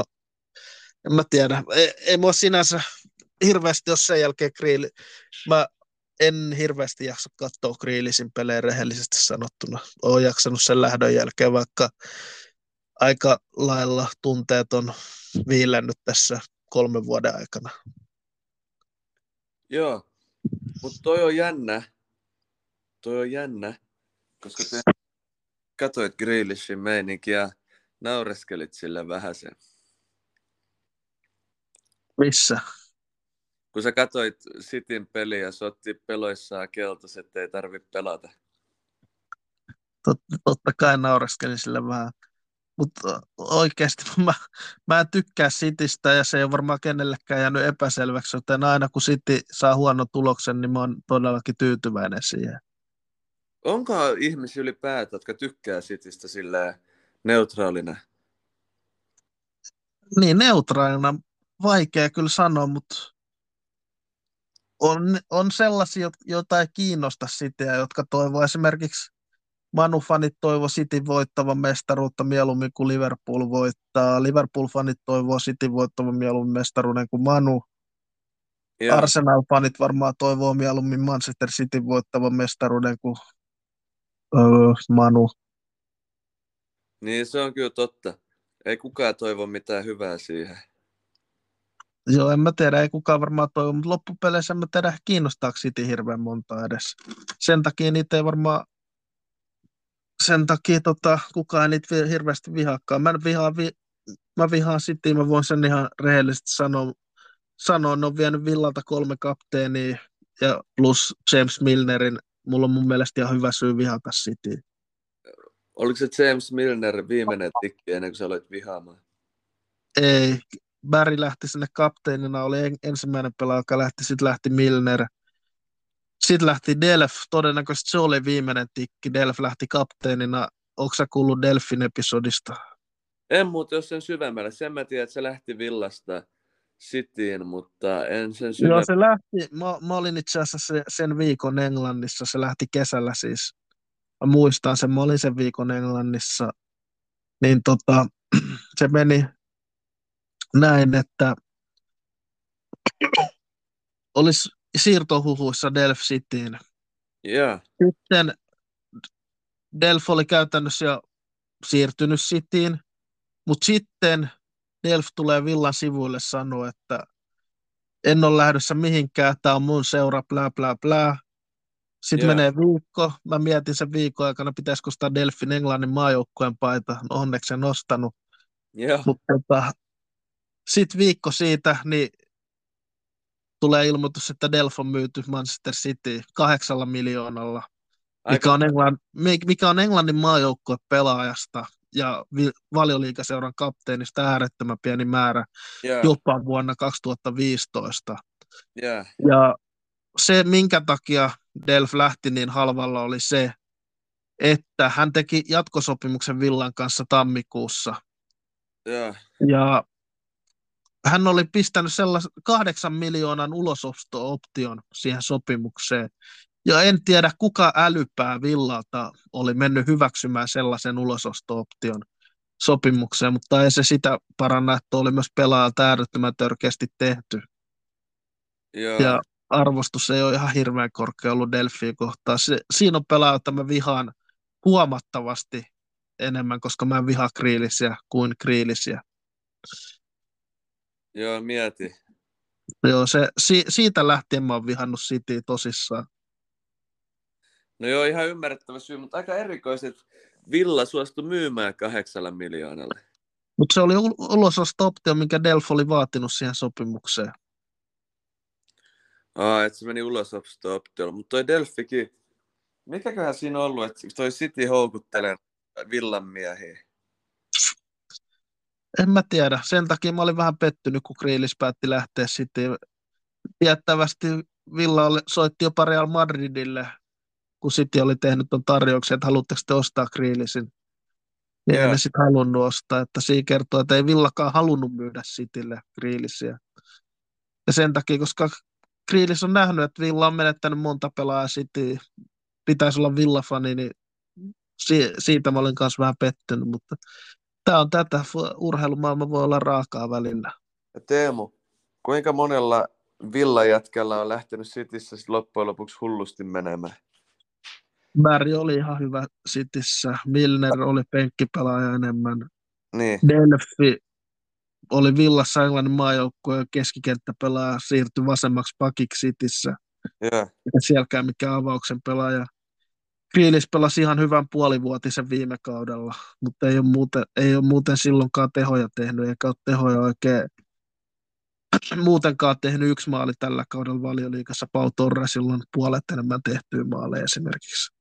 en mä tiedä. Ei, ei mua sinänsä hirveästi, jos sen jälkeen Kriili, mä en hirveästi jaksa katsoa Kriilisin pelejä rehellisesti sanottuna. Olen jaksanut sen lähdön jälkeen, vaikka aika lailla tunteet on viilännyt tässä kolmen vuoden aikana. Joo, mutta toi on jännä. Toi on jännä, koska te katoit Grealishin meininkiä ja naureskelit sille vähän sen. Missä? Kun sä katoit Cityn peliä ja sotti peloissaan keltas, että ei tarvi pelata. Tot, totta kai naureskelin sille vähän. Mutta oikeasti mä, mä en tykkää Citystä ja se ei ole varmaan kenellekään jäänyt epäselväksi, joten aina kun City saa huono tuloksen, niin mä oon todellakin tyytyväinen siihen. Onko ihmisiä ylipäätään, jotka tykkää Citystä sillä neutraalina? Niin, neutraalina vaikea kyllä sanoa, mutta on, on sellaisia, joita ei kiinnosta sitä, jotka toivoo esimerkiksi Manu-fanit toivoo City voittavan mestaruutta mieluummin kuin Liverpool voittaa. Liverpool-fanit toivoo City voittavan mieluummin mestaruuden kuin Manu. Yeah. Arsenal-fanit varmaan toivoo mieluummin Manchester City voittavan mestaruuden kuin öö, Manu. Niin, se on kyllä totta. Ei kukaan toivo mitään hyvää siihen. Joo, en mä tiedä, ei kukaan varmaan toivo, mutta loppupeleissä en mä tiedä, kiinnostaako City hirveän monta edes. Sen takia niitä ei varmaan sen takia tota, kukaan ei niitä hirveästi vihaakaan. Mä, vihaan, vi, mä vihaan City, mä voin sen ihan rehellisesti sanoa. sanoa ne on vienyt Villalta kolme kapteenia ja plus James Milnerin. Mulla on mun mielestä ihan hyvä syy vihata City. Oliko se James Milner viimeinen tikki ennen kuin sä aloit vihaamaan? Ei, Barry lähti sinne kapteenina, oli ensimmäinen pelaaja, joka lähti, sitten lähti Milner. Sitten lähti Delf, todennäköisesti se oli viimeinen tikki. Delf lähti kapteenina onko sä kuullut Delfin episodista? En muuta jos sen syvemmälle. Sen mä tiedän, että se lähti villasta Cityin, mutta en sen syvemmälle. Joo, se lähti, mä, mä olin itse asiassa se, sen viikon Englannissa, se lähti kesällä siis. Mä muistan sen, mä olin sen viikon Englannissa. Niin tota, se meni näin, että olisi siirtohuhuissa Delf Cityin. Yeah. Sitten Delf oli käytännössä jo siirtynyt Cityin, mutta sitten Delf tulee Villan sivuille sanoa, että en ole lähdössä mihinkään, tämä on mun seura, bla bla bla. Sitten Joo. menee viikko, mä mietin sen viikon aikana, pitäisikö ostaa Delfin Englannin maajoukkueen paita, no onneksi en ostanut. Joo. Mutta tota, sitten viikko siitä, niin tulee ilmoitus, että Delf on myyty Manchester City kahdeksalla miljoonalla, mikä on, Englann, mikä on Englannin maajoukkue pelaajasta ja valioliikaseuran kapteenista äärettömän pieni määrä yeah. jopa vuonna 2015. Yeah. Ja se, minkä takia Delf lähti niin halvalla, oli se, että hän teki jatkosopimuksen Villan kanssa tammikuussa. Yeah. Ja hän oli pistänyt sellaisen kahdeksan miljoonan ulososto-option siihen sopimukseen. Ja en tiedä, kuka älypää Villalta oli mennyt hyväksymään sellaisen ulososto-option sopimukseen, mutta ei se sitä paranna, että oli myös pelaajalta äärettömän törkeästi tehty. Joo. Ja arvostus ei ole ihan hirveän korkea ollut Delfiin kohtaan. Se, siinä on pelaaja, jota mä vihaan huomattavasti enemmän, koska mä en vihaa kriilisiä kuin kriilisiä. Joo, mieti. Joo, se, si, siitä lähtien mä oon vihannut City tosissaan. No joo, ihan ymmärrettävä syy, mutta aika erikoiset. Villa suostui myymään kahdeksalla miljoonalla. Mutta se oli ul- ulososto-optio, minkä Delf oli vaatinut siihen sopimukseen. Aa, että se meni ulos optiolla. Mutta toi Delfikin, mikäköhän siinä on ollut, että toi City houkuttelee Villan miehiä? En mä tiedä. Sen takia mä olin vähän pettynyt, kun Grealish päätti lähteä sitten. Tiettävästi Villa oli, soitti jopa Real Madridille, kun City oli tehnyt ton tarjouksen, että haluatteko te ostaa Grealishin. Niin Joo. yeah. ne sitten halunnut ostaa, että siinä kertoo, että ei Villakaan halunnut myydä Citylle Grealishia. Ja sen takia, koska Grealish on nähnyt, että Villa on menettänyt monta pelaajaa City, pitäisi olla Villa-fani, niin si- siitä mä olin kanssa vähän pettynyt, mutta tämä on tätä, urheilumaailma voi olla raakaa välillä. Ja Teemu, kuinka monella Villa-jätkällä on lähtenyt Cityssä sit loppujen lopuksi hullusti menemään? Barry oli ihan hyvä Cityssä, Milner oli penkkipelaaja enemmän, Niin, Delphi oli Villassa Englannin maajoukkueen keskikenttäpelaaja, siirtyi vasemmaksi pakiksi Cityssä, joo. eikä sielläkään mikään avauksen pelaaja. Grealish pelasi ihan hyvän puolivuotisen viime kaudella, mutta ei ole muuten, ei ole muuten silloinkaan tehoja tehnyt, eikä ole tehoja oikein muutenkaan tehnyt yksi maali tällä kaudella valioliikassa. Pau Torresilla on puolet enemmän tehtyä maaleja esimerkiksi.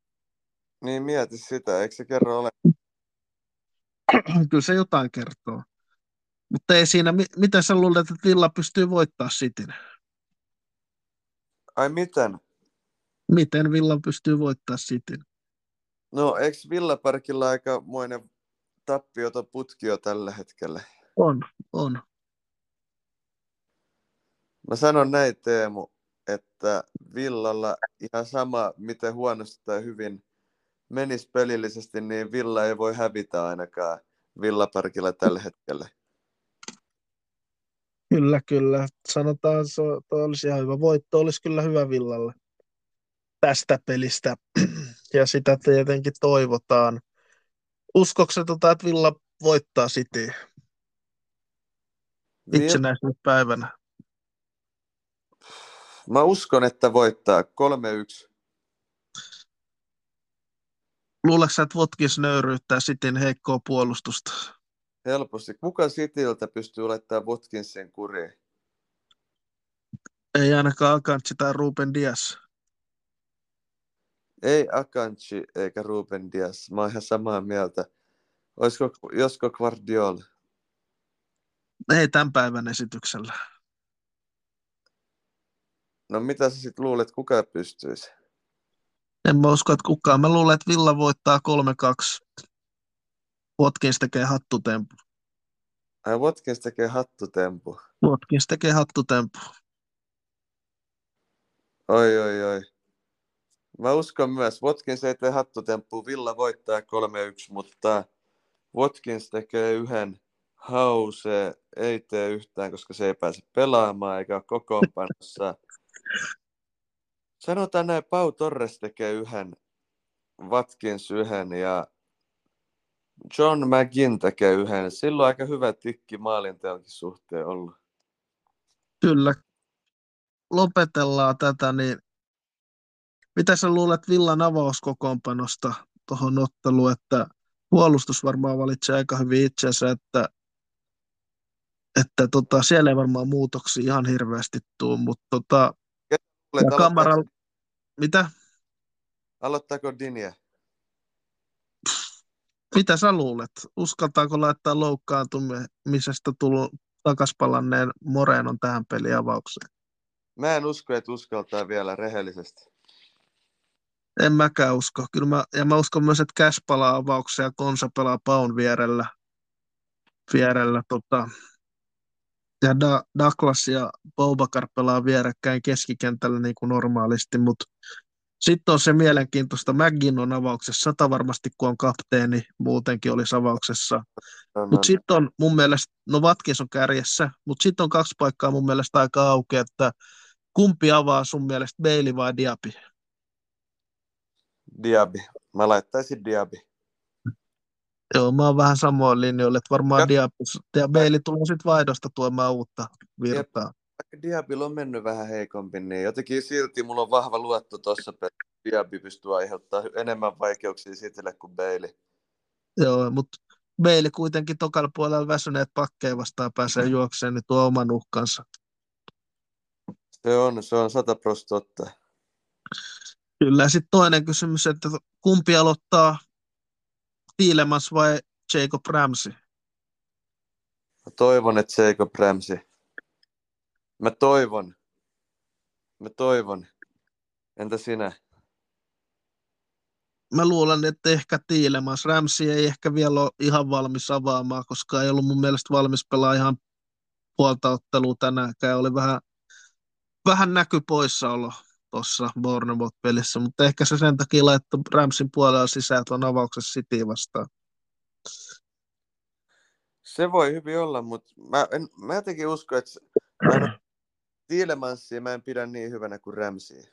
Niin mieti sitä, eikö se kerro ole? Kyllä se jotain kertoo. Mutta ei siinä, mi- miten sä luulet, että Villa pystyy voittaa Cityn? Ai miten? Miten Villa pystyy voittaa Cityn? No, eikö Villaparkilla aikamoinen tappioton putki jo tällä hetkellä? On, on. Mä sanon näin Teemu, että Villalla ihan sama, miten huonosti tai hyvin menisi pelillisesti, niin Villa ei voi hävitä ainakaan Villaparkilla tällä hetkellä. Kyllä, kyllä. Sanotaan, se olisi ihan hyvä voitto. Olisi kyllä hyvä Villalle tästä pelistä. Ja sitä tietenkin toivotaan. Uskokse, tota, että Villa voittaa City Vill- itsenäisyyspäivänä? Mä uskon, että voittaa 3-1. Luuletko sä, että Watkins nöyryyttää Cityn heikkoa puolustusta? Helposti. Kuka Cityltä pystyy laittamaan Watkinsin kuriin? Ei ainakaan Akanji tai Ruben Dias. Ei Akanji eikä Ruben Dias. Mä oon ihan samaa mieltä. Olisiko, josko Guardiola? Ei tämän päivän esityksellä. No mitä sä sit luulet, kuka pystyisi? En mä usko, että kukaan. Mä luulen, että Villa voittaa 3-2. Watkins tekee hattutempu. Ai Watkins tekee hattutempu. Watkins tekee hattutempu. Oi, oi, oi. Mä uskon myös, Watkins ei tee hattutemppu, Villa voittaa 3-1, mutta Watkins tekee yhden, Hause ei tee yhtään, koska se ei pääse pelaamaan eikä ole kokoonpanossa. Sanotaan näin, Pau Torres tekee yhden, Watkins yhden ja John McGinn tekee yhden. Silloin aika hyvä tikki maalinteonkin suhteen ollut. Kyllä. Lopetellaan tätä, niin mitä sä luulet Villan avauskokoonpanosta tuohon otteluun, että puolustus varmaan valitsee aika hyvin itsensä, että, että tota, siellä ei varmaan muutoksia ihan hirveästi tule, mutta tota, kamera... aloittaako, mitä? aloittaako Dinje? Mitä sä luulet? Uskaltaako laittaa loukkaantumisesta tullut takaspalanneen Morenon tähän peliavaukseen? Mä en usko, että uskaltaa vielä rehellisesti. En mäkään usko. Kyllä mä, ja mä uskon myös, että Cash palaa avaukseen ja Konsa pelaa Paun vierellä. vierellä tota. Ja da, Douglas ja Boubakar pelaa vierekkäin keskikentällä niin kuin normaalisti, mutta sitten on se mielenkiintoista, McGinn on avauksessa, sata varmasti kun on kapteeni, muutenkin olisi avauksessa. No, no, Mutta sitten on mun mielestä, no Watkins on kärjessä, mutta sitten on kaksi paikkaa mun mielestä aika auki, että kumpi avaa sun mielestä, Bailey vai Diaby? Diaby. Mä laittaisin Diaby. Joo, mä oon vähän samoin linjoilla, että varmaan Ja- ja Bailey tulee sitten vaihdosta tuomaan uutta virtaa. Vaikka Diabylla on mennyt vähän heikompi, niin jotenkin silti mulla on vahva luotto tuossa pelissä. Diaby pystyy aiheuttamaan enemmän vaikeuksia Citylle kuin Bailey. Joo, mutta Bailey kuitenkin tokalla puolella väsyneet pakkeja vastaan pääsee juokseen, niin tuo oman uhkansa. Se on, se on 100 prosenttia totta. Kyllä, sitten toinen kysymys, että kumpi aloittaa Tiilemans vai Jacob Ramsey? Mä toivon, että Jacob Ramsey. Mä toivon. Mä toivon. Entä sinä? Mä luulen, että ehkä Tiilemans. Ramsey ei ehkä vielä ole ihan valmis avaamaan, koska ei ollut mun mielestä valmis pelaa ihan puolta ottelua tänäänkään. Oli vähän, vähän näky poissaolo tuossa Bournemouth-pelissä, mutta ehkä se sen takia laittoi Ramsin puolella sisään tuon avauksessa City vastaan. Se voi hyvin olla, mutta mä, en, mä jotenkin uskon, että mä Tielemansia mä en pidä niin hyvänä kuin Ramsey.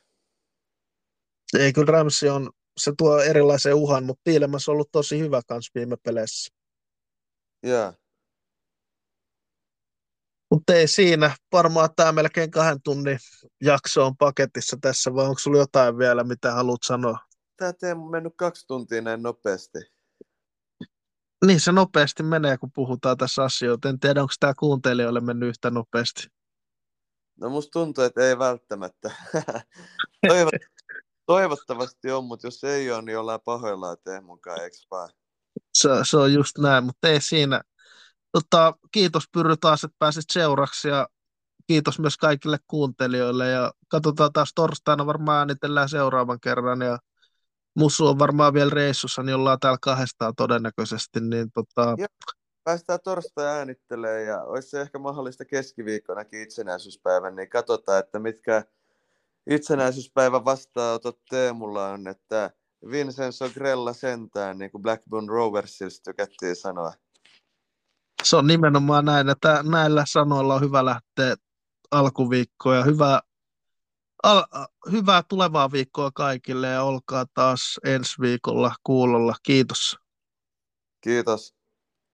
Ei kyllä Ramsey on, se tuo erilaisen uhan, mutta Tiilemans on ollut tosi hyvä kans viime peleissä. Joo. Mutta ei siinä. Varmaan tämä melkein kahden tunnin jakso on paketissa tässä, vai onko sulla jotain vielä, mitä haluat sanoa? Tää Teemu on mennyt kaksi tuntia näin nopeasti. Niin se nopeasti menee, kun puhutaan tässä asioita. En tiedä, onko tämä kuuntelijoille mennyt yhtä nopeasti. No musta tuntuu, että ei välttämättä. Toivo, toivottavasti on, mutta jos ei ole, niin ollaan pahoillaan Teemunkaan, eikö vaan? Se, se on just näin, mutta ei siinä. Tota, kiitos Pyry taas, että pääsit seuraksi ja kiitos myös kaikille kuuntelijoille ja katsotaan taas torstaina varmaan äänitellään seuraavan kerran ja Musu on varmaan vielä reissussa, niin ollaan täällä kahdestaan todennäköisesti, niin tota, Päästään torstai äänittelee ja olisi se ehkä mahdollista keskiviikkonakin itsenäisyyspäivän, niin katsotaan, että mitkä itsenäisyyspäivän vastaanotot Teemulla on, että Vincenzo Grella sentään, niin kuin Blackburn Roversils tykättiin sanoa. Se on nimenomaan näin, että näillä sanoilla on hyvä lähteä alkuviikkoon ja hyvää, al, hyvää tulevaa viikkoa kaikille ja olkaa taas ensi viikolla kuulolla. Kiitos. Kiitos.